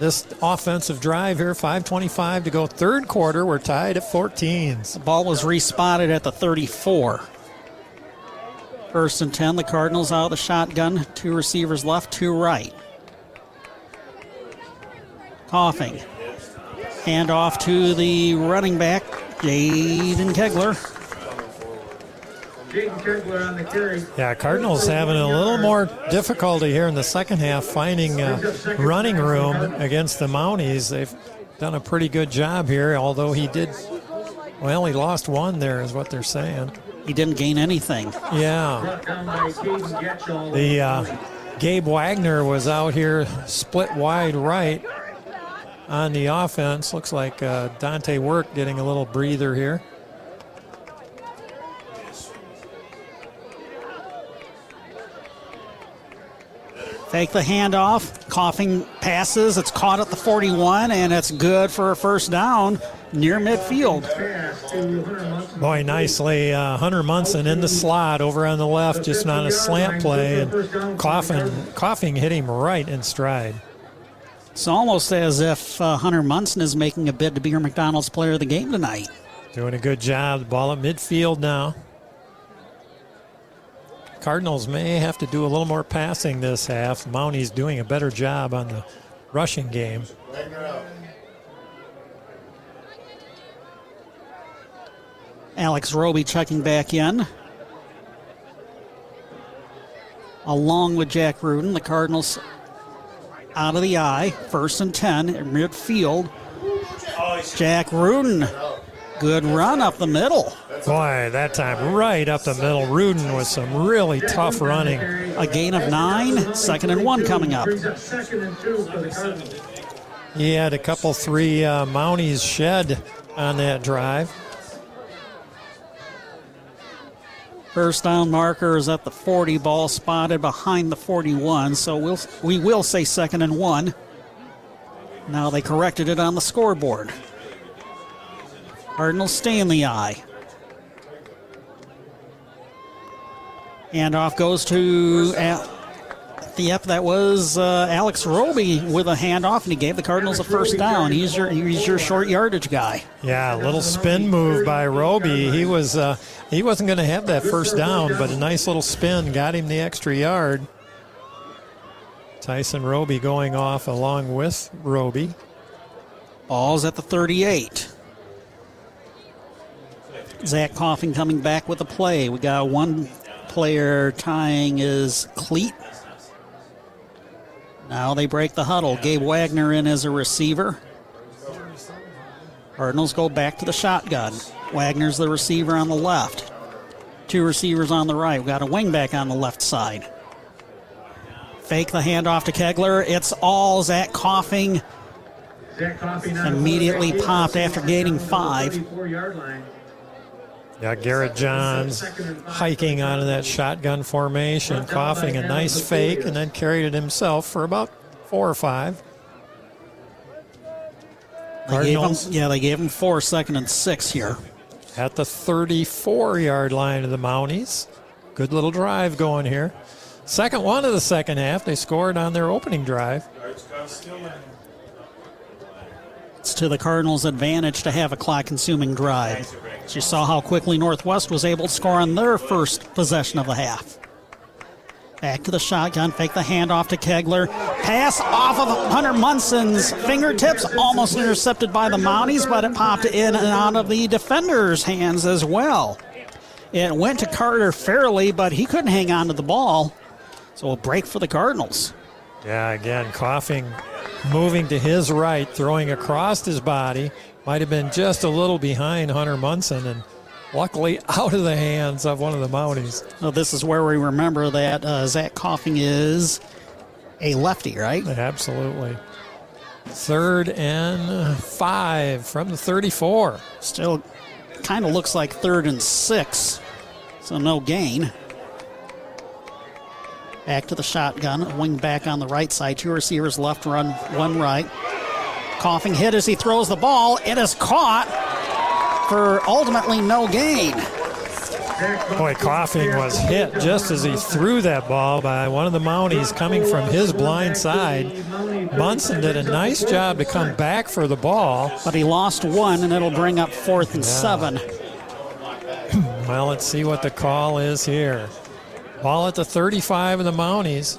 this offensive drive here. 5:25 to go, third quarter. We're tied at 14s. The ball was respotted at the 34. First and 10, the Cardinals out of the shotgun. Two receivers left, two right. Coffing. Hand off to the running back, Jaden Kegler. Jaden Kegler on the carry. Yeah, Cardinals having a little more difficulty here in the second half finding uh, running room against the Mounties. They've done a pretty good job here, although he did, well, he lost one there, is what they're saying. He didn't gain anything. Yeah. Down by Caden Getchell. The uh, Gabe Wagner was out here split wide right on the offense. Looks like uh, Dante Work getting a little breather here. Fake the handoff. Coffing passes. It's caught at the 41, and it's good for a first down near midfield. Boy, nicely. Uh, Hunter Munson in the slot over on the left, just on a slant play, and Coffing, Coffing hit him right in stride. It's almost as if uh, Hunter Munson is making a bid to be your McDonald's player of the game tonight. Doing a good job. The ball at midfield now. Cardinals may have to do a little more passing this half. Mounties doing a better job on the rushing game. Alex Roby checking back in. Along with Jack Rudin, the Cardinals out of the I, first and 10 at midfield. Jack Rudin, good run up the middle. Boy, that time right up the middle. Rudin with some really tough running. A gain of nine, second and one coming up. Brings up second and two for the Cardinals. He had a couple, three uh, Mounties shed on that drive. First down marker is at the 40, ball spotted behind the 41, so we'll, we will say second and one. Now they corrected it on the scoreboard. Cardinals stay in the I. And off goes to Al- Yep, that was uh, Alex Roby with a handoff, and he gave the Cardinals a first down. He's your he's your short yardage guy. Yeah, a little spin move by Roby. He was uh, he wasn't going to have that first down, but a nice little spin got him the extra yard. Tyson Roby going off along with Roby. Ball's at the 38. Zach Coffing coming back with a play. We got one player tying his cleat. Now they break the huddle. Gabe Wagner in as a receiver. Cardinals go back to the shotgun. Wagner's the receiver on the left. Two receivers on the right. We've got a wingback on the left side. Fake the handoff to Kegler. It's all Zach Coffing. Zach now Immediately popped after gaining five. 34-yard line. Yeah, Garrett Johns hiking onto that shotgun formation, Coffing a nice fake, and then carried it himself for about four or five. They him, Cardinals yeah, they gave him four, second and six here. at the 34 yard line of the Mounties. Good little drive going here. Second one of the second half. They scored on their opening drive. It's to the Cardinals' advantage to have a clock consuming drive. You saw how quickly Northwest was able to score on their first possession of the half. Back to the shotgun, fake the handoff to Kegler. Pass off of Hunter Munson's fingertips, almost intercepted by the Mounties, but it popped in and out of the defender's hands as well. It went to Carter fairly, but he couldn't hang on to the ball. So a break for the Cardinals. Yeah, again, Coffing, moving to his right, throwing across his body. Might have been just a little behind Hunter Munson, and luckily out of the hands of one of the Mounties. Well, this is where we remember that uh, Zach Coffing is a lefty, right? Absolutely. Third and five from the 34. Still kind of looks like third and six, so no gain. Back to the shotgun, wing back on the right side. Two receivers left, run one right. Coffing hit as he throws the ball. It is caught for ultimately no gain. Boy, Coffing was hit just as he threw that ball by one of the Mounties coming from his blind side. Munson did a nice job to come back for the ball. But he lost one, and it'll bring up fourth and Yeah. seven. Well, let's see what the call is here. Ball at the 35 of the Mounties.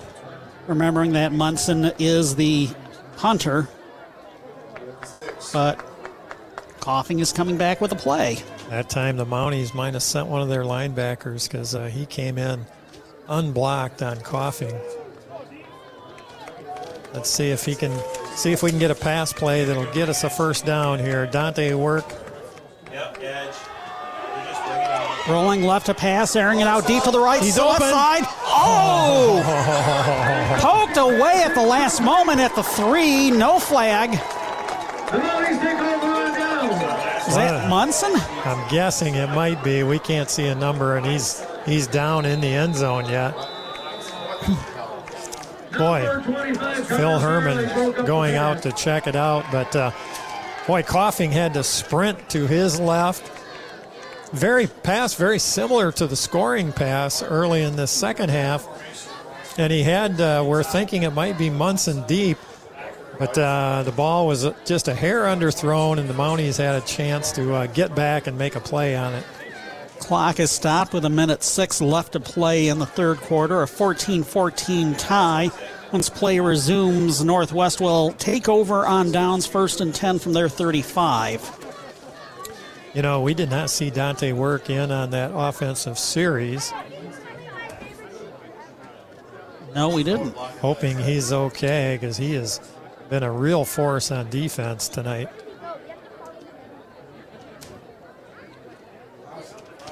Remembering that Munson is the punter, but Coffing is coming back with a play. That time the Mounties might have sent one of their linebackers because uh, he came in unblocked on Coffing. Let's see if he can see if we can get a pass play that'll get us a first down here. Dante Work. Yep, edge. Rolling left to pass, airing it out deep to the right He's left open. side. Oh! Poked away at the last moment at the three. No flag. Is that Munson? I'm guessing it might be. We can't see a number, and he's he's down in the end zone yet. Boy, Phil Herman going out to check it out, but uh, boy, Coffing had to sprint to his left. Very pass, very similar to the scoring pass early in the second half, and he had. Uh, we're thinking it might be Munson deep, but uh, the ball was just a hair underthrown, and the Mounties had a chance to uh, get back and make a play on it. Clock is stopped with a minute six left to play in the third quarter. A 14 14 tie. Once play resumes, Northwest will take over on downs first and 10 from their 35. You know, we did not see Dante Work in on that offensive series. No, we didn't. Hoping he's okay because he has been a real force on defense tonight.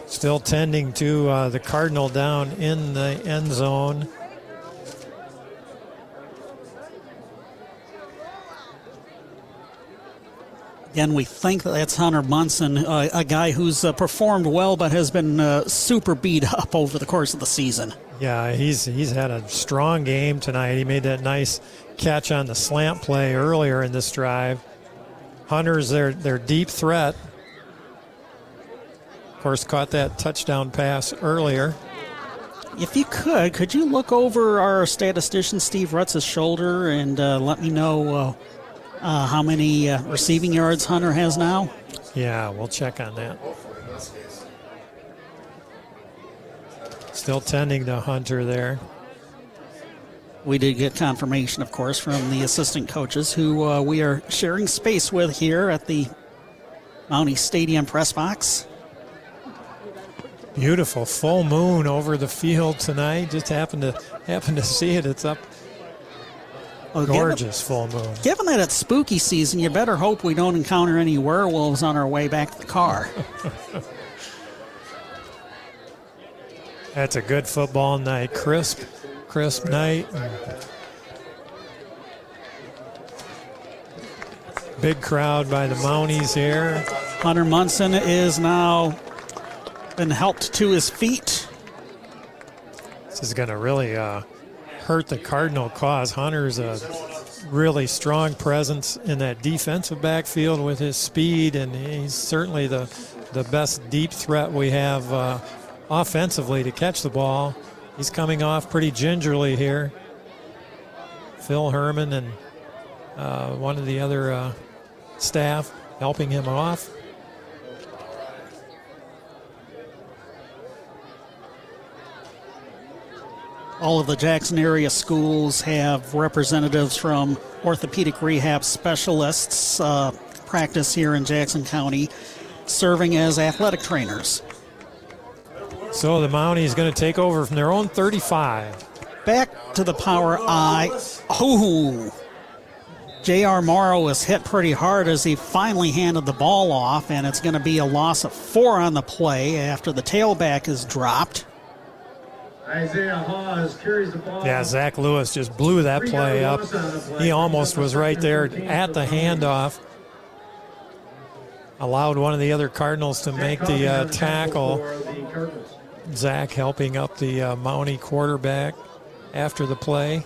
Still tending to uh, the Cardinal down in the end zone. Again, we think that that's Hunter Munson, uh, a guy who's uh, performed well but has been uh, super beat up over the course of the season. Yeah, he's he's had a strong game tonight. He made that nice catch on the slant play earlier in this drive. Hunter's their their deep threat. Of course, caught that touchdown pass earlier. If you could, could you look over our statistician Steve Rutz's shoulder and uh, let me know uh, uh, how many uh, receiving yards Hunter has now? Yeah, we'll check on that. Still tending to Hunter there. We did get confirmation, of course, from the assistant coaches who uh, we are sharing space with here at the Mountie Stadium press box. Beautiful full moon over the field tonight. Just happened to happen to see it. It's up. Given- Gorgeous full moon. Given that it's spooky season, you better hope we don't encounter any werewolves on our way back to the car. That's a good football night. Crisp, crisp night. Big crowd by the Mounties here. Hunter Munson is now been helped to his feet. This is going to really uh, hurt the Cardinal cause. Hunter's a really strong presence in that defensive backfield with his speed, and he's certainly the the best deep threat we have uh, offensively to catch the ball. He's coming off pretty gingerly here. Phil Herman and uh, one of the other uh, staff helping him off. All of the Jackson area schools have representatives from orthopedic rehab specialists uh, practice here in Jackson County serving as athletic trainers. So the Mountie is going to take over from their own 35. Back to the power I. Oh! J.R. Morrow was hit pretty hard as he finally handed the ball off, and it's going to be a loss of four on the play after the tailback is dropped. Isaiah Hawes carries the ball. Yeah, Zach Lewis just blew that play up. He almost was right there at the handoff. Allowed one of the other Cardinals to make the uh, tackle. Zach helping up the uh, Mountie quarterback after the play.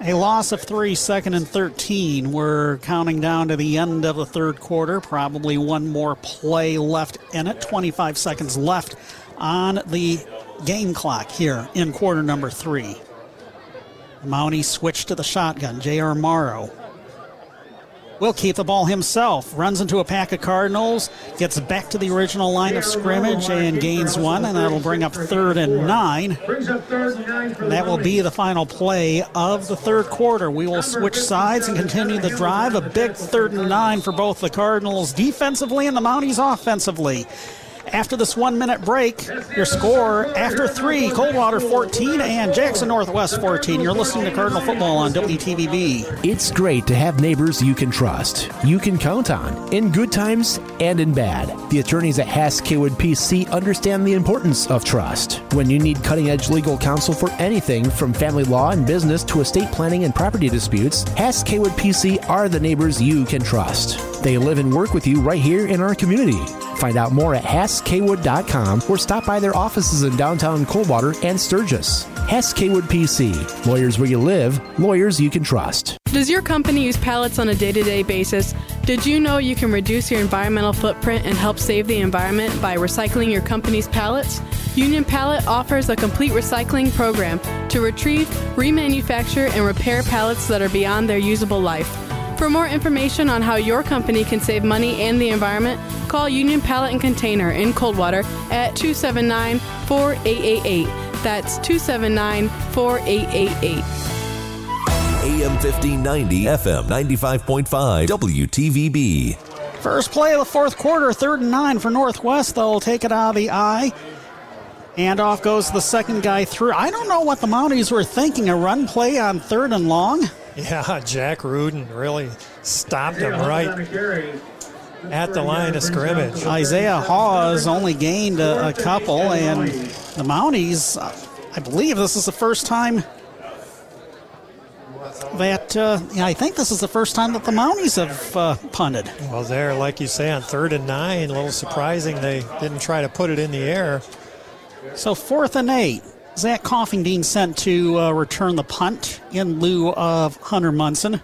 A loss of three, second and 13. We're counting down to the end of the third quarter. Probably one more play left in it. 25 seconds left on the game clock here in quarter number three. Mountie switched to the shotgun. J.R. Morrow will keep the ball himself. Runs into a pack of Cardinals, gets back to the original line of scrimmage and gains one, and that'll bring up third and nine. That will be the final play of the third quarter. We will switch sides and continue the drive. A big third and nine for both the Cardinals defensively and the Mounties offensively. After this one minute break, your score after three Coldwater 14 and Jackson Northwest 14. You're listening to Cardinal Football on WTVB. It's great to have neighbors you can trust, you can count on, in good times and in bad. The attorneys at Hass Kaywood PC understand the importance of trust. When you need cutting edge legal counsel for anything from family law and business to estate planning and property disputes, Hass Kaywood PC are the neighbors you can trust. They live and work with you right here in our community. Find out more at HassKaywood.com or stop by their offices in downtown Coldwater and Sturgis. Hass Kaywood PC. Lawyers where you live, lawyers you can trust. Does your company use pallets on a day to day basis? Did you know you can reduce your environmental footprint and help save the environment by recycling your company's pallets? Union Pallet offers a complete recycling program to retrieve, remanufacture, and repair pallets that are beyond their usable life. For more information on how your company can save money and the environment, call Union Pallet and Container in Coldwater at 279 4888. That's 279 4888. AM 1590, FM 95.5, WTVB. First play of the fourth quarter, third and nine for Northwest. They'll take it out of the I. And off goes the second guy through. I don't know what the Mounties were thinking. A run play on third and long? Yeah, Jack Rudin really stopped him right at the line of scrimmage. Isaiah Hawes only gained a, a couple, and the Mounties, I believe this is the first time that uh, yeah, I think this is the first time that the Mounties have uh, punted. Well, there, like you say, on third and nine, a little surprising they didn't try to put it in the air. So fourth and eight. Zach Coffingdean sent to uh, return the punt in lieu of Hunter Munson.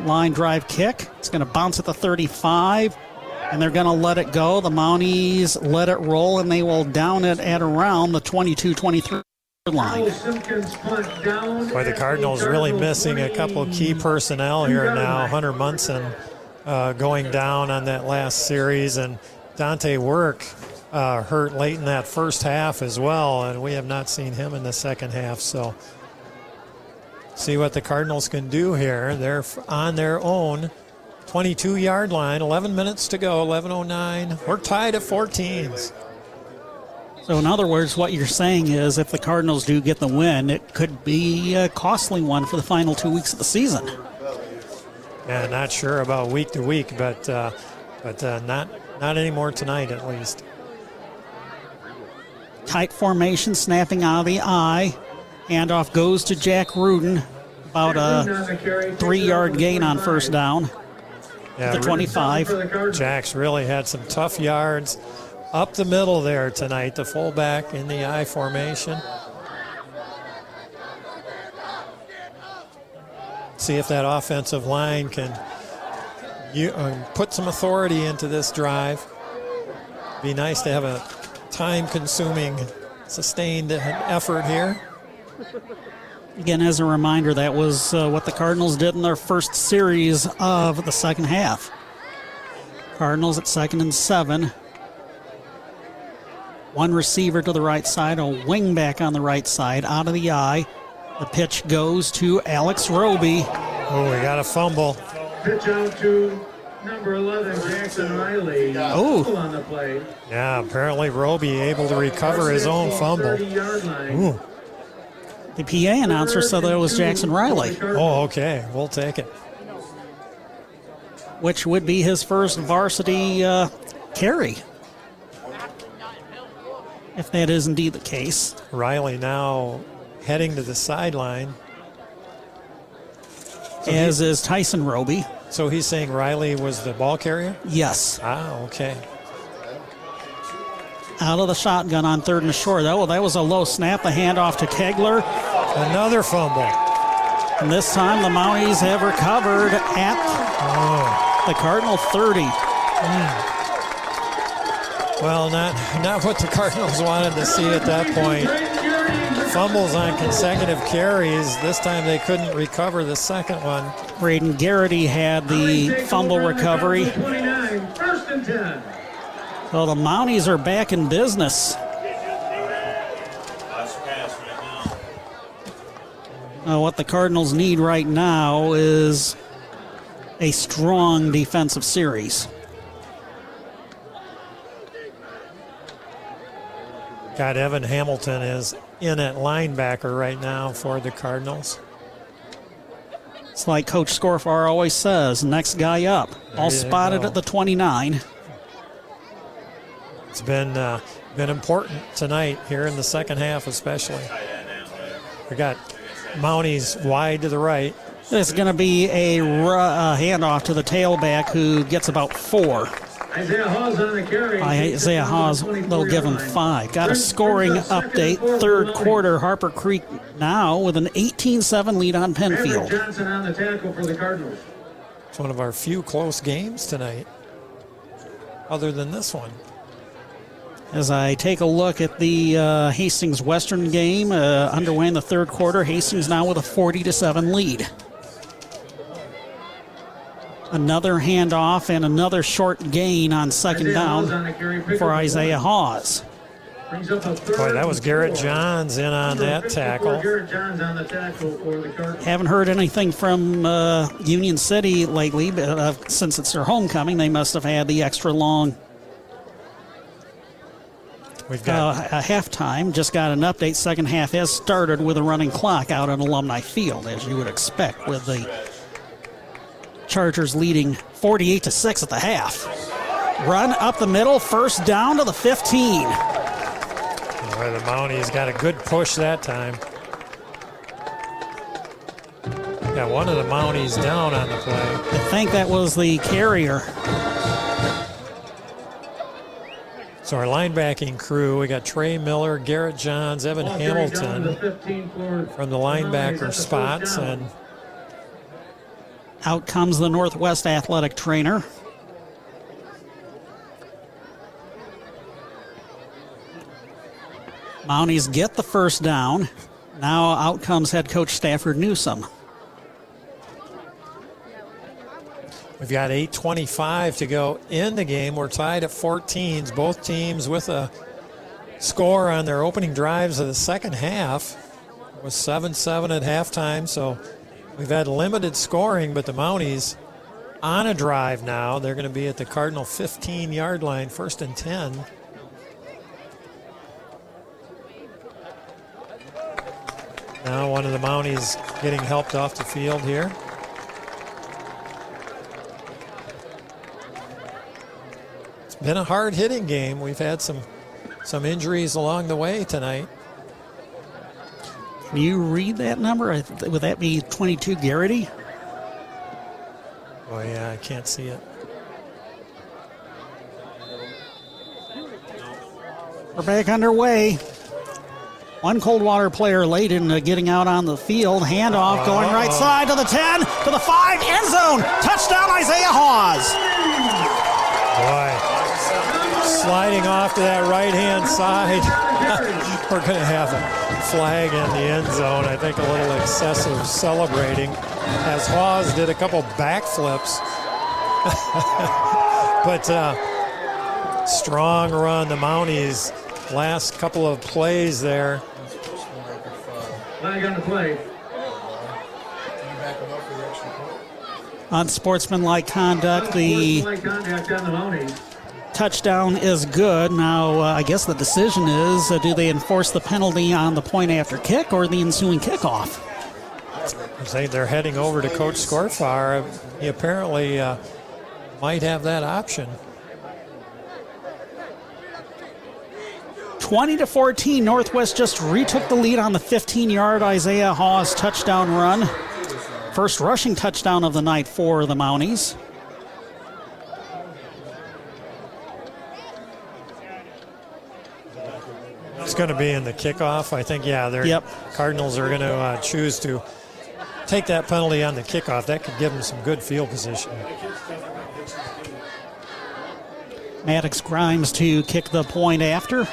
Line drive kick. It's going to bounce at the 35, and they're going to let it go. The Mounties let it roll, and they will down it at around the 22 23 line. Boy, the Cardinals really missing a couple of key personnel here now. Hunter Munson uh, going down on that last series, and Dante Work uh, hurt late in that first half as well, and we have not seen him in the second half. So, see what the Cardinals can do here. They're on their own 22 yard line, 11 minutes to go, 11.09. We're tied at 14s. So, in other words, what you're saying is if the Cardinals do get the win, it could be a costly one for the final two weeks of the season. Yeah, not sure about week to week, but uh, but uh, not not anymore tonight at least. Tight formation, snapping out of the I. Handoff goes to Jack Rudin. About a three yard gain on first down. Yeah, the 25. Jack's really had some tough yards up the middle there tonight, the fullback in the I formation. See if that offensive line can you, uh, put some authority into this drive. Be nice to have a time consuming, sustained effort here. Again, as a reminder, that was uh, what the Cardinals did in their first series of the second half. Cardinals at second and seven. One receiver to the right side, a wing back on the right side, out of the I. The pitch goes to Alex Roby. Oh, we got a fumble. Pitch out to number 11, Jackson Riley. Oh. Fumble on the play. Yeah, apparently Roby able to recover his own fumble. Ooh. The PA announcer said that it was Jackson Riley, Oh, okay. We'll take it. which would be his first varsity uh, carry. If that is indeed the case. Riley now heading to the sideline. So As he- is Tyson Roby. So he's saying Riley was the ball carrier? Yes. Ah, okay. Out of the shotgun on third and short. That, that was a low snap. The handoff to Kegler. Another fumble. And this time the Mounties have recovered at the Cardinal 30. Well, not not what the Cardinals wanted to see at that point. Fumbles on consecutive carries. This time they couldn't recover the second one. Braden Garrity had the fumble recovery. 29, first and 10. So the Mounties are back in business. Uh, what the Cardinals need right now is a strong defensive series. God, Evan Hamilton is in at linebacker right now for the Cardinals. It's like Coach Scorfar always says next guy up. All spotted go. at the 29. It's been uh, been important tonight here in the second half, especially. We got Mounties wide to the right. It's going to be a ru- uh, handoff to the tailback who gets about four. Isaiah Hawes on the carry. Isaiah Hawes, they'll give him five. Got a scoring update. Third quarter, Harper Creek now with an 18 7 lead on Maverick Pennfield. Johnson on the tackle for the Cardinals. It's one of our few close games tonight, other than this one. As I take a look at the uh, Hastings Western game uh, underway in the third quarter, Hastings now with a 40 to 7 lead. Another handoff and another short gain on second Isaiah down the carry. Pick for Isaiah. Hawes. Brings up a third Boy, that was Garrett four. Johns in on Number that tackle. Garrett Johns on the tackle for the Haven't heard anything from uh, Union City lately, but uh, since it's their homecoming, they must have had the extra long We've got uh, a halftime. Just got an update. Second half has started with a running clock out on Alumni Field, as you would expect, with the Chargers leading 48 to six at the half. Run up the middle, first down to the 15. Boy, the Mounties got a good push that time. Got one of the Mounties down on the play. I think that was the carrier. So our linebacking crew, we got Trey Miller, Garrett Johns, Evan Ball carried down Hamilton the from the Mounties at linebacker the spots, first down. and Out comes the Northwest athletic trainer. Mounties get the first down. Now out comes head coach Stafford Newsom. we've got 8:25 to go in the game. We're tied at 14s. Both teams with a score on their opening drives of the second half. It was 7-7 at halftime, so we've had limited scoring. But the Mounties on a drive now. They're going to be at the Cardinal 15-yard line, first and 10. Now one of the Mounties getting helped off the field here. It's been a hard hitting game. We've had some some injuries along the way tonight. Can you read that number? Would that be 22 Garrity? Oh yeah, I can't see it. We're back underway. One Coldwater player late in uh, getting out on the field. Handoff going right side to the 10, to the 5, end zone. Touchdown, Isaiah Hawes. Boy, sliding off to that right hand side. We're going to have a flag in the end zone. I think a little excessive celebrating as Hawes did a couple backflips. but uh, strong run. The Mounties last couple of plays there. Flag on the play. Unsportsmanlike conduct. The touchdown is good. Now, uh, I guess the decision is uh, do they enforce the penalty on the point after kick or the ensuing kickoff? They're heading over to Coach Scorfar. He apparently uh, might have that option. 20 to 14, Northwest just retook the lead on the 15 yard Isaiah Hawes touchdown run. First rushing touchdown of the night for the Mounties. Going to be in the kickoff. I think, yeah, they're Yep. Cardinals are going to uh, choose to take that penalty on the kickoff. That could give them some good field position. Maddox Grimes to kick the point after.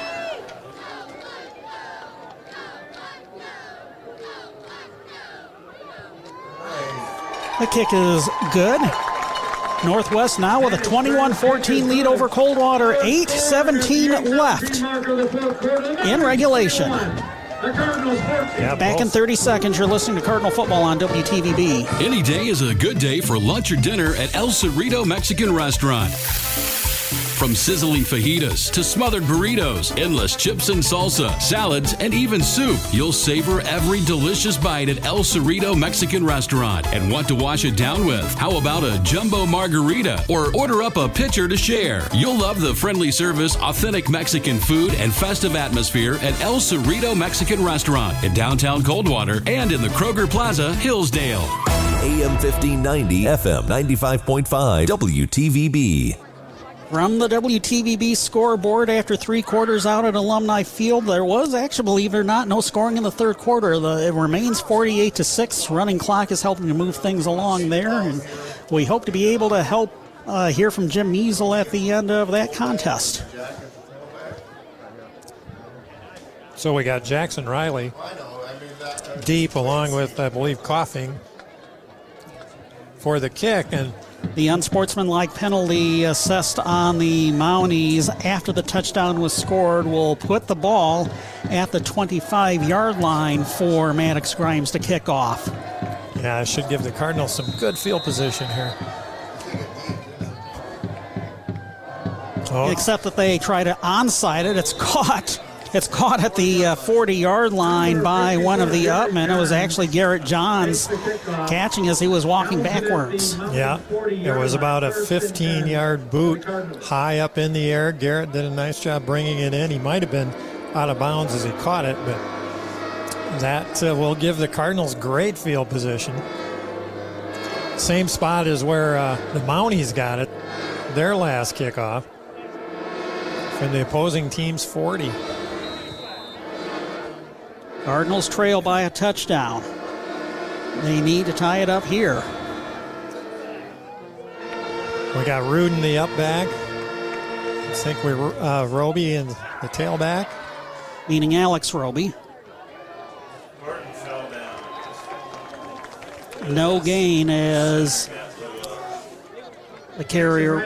The kick is good. Northwest now with a 21 14 lead over Coldwater. 8 17 left in regulation. Back in 30 seconds, you're listening to Cardinal Football on WTVB. Any day is a good day for lunch or dinner at El Cerrito Mexican Restaurant. From sizzling fajitas to smothered burritos, endless chips and salsa, salads, and even soup, you'll savor every delicious bite at El Cerrito Mexican Restaurant and want to wash it down with. How about a jumbo margarita or order up a pitcher to share? You'll love the friendly service, authentic Mexican food, and festive atmosphere at El Cerrito Mexican Restaurant in downtown Coldwater and in the Kroger Plaza, Hillsdale. AM 1590, FM 95.5, WTVB. From the WTVB scoreboard after three quarters out at Alumni Field, there was actually, believe it or not, no scoring in the third quarter. The, it remains 48 to 6. Running clock is helping to move things along there, and we hope to be able to help uh, hear from Jim Measle at the end of that contest. So we got Jackson Riley deep, along with, I believe, Coffing for the kick. And The unsportsmanlike penalty assessed on the Mounties after the touchdown was scored will put the ball at the 25 yard line for Maddox Grimes to kick off. yeah, I should give the Cardinals some good field position here. Oh. Except that they try to onside it. It's caught. It's caught at the 40 yard line by one of the upmen. It was actually Garrett Johns catching as he was walking backwards. Yeah, it was about a 15 yard boot high up in the air. Garrett did a nice job bringing it in. He might have been out of bounds as he caught it, but that uh, will give the Cardinals great field position. Same spot as where uh, the Mounties got it, their last kickoff from the opposing team's 40. Cardinals trail by a touchdown. They need to tie it up here. We got Rudin the up back. I think we uh, Roby in the tailback. Meaning Alex Roby. No gain as the carrier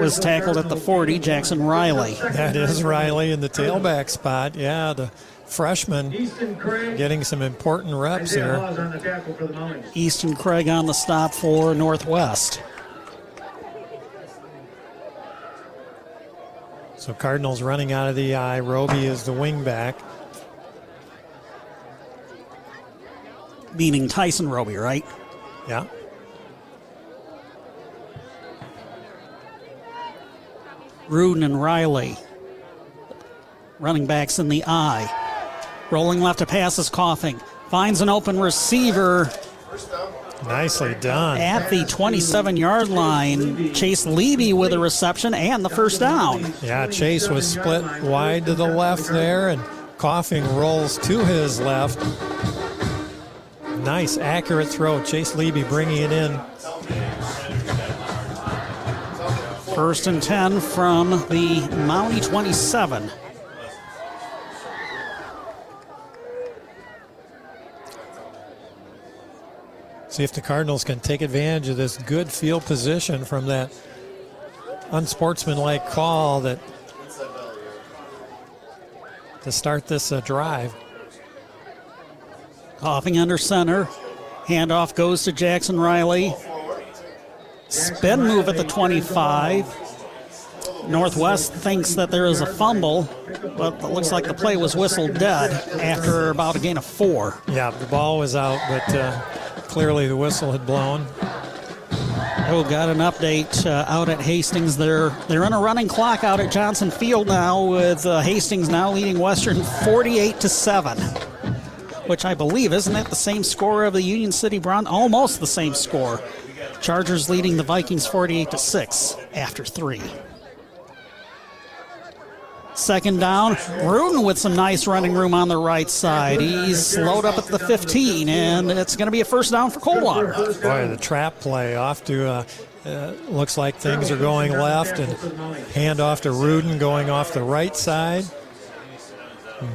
was tackled at the 40, Jackson Riley. That is Riley in the tailback spot. Yeah, the freshman getting some important reps Isaiah there. Hawes on the tackle for the Mounties. Easton Craig on the stop for Northwest. So Cardinals running out of the I. Roby is the wing back. Meaning Tyson Roby, right? Yeah. Rudin and Riley. Running backs in the I. Rolling left to pass is Coffing. Finds an open receiver Nicely done. at the 27 yard line. Chase Levy with a reception and the first down. Yeah, Chase was split wide to the left there, and Coffing rolls to his left. Nice, accurate throw. Chase Levy bringing it in. First and 10 from the Mountie 27. See if the Cardinals can take advantage of this good field position from that unsportsmanlike call that to start this uh, drive. Coffing under center. Handoff goes to Jackson Riley. Spin move at the 25. Northwest thinks that there is a fumble, but it looks like the play was whistled dead after about a gain of four. Yeah, the ball was out, but uh, clearly the whistle had blown. Oh, got an update uh, out at Hastings. They're they're in a running clock out at Johnson Field now, with uh, Hastings now leading Western 48 to seven, which I believe isn't that the same score of the Union City Bron? Almost the same score. Chargers leading the Vikings 48 to six after three. Second down, Rudin with some nice running room on the right side. He's slowed up at the 15, and it's going to be a first down for Coldwater. Boy, the trap play off to, uh, uh, looks like things are going left, and hand off to Rudin going off the right side.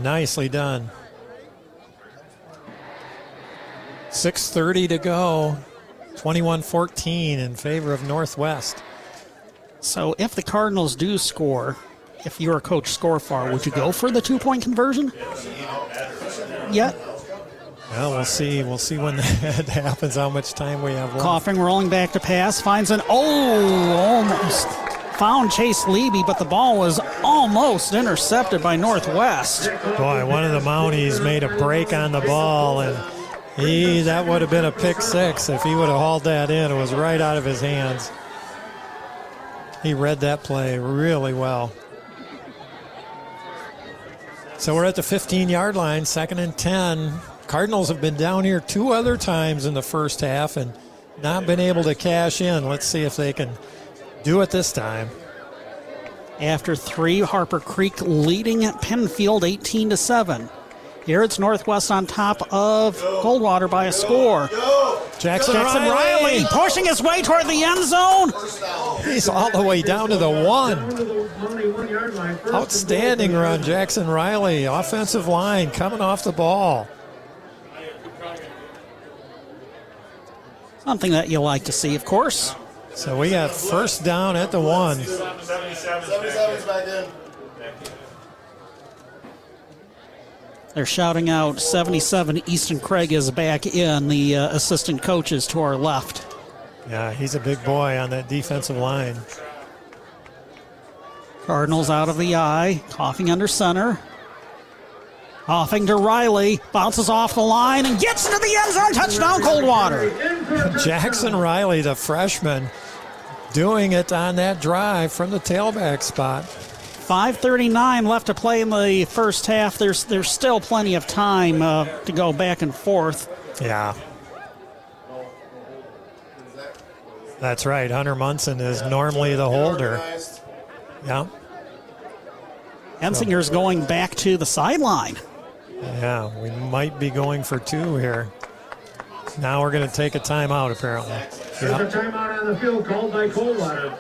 Nicely done. 6.30 to go. 21 14 in favor of Northwest. So if the Cardinals do score, if you're a coach Scorfar, would you go for the two point conversion? Yet? Well, we'll see. We'll see when that happens, how much time we have left. Coffing, rolling back to pass, finds an oh, almost found Chase Levy, but the ball was almost intercepted by Northwest. Boy, one of the Mounties made a break on the ball, and he that would have been a pick six if he would have hauled that in. It was right out of his hands. He read that play really well. So we're at the 15 yard line, second and 10. Cardinals have been down here two other times in the first half and not been able to cash in. Let's see if they can do it this time. After three, Harper Creek leading at Pennfield 18 to 7. Here it's Northwest on top of Coldwater by a score. Jackson, Jackson Riley. Riley pushing his way toward the end zone. He's all the way down to the one. Outstanding run, Jackson Riley. Offensive line coming off the ball. Something that you like to see, of course. So we got first down at the one. 77's back in. They're shouting out 77. Easton Craig is back in. The uh, assistant coach is to our left. Yeah, he's a big boy on that defensive line. Cardinals out of the I, Coffing under center. Coffing to Riley, bounces off the line and gets into the end zone. Touchdown, Coldwater. Jackson Riley, the freshman, doing it on that drive from the tailback spot. 5:39 left to play in the first half. There's there's still plenty of time uh, to go back and forth. Yeah. That's right. Hunter Munson is normally the holder. Yeah. Ensinger's going back to the sideline. Yeah, we might be going for two here. Now we're going to take a timeout, apparently. There's a timeout on the field called by Coldwater.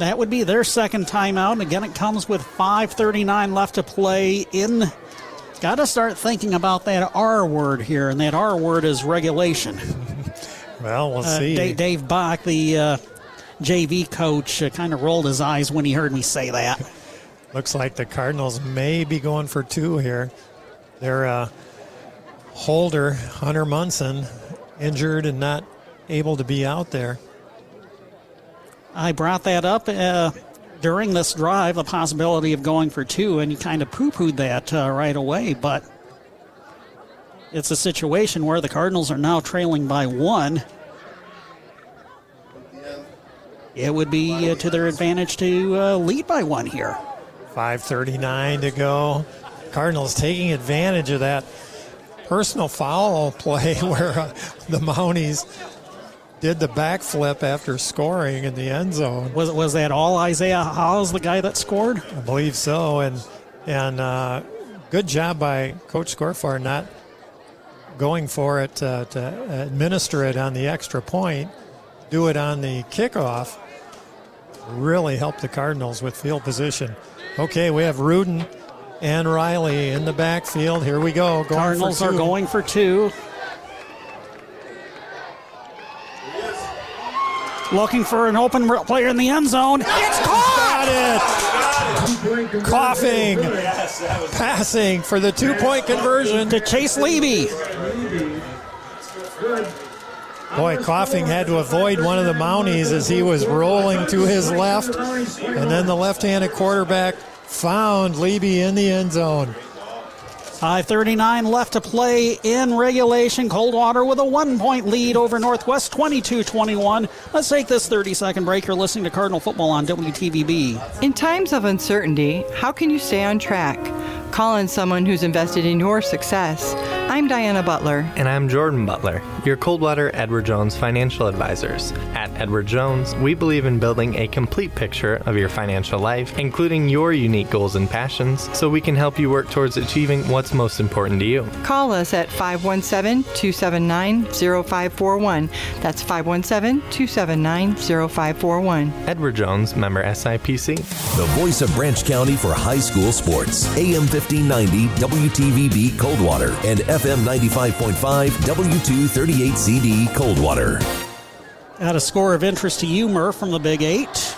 That would be their second timeout. And again, it comes with 5.39 left to play in. Got to start thinking about that R word here, and that R word is regulation. Well, we'll Uh, see. Dave, Dave Bach, the uh, JV coach, uh, kind of rolled his eyes when he heard me say that. Looks like the Cardinals may be going for two here. Their uh, holder, Hunter Munson, injured and not able to be out there. I brought that up uh, during this drive, the possibility of going for two, and you kind of poo pooed that uh, right away. But it's a situation where the Cardinals are now trailing by one. It would be uh, to their advantage to uh, lead by one here. 5.39 to go. Cardinals taking advantage of that personal foul play where uh, the Mounties did the backflip after scoring in the end zone. Was was that all Isaiah Hawes, the guy that scored? I believe so, and and uh, good job by Coach Scorfar not going for it uh, to administer it on the extra point, do it on the kickoff. Really helped the Cardinals with field position. Okay, we have Rudin and Riley in the backfield. Here we go. Going Cardinals are going for two. Looking for an open player in the end zone. It's caught! It Coffing, passing for the two point conversion to Chase Levy. Boy, Coffing had to avoid one of the Mounties as he was rolling to his left. And then the left handed quarterback found Levy in the end zone. 5.39 left to play in regulation. Coldwater with a one point lead over Northwest, 22 21. Let's take this 30 second break. You're listening to Cardinal Football on WTVB. In times of uncertainty, how can you stay on track? Call on someone who's invested in your success. I'm Diana Butler. And I'm Jordan Butler, your Coldwater Edward Jones financial advisors. At Edward Jones, we believe in building a complete picture of your financial life, including your unique goals and passions, so we can help you work towards achieving what's most important to you. Call us at 517 279 0541. That's 517 279 0541. Edward Jones, member SIPC. The voice of Branch County for high school sports. AM 1590 WTVB Coldwater and FM 95.5 W238CD Coldwater. At a score of interest to you, Murph, from the Big Eight.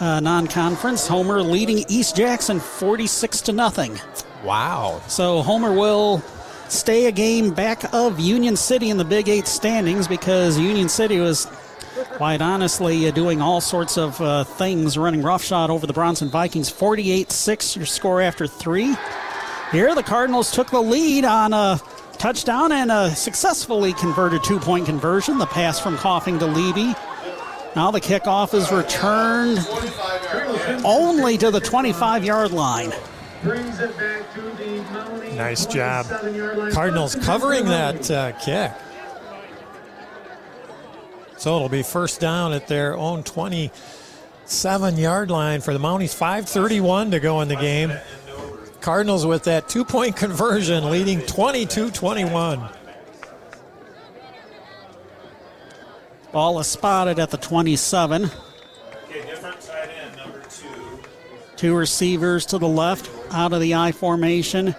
Uh, non-conference, Homer leading East Jackson 46 to nothing. Wow. So Homer will stay a game back of Union City in the Big Eight standings because Union City was quite honestly uh, doing all sorts of uh, things, running roughshod over the Bronson Vikings. 48 6, your score after three. Here, the Cardinals took the lead on a touchdown and a successfully converted two point conversion. The pass from Coffing to Levy. Now the kickoff is returned only to the 25 yard line. Nice job. Cardinals covering that uh, kick. So it'll be first down at their own 27 yard line for the Mounties. 5.31 to go in the game. Cardinals with that two point conversion leading 22 21. Ball is spotted at the 27. Okay, different tight end, number two. Two receivers to the left, out of the I formation.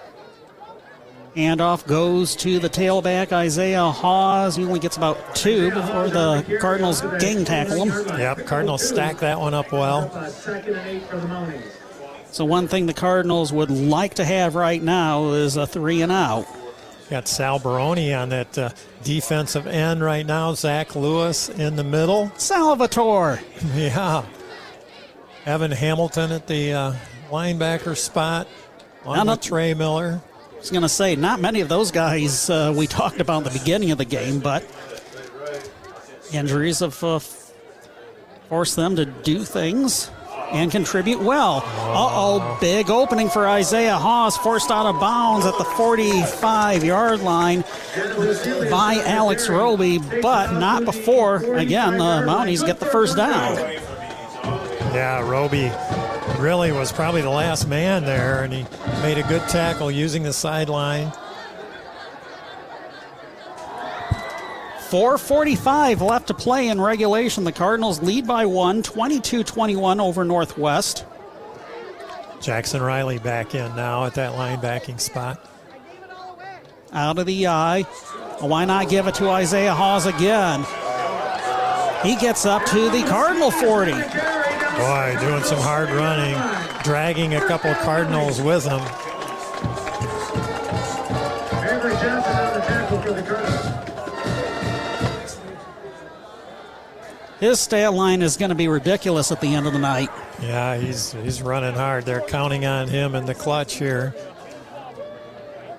Handoff goes to the tailback, Isaiah Hawes. He only gets about two before the Cardinals gang tackle him. Yep, Cardinals stack that one up well. So, one thing the Cardinals would like to have right now is a three and out. Got Sal Baroni on that uh, defensive end right now. Zach Lewis in the middle. Salvatore. Yeah. Evan Hamilton at the uh, linebacker spot. On with Trey Miller. I was going to say, not many of those guys uh, we talked about at the beginning of the game, but injuries have uh, forced them to do things and contribute well. Uh oh, big opening for Isaiah Hawes, forced out of bounds at the 45 yard line by Alex Roby, but not before, again, the Mounties get the first down. Yeah, Roby really was probably the last man there, and he made a good tackle using the sideline. 4.45 left to play in regulation. The Cardinals lead by one, 22 21 over Northwest. Jackson Riley back in now at that linebacking spot. Out of the I. Why not give it to Isaiah Hawes again? He gets up to the Cardinal 40. Boy, doing some hard running, dragging a couple Cardinals with him. His stat line is going to be ridiculous at the end of the night. Yeah, he's he's running hard. They're counting on him in the clutch here.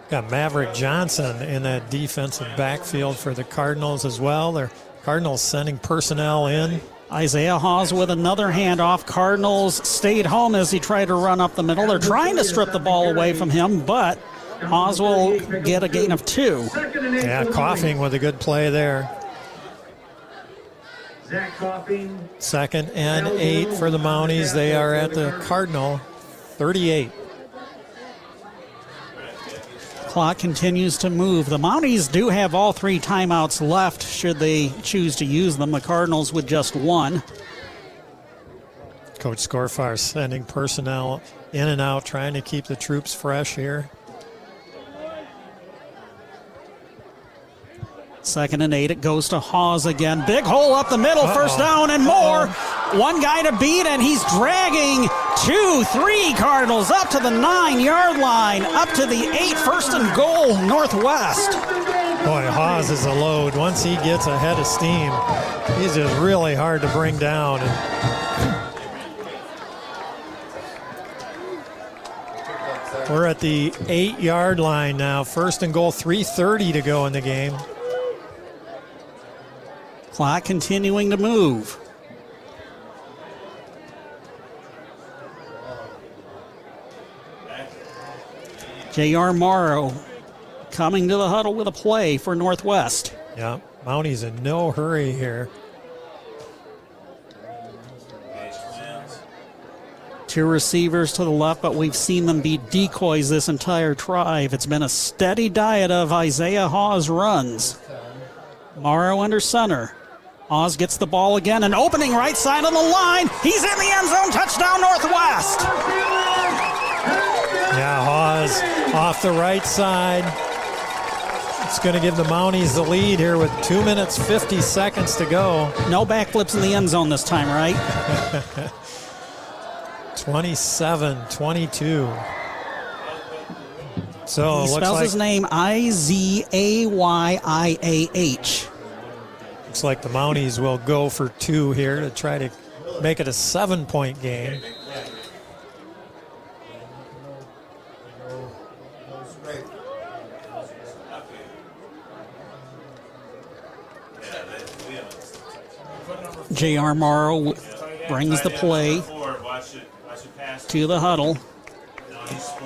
Got Maverick Johnson in that defensive backfield for the Cardinals as well. They're Cardinals sending personnel in. Isaiah Hawes with another handoff. Cardinals stayed home as he tried to run up the middle. They're trying to strip the ball away from him, but Hawes will get a gain of two. Yeah, Coffing with a good play there. Second and eight for the Mounties. They are at the Cardinal 38. Clock continues to move. The Mounties do have all three timeouts left should they choose to use them. The Cardinals with just one. Coach Scorfar sending personnel in and out, trying to keep the troops fresh here. Second and eight, it goes to Hawes again. Big hole up the middle, Uh-oh. first down and more. One guy to beat, and he's dragging two, three Cardinals up to the nine yard line, up to the eight, first and goal, Northwest. Boy, Hawes is a load. Once he gets ahead of steam, he's just really hard to bring down. And we're at the eight yard line now. First and goal, 3.30 to go in the game. Clock continuing to move. J.R. Morrow coming to the huddle with a play for Northwest. Yeah, Mounties in no hurry here. Two receivers to the left, but we've seen them be decoys this entire drive. It's been a steady diet of Isaiah Hawes runs. Morrow under center. Hawes gets the ball again, an opening right side of the line. He's in the end zone, touchdown Northwest. Yeah, Hawes off the right side. It's going to give the Mounties the lead here with two minutes, 50 seconds to go. No backflips in the end zone this time, right? 27 22. So he spells like, his name I Z A Y I A H. Looks like the Mounties will go for two here to try to make it a seven point game. J.R. Morrow brings the play to the huddle.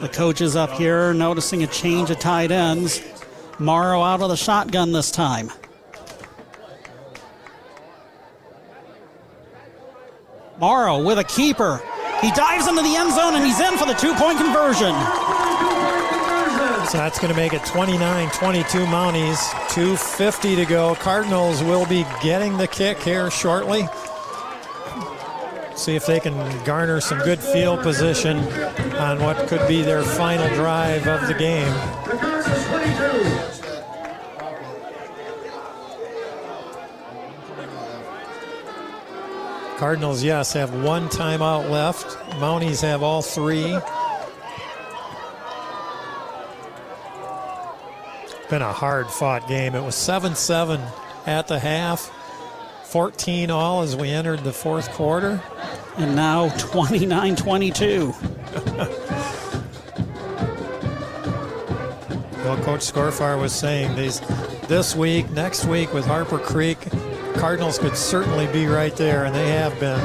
The coaches up here noticing a change of tight ends. Morrow out of the shotgun this time. Morrow with a keeper. He dives into the end zone and he's in for the two point conversion. So that's going to make it 29 22 Mounties. 2.50 to go. Cardinals will be getting the kick here shortly. See if they can garner some good field position on what could be their final drive of the game. Cardinals, yes, have one timeout left. Mounties have all three. Been a hard fought game. It was 7 7 at the half, 14 all as we entered the fourth quarter. And now 29 22. Well, Coach Scorfar was saying these this week, next week with Harper Creek, Cardinals could certainly be right there, and they have been.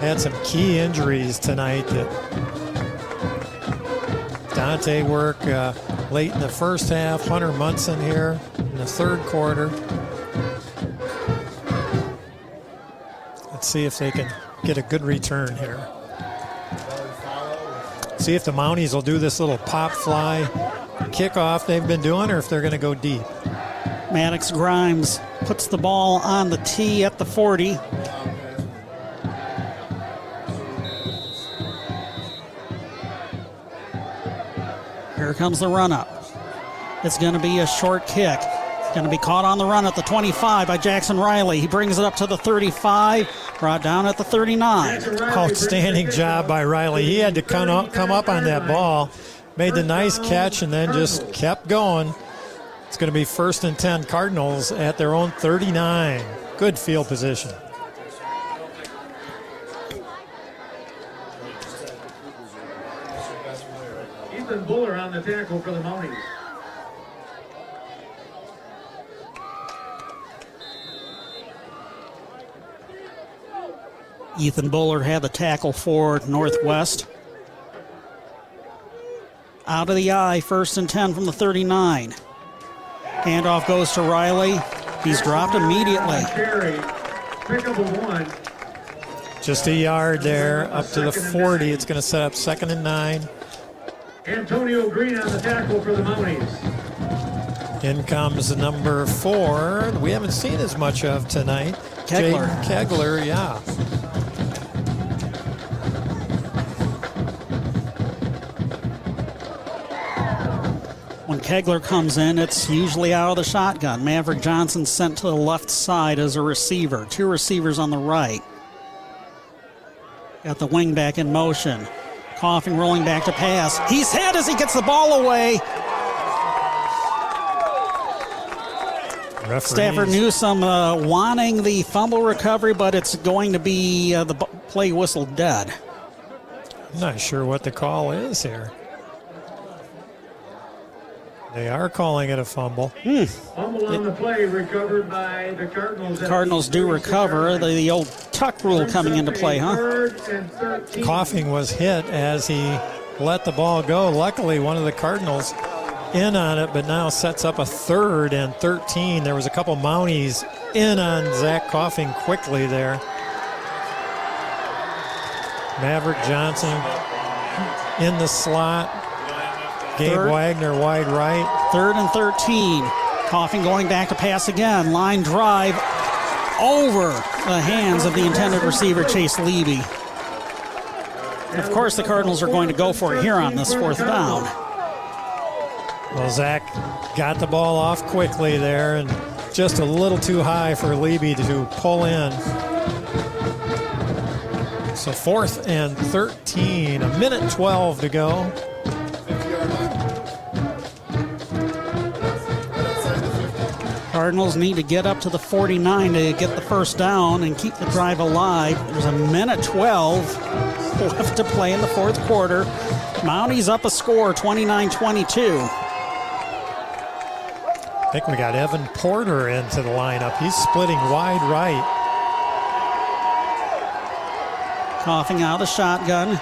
Had some key injuries tonight that Dante Work uh, late in the first half. Hunter Munson here in the third quarter. Let's see if they can get a good return here. See if the Mounties will do this little pop fly kickoff they've been doing, or if they're going to go deep. Maddox Grimes puts the ball on the tee at the 40. Here comes the run up. It's going to be a short kick. It's going to be caught on the run at the 25 by Jackson Riley. He brings it up to the 35, brought down at the 39. Outstanding job by Riley. He had to come up, come up on that ball, made the nice catch, and then just kept going. It's going to be first and 10 Cardinals at their own 39. Good field position. Ethan Buller on the tackle for the Mounties. Ethan Buller had the tackle for Northwest. Out of the I, first and 10 from the 39. Handoff goes to Riley. He's dropped immediately. Carry. Pick up a one. Just a yard there, up to the 40. It's going to set up second and nine. Antonio Green on the tackle for the Mounties. In comes number four. We haven't seen as much of tonight. Kegler. Jaden Kegler, yeah. Kegler comes in, it's usually out of the shotgun. Maverick Johnson sent to the left side as a receiver. Two receivers on the right. Got the wing back in motion. Coffing, rolling back to pass. He's hit as he gets the ball away. Referees. Stafford Newsom uh, wanting the fumble recovery, but it's going to be uh, the play whistle dead. I'm not sure what the call is here. They are calling it a fumble. Hmm. Fumble on the play recovered by the Cardinals. The Cardinals do recover. The, the old tuck rule coming into play, huh? Third and 13. Coffing was hit as he let the ball go. Luckily, one of the Cardinals in on it, but now sets up a third and 13. There was a couple Mounties in on Zach Coffing quickly there. Maverick Johnson in the slot. Gabe Third. Wagner wide right. Third and 13. Coffing going back to pass again. Line drive over the hands of the intended receiver, Chase Levy. And Of course, the Cardinals are going to go for it here on this fourth down. Well, Zach got the ball off quickly there and just a little too high for Levy to pull in. So fourth and 13, a minute 12 to go. Cardinals need to get up to the 49 to get the first down and keep the drive alive. There's a minute 12 left to play in the fourth quarter. Mounties up a score, 29 22. I think we got Evan Porter into the lineup. He's splitting wide right. Coffing out of the shotgun.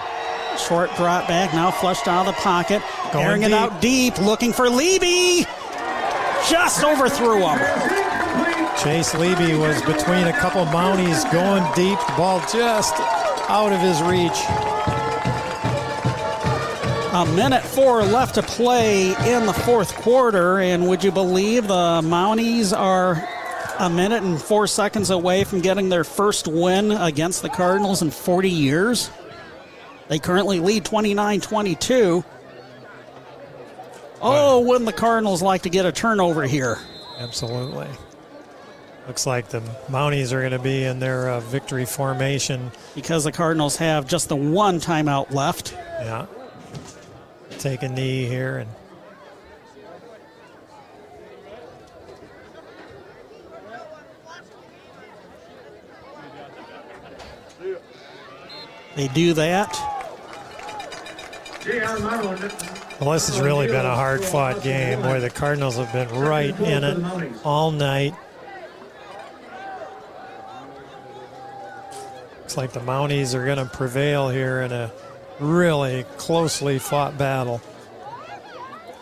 Short drop back, now flushed out of the pocket. Going Airing it out deep, looking for Levy. Just overthrew him. Chase Levy was between a couple Mounties going deep. The ball just out of his reach. A minute four left to play in the fourth quarter, and would you believe the Mounties are a minute and four seconds away from getting their first win against the Cardinals in 40 years? They currently lead 29 22. Oh, wouldn't the Cardinals like to get a turnover here? Absolutely. Looks like the Mounties are going to be in their uh, victory formation. Because the Cardinals have just the one timeout left. Yeah. Take a knee here and They do that. Well, this has really been a hard fought game where the Cardinals have been right in it all night. Looks like the Mounties are going to prevail here in a really closely fought battle.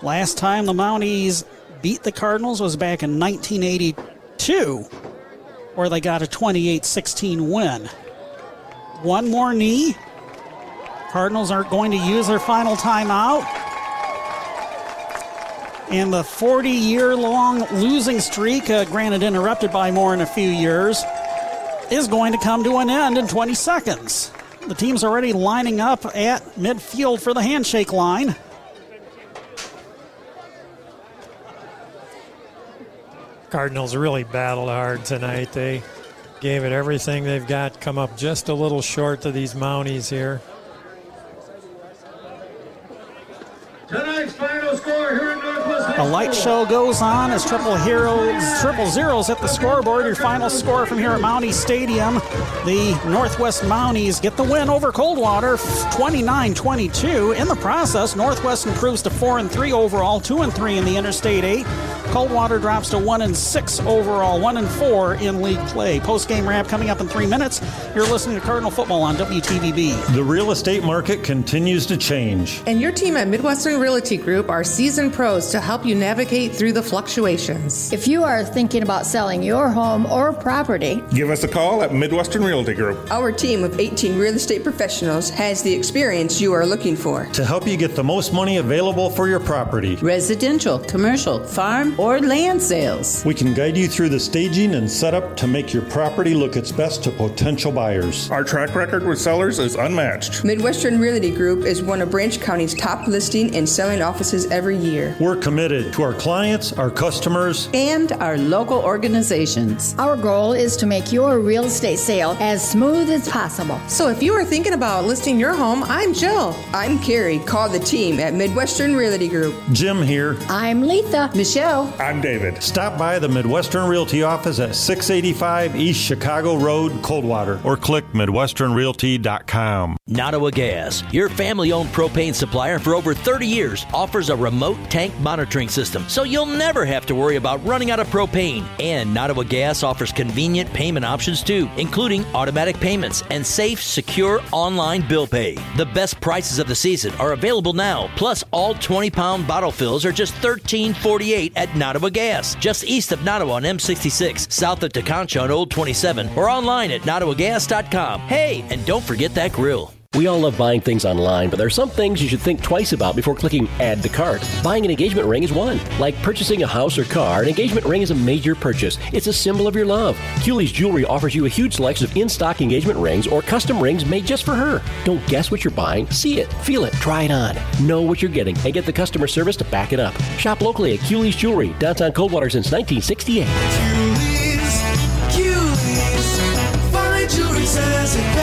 Last time the Mounties beat the Cardinals was back in 1982, where they got a 28 16 win. One more knee. Cardinals aren't going to use their final timeout. And the 40 year long losing streak, uh, granted interrupted by more in a few years, is going to come to an end in 20 seconds. The team's already lining up at midfield for the handshake line. Cardinals really battled hard tonight. They gave it everything they've got, come up just a little short to these Mounties here. Tonight's final score here A light show goes on as triple heroes, triple zeros hit the scoreboard. Your final score from here at Mountie Stadium. The Northwest Mounties get the win over Coldwater 29 22. In the process, Northwest improves to 4 and 3 overall, 2 and 3 in the Interstate 8. Coldwater drops to 1 and 6 overall, 1 and 4 in league play. Post game wrap coming up in three minutes. You're listening to Cardinal Football on WTVB. The real estate market continues to change. And your team at Midwestern Realty Group are seasoned pros to help you navigate through the fluctuations. If you are thinking about selling your home or property, Give us a call at Midwestern Realty Group. Our team of 18 real estate professionals has the experience you are looking for. To help you get the most money available for your property, residential, commercial, farm, or land sales. we can guide you through the staging and setup to make your property look its best to potential buyers. Our track record with sellers is unmatched. Midwestern Realty Group is one of Branch County's top listing and selling offices every year. We're committed to our clients, our customers, and our local organizations. Our goal is to make your real estate sale as smooth as possible. So if you are thinking about listing your home, I'm Jill. I'm Carrie. Call the team at Midwestern Realty Group. Jim here. I'm Letha. Michelle. I'm David. Stop by the Midwestern Realty office at 685 East Chicago Road, Coldwater, or click MidwesternRealty.com. Nottawa Gas, your family owned propane supplier for over 30 years, offers a remote tank monitoring system so you'll never have to worry about running out of propane. And Nottawa Gas offers convenient payment options too, including automatic payments and safe, secure online bill pay. The best prices of the season are available now, plus all 20 pound bottle fills are just $13.48 at Nottawa Gas, just east of Nottawa on M66, south of Tekonsha on Old 27, or online at nottawagas.com. Hey, and don't forget that grill. We all love buying things online, but there are some things you should think twice about before clicking add to cart. Buying an engagement ring is one. Like purchasing a house or car, an engagement ring is a major purchase. It's a symbol of your love. Cooley's Jewelry offers you a huge selection of in-stock engagement rings or custom rings made just for her. Don't guess what you're buying. See it, feel it, try it on. Know what you're getting and get the customer service to back it up. Shop locally at Cooley's Jewelry, downtown Coldwater since 1968. Fine jewelry says it best.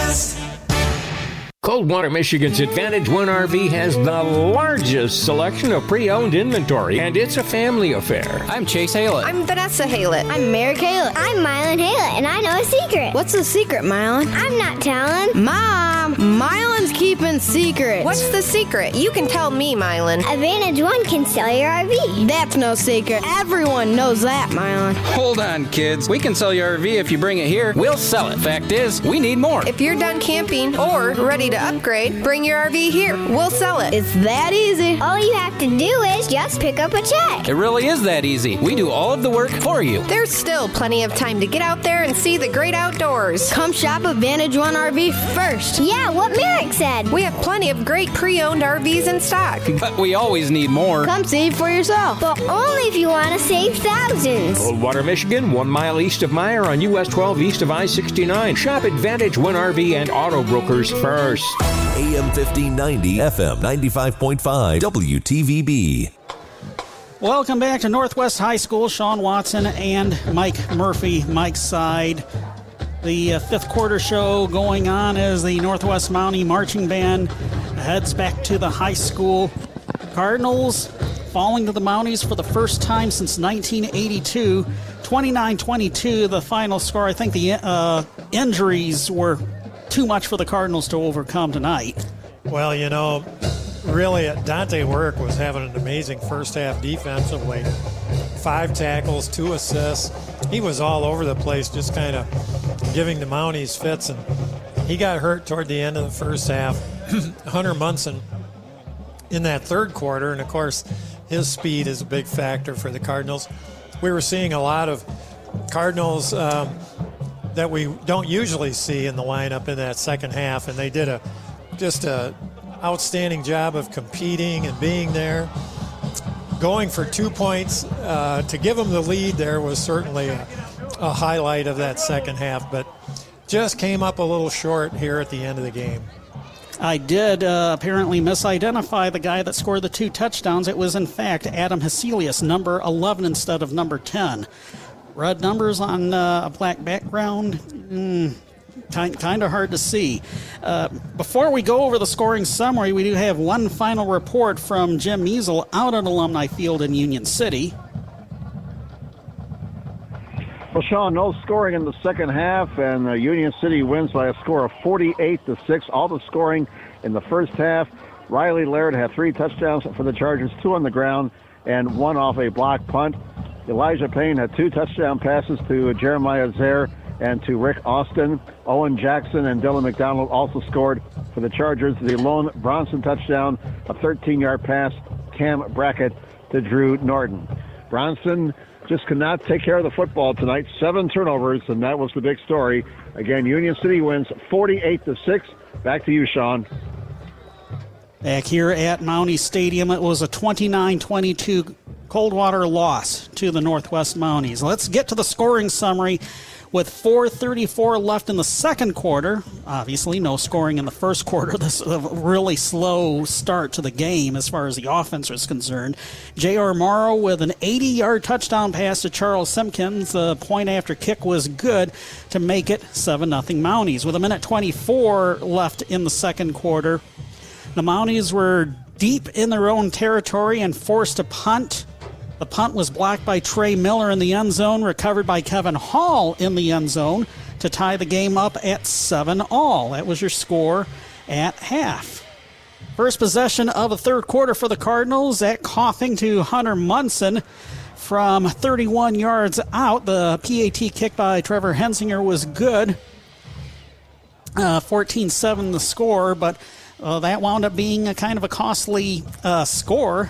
Coldwater, Michigan's Advantage One RV has the largest selection of pre owned inventory, and it's a family affair. I'm Chase Haylett. I'm Vanessa Haylett. I'm Merrick Haylett. I'm Mylan Haylett, and I know a secret. What's the secret, Mylan? I'm not telling. Mom, Mylan's keeping secrets. What's the secret? You can tell me, Mylan. Advantage One can sell your RV. That's no secret. Everyone knows that, Mylan. Hold on, kids. We can sell your RV if you bring it here. We'll sell it. Fact is, we need more. If you're done camping or ready to upgrade, bring your RV here. We'll sell it. It's that easy. All you have to do is just pick up a check. It really is that easy. We do all of the work for you. There's still plenty of time to get out there and see the great outdoors. Come shop Advantage One RV first. Yeah, what Merrick said. We have plenty of great pre-owned RVs in stock. But we always need more. Come see for yourself. But only if you want to save thousands. Coldwater, Michigan, one mile east of Meijer on US 12 east of I 69. Shop Advantage One RV and Auto Brokers first. AM 1590, FM 95.5, WTVB. Welcome back to Northwest High School. Sean Watson and Mike Murphy, Mike's side. The uh, fifth quarter show going on as the Northwest Mountie Marching Band heads back to the high school. Cardinals falling to the Mounties for the first time since 1982. 29 22, the final score. I think the uh, injuries were too much for the Cardinals to overcome tonight. Well, you know, really, Dante Work was having an amazing first half defensively. Five tackles, two assists. He was all over the place, just kind of giving the Mounties fits. And he got hurt toward the end of the first half. Hunter Munson in that third quarter, and of course, his speed is a big factor for the Cardinals. We were seeing a lot of Cardinals um, that we don't usually see in the lineup in that second half, and they did a just a outstanding job of competing and being there. Going for two points uh, to give them the lead there was certainly a, a highlight of that second half, but just came up a little short here at the end of the game. I did uh, apparently misidentify the guy that scored the two touchdowns. It was, in fact, Adam Heselius, number 11 instead of number 10. Red numbers on uh, a black background, mm, kind, of hard to see. Uh, before we go over the scoring summary, we do have one final report from Jim Measle out at Alumni Field in Union City. Well, Sean, no scoring in the second half, and uh, Union City wins by a score of 48 to six. All the scoring in the first half. Riley Laird had three touchdowns for the Chargers, two on the ground and one off a block punt. Elijah Payne had two touchdown passes to Jeremiah Zare and to Rick Austin. Owen Jackson and Dylan McDonald also scored for the Chargers. The lone Bronson touchdown, a 13-yard pass, Cam Brackett to Drew Norton. Bronson just could not take care of the football tonight. Seven turnovers, and that was the big story. Again, Union City wins 48 to six. Back to you, Sean. Back here at Mountie Stadium, it was a 29 22 Coldwater loss to the Northwest Mounties. Let's get to the scoring summary with 4.34 left in the second quarter. Obviously, no scoring in the first quarter. This is a really slow start to the game as far as the offense is concerned. J.R. Morrow with an 80 yard touchdown pass to Charles Simpkins. The point after kick was good to make it 7 0 Mounties. With a minute 24 left in the second quarter, the Mounties were deep in their own territory and forced a punt. The punt was blocked by Trey Miller in the end zone, recovered by Kevin Hall in the end zone to tie the game up at 7 all. That was your score at half. First possession of the third quarter for the Cardinals at Coffing to Hunter Munson from 31 yards out. The PAT kick by Trevor Hensinger was good. 14 uh, 7 the score, but uh, that wound up being a kind of a costly uh, score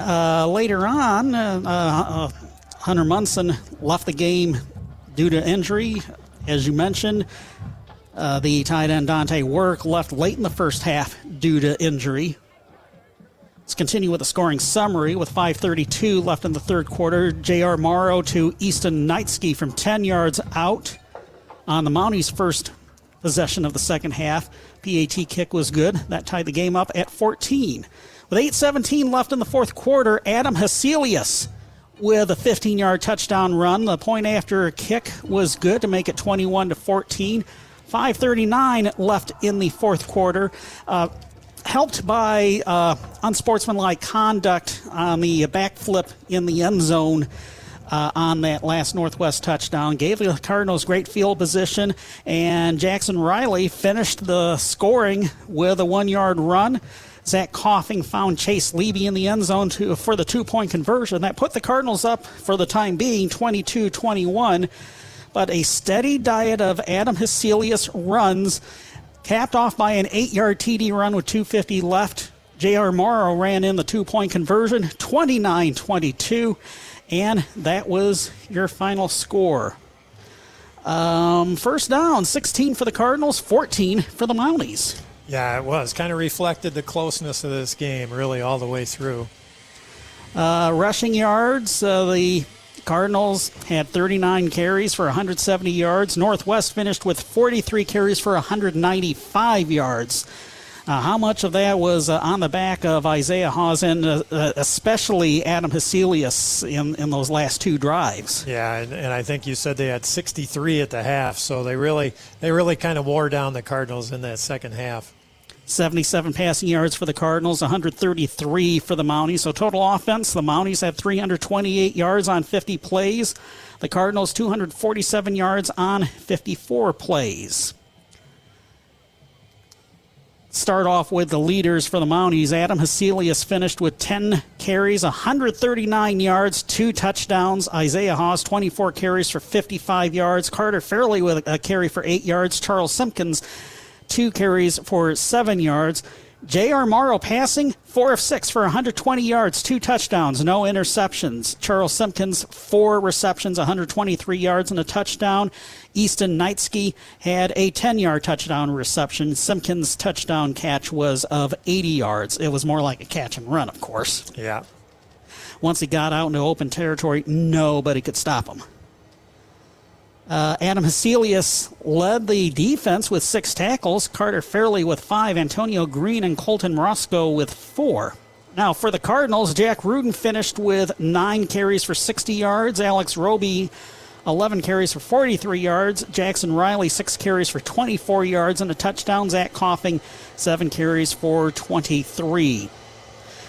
uh, later on, uh, uh, Hunter Munson left the game due to injury. As you mentioned, uh, the tight end Dante Work left late in the first half due to injury. Let's continue with the scoring summary with 5.32 left in the third quarter. J.R. Morrow to Easton Knightsky from 10 yards out on the Mounties' first possession of the second half. PAT kick was good. That tied the game up at 14. With 8.17 left in the fourth quarter, Adam Haselius with a 15 yard touchdown run. The point after kick was good to make it 21 to 14. 5.39 left in the fourth quarter. Uh, helped by uh, unsportsmanlike conduct on the backflip in the end zone. Uh, on that last Northwest touchdown. Gave the Cardinals great field position, and Jackson Riley finished the scoring with a one yard run. Zach Coffing found Chase Levy in the end zone to, for the two point conversion. That put the Cardinals up for the time being 22 21. But a steady diet of Adam Haselius runs, capped off by an eight yard TD run with 250 left. J.R. Morrow ran in the two point conversion 29 22. And that was your final score. Um, first down, 16 for the Cardinals, 14 for the Mounties. Yeah, it was. Kind of reflected the closeness of this game, really, all the way through. Uh, rushing yards, uh, the Cardinals had 39 carries for 170 yards. Northwest finished with 43 carries for 195 yards. Uh, how much of that was uh, on the back of Isaiah Hawes uh, uh, especially Adam Haselius in, in those last two drives? Yeah, and, and, I think you said they had 63 at the half, so they really they really kind of wore down the Cardinals in that second half. 77 passing yards for the Cardinals, 133 for the Mounties. So total offense, the Mounties had 328 yards on 50 plays. The Cardinals 247 yards on 54 plays. Start off with the leaders for the Mounties. Adam Haselius finished with 10 carries, 139 yards, two touchdowns. Isaiah Hawes, 24 carries for 55 yards. Carter Fairley with a carry for 8 yards. Charles Simpkins, two carries for seven yards. J.R. Morrow passing, four of six for 120 yards, two touchdowns, no interceptions. Charles Simpkins, four receptions, 123 yards, and a touchdown. Easton Knightsky had a 10 yard touchdown reception. Simpkins' touchdown catch was of 80 yards. It was more like a catch and run, of course. Yeah. Once he got out into open territory, nobody could stop him. Uh, Adam Haselius led the defense with six tackles, Carter Fairley with five, Antonio Green and Colton Roscoe with four. Now, for the Cardinals, Jack Rudin finished with nine carries for 60 yards. Alex Roby, 11 carries for 43 yards. Jackson Riley, six carries for 24 yards and a touchdown. Zach Coffing, seven carries for 23.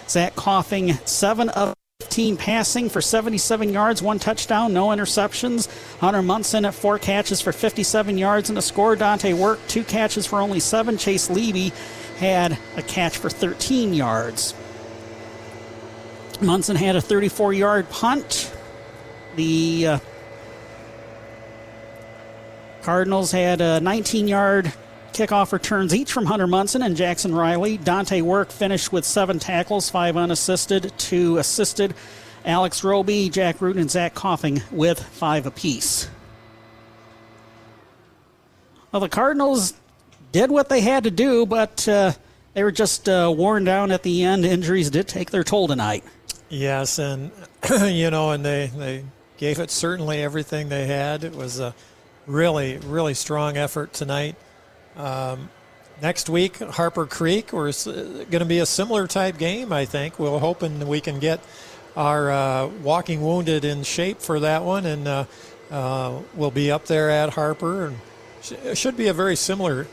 Zach Coffing, seven of 15 passing for 77 yards, one touchdown, no interceptions. Hunter Munson at four catches for 57 yards and a score. Dante Work, two catches for only seven. Chase Levy had a catch for 13 yards. Munson had a 34 yard punt. The uh, Cardinals had a 19 yard kickoff returns each from Hunter Munson and Jackson Riley. Dante Work finished with seven tackles, five unassisted, two assisted. Alex Roby, Jack Root, and Zach Coffing with five apiece. Well, the Cardinals did what they had to do, but uh, they were just uh, worn down at the end. Injuries did take their toll tonight. Yes, and you know, and they they gave it certainly everything they had. It was a really really strong effort tonight. Um, next week, Harper Creek, we're going to be a similar type game. I think we're hoping we can get our uh, walking wounded in shape for that one, and uh, uh, we'll be up there at Harper, and it should be a very similar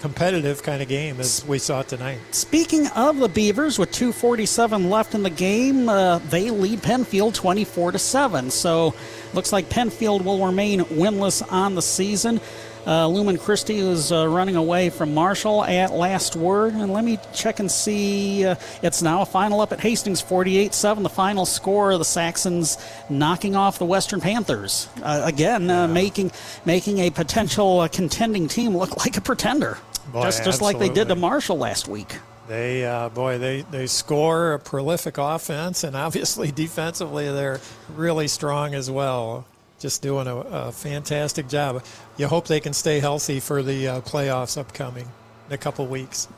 competitive kind of game as we saw tonight. Speaking of the Beavers, with 2:47 left in the game, uh, they lead Pennfield 24 to seven. So, looks like Pennfield will remain winless on the season. Uh, Lumen Christi is uh, running away from Marshall at last word. And let me check and see. Uh, it's now a final up at Hastings 48 7. The final score of the Saxons knocking off the Western Panthers. Uh, again, uh, making making a potential uh, contending team look like a pretender. Boy, just just like they did to. Marshall last week. They, uh, boy, they, they score a prolific offense, and obviously defensively they're really strong as well. Just doing a, a fantastic job. You hope they can stay healthy for the uh, playoffs upcoming in a couple weeks.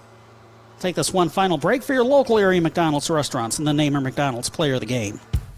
Take this one final break for your local area McDonald's restaurants and the Namer McDonald's Player of the Game.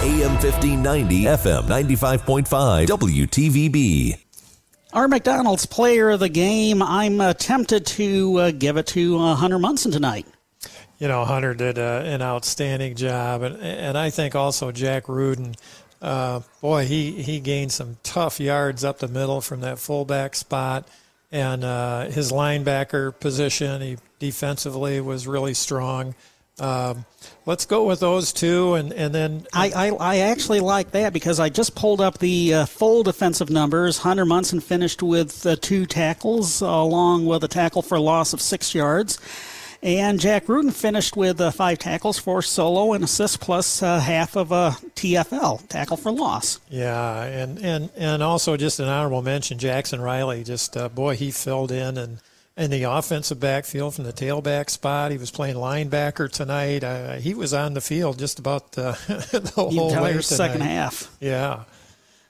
AM 1590, FM 95.5, WTVB. Our McDonald's Player of the Game, I'm uh, tempted to uh, give it to uh, Hunter Munson tonight. You know, Hunter did uh, an outstanding job, and and I think also Jack Rudin. Uh, boy, he, he gained some tough yards up the middle from that fullback spot, and uh, his linebacker position, he defensively was really strong. Um, let's go with those two, and and then I, I, I actually like that because I just pulled up the uh, full defensive numbers. Hunter Munson finished with uh, two tackles, along with a tackle for a loss of six yards. And Jack Rudin finished with uh, five tackles for solo and assist plus uh, half of a TFL, tackle for loss. Yeah, and, and, and also just an honorable mention, Jackson Riley. Just uh, boy, he filled in and in the offensive backfield from the tailback spot. He was playing linebacker tonight. Uh, he was on the field just about uh, the whole entire second half. Yeah,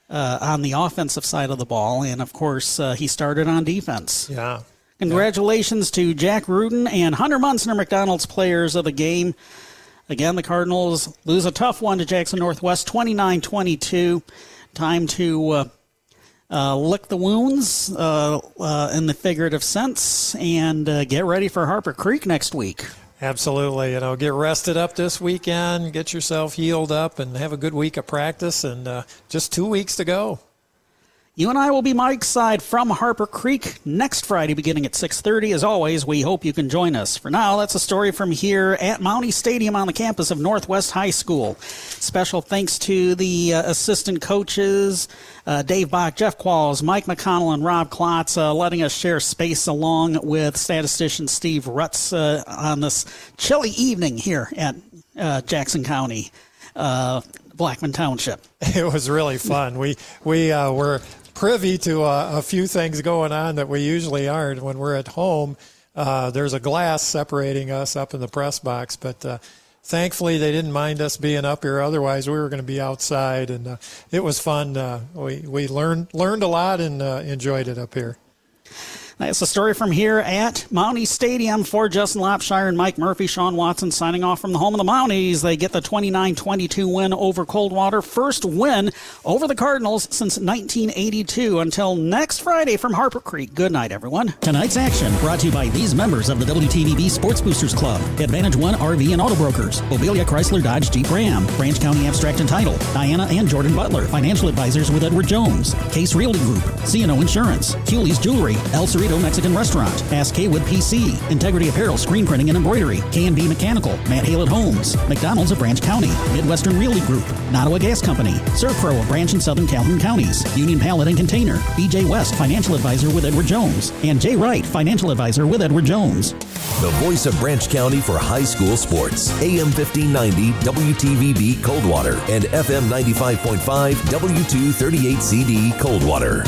uh, on the offensive side of the ball, and of course uh, he started on defense. yeah. Congratulations to Jack Rudin and Hunter Munson, McDonald's players of the game. Again, the Cardinals lose a tough one to Jackson Northwest, 29 22. Time to uh, lick the wounds uh, uh, in the figurative sense and uh, get ready for Harper Creek next week. Absolutely. You know, get rested up this weekend, get yourself healed up, and have a good week of practice. And uh, just two weeks to go. You and I will be Mike's side from Harper Creek next Friday beginning at 6:30 as always. We hope you can join us. For now, that's a story from here at Mountie Stadium on the campus of Northwest High School. Special thanks to the uh, assistant coaches uh, Dave Bach, Jeff Qualls, Mike McConnell, and Rob Klotz uh, letting us share space along with statistician Steve Rutz uh, on this chilly evening here at uh, Jackson County, uh, Blackman Township. It was really fun. we we uh, were privy to uh, a few things going on that we usually aren't when we're at home. Uh, there's a glass separating us up in the press box, but uh, thankfully they didn't mind us being up here. Otherwise, we were going to be outside, and uh, it was fun. Uh, we we learned learned a lot and uh, enjoyed it up here. That's the story from here at Mountie Stadium for Justin Lopshire and Mike Murphy. Sean Watson signing off from the home of the Mounties. They get the 29 22 win over Coldwater. First win over the Cardinals since 1982. Until next Friday from Harper Creek. Good night, everyone. Tonight's action brought to you by these members of the WTVB Sports Boosters Club. Advantage One RV and Auto Brokers. Mobilia Chrysler Dodge Jeep Ram. Branch County Abstract and Title. Diana and Jordan Butler. Financial advisors with Edward Jones. Case Realty Group. CNO Insurance. Hewley's Jewelry. El Cerrito Laredo Mexican Restaurant. Hass Kaywood PC. Integrity Apparel, Screen Printing and Embroidery. K&B Mechanical. Matt Hale at Homes. McDonald's of Branch County. Midwestern Realty Group. Nottawa Gas Company. ServPro of Branch and Southern Calhoun Counties. Union Pallet and Container. BJ West, Financial Advisor with Edward Jones. And Jay Wright, Financial Advisor with Edward Jones. The voice of Branch County for high school sports. AM 1590 WTVB Coldwater and FM 95.5 W238CD Coldwater.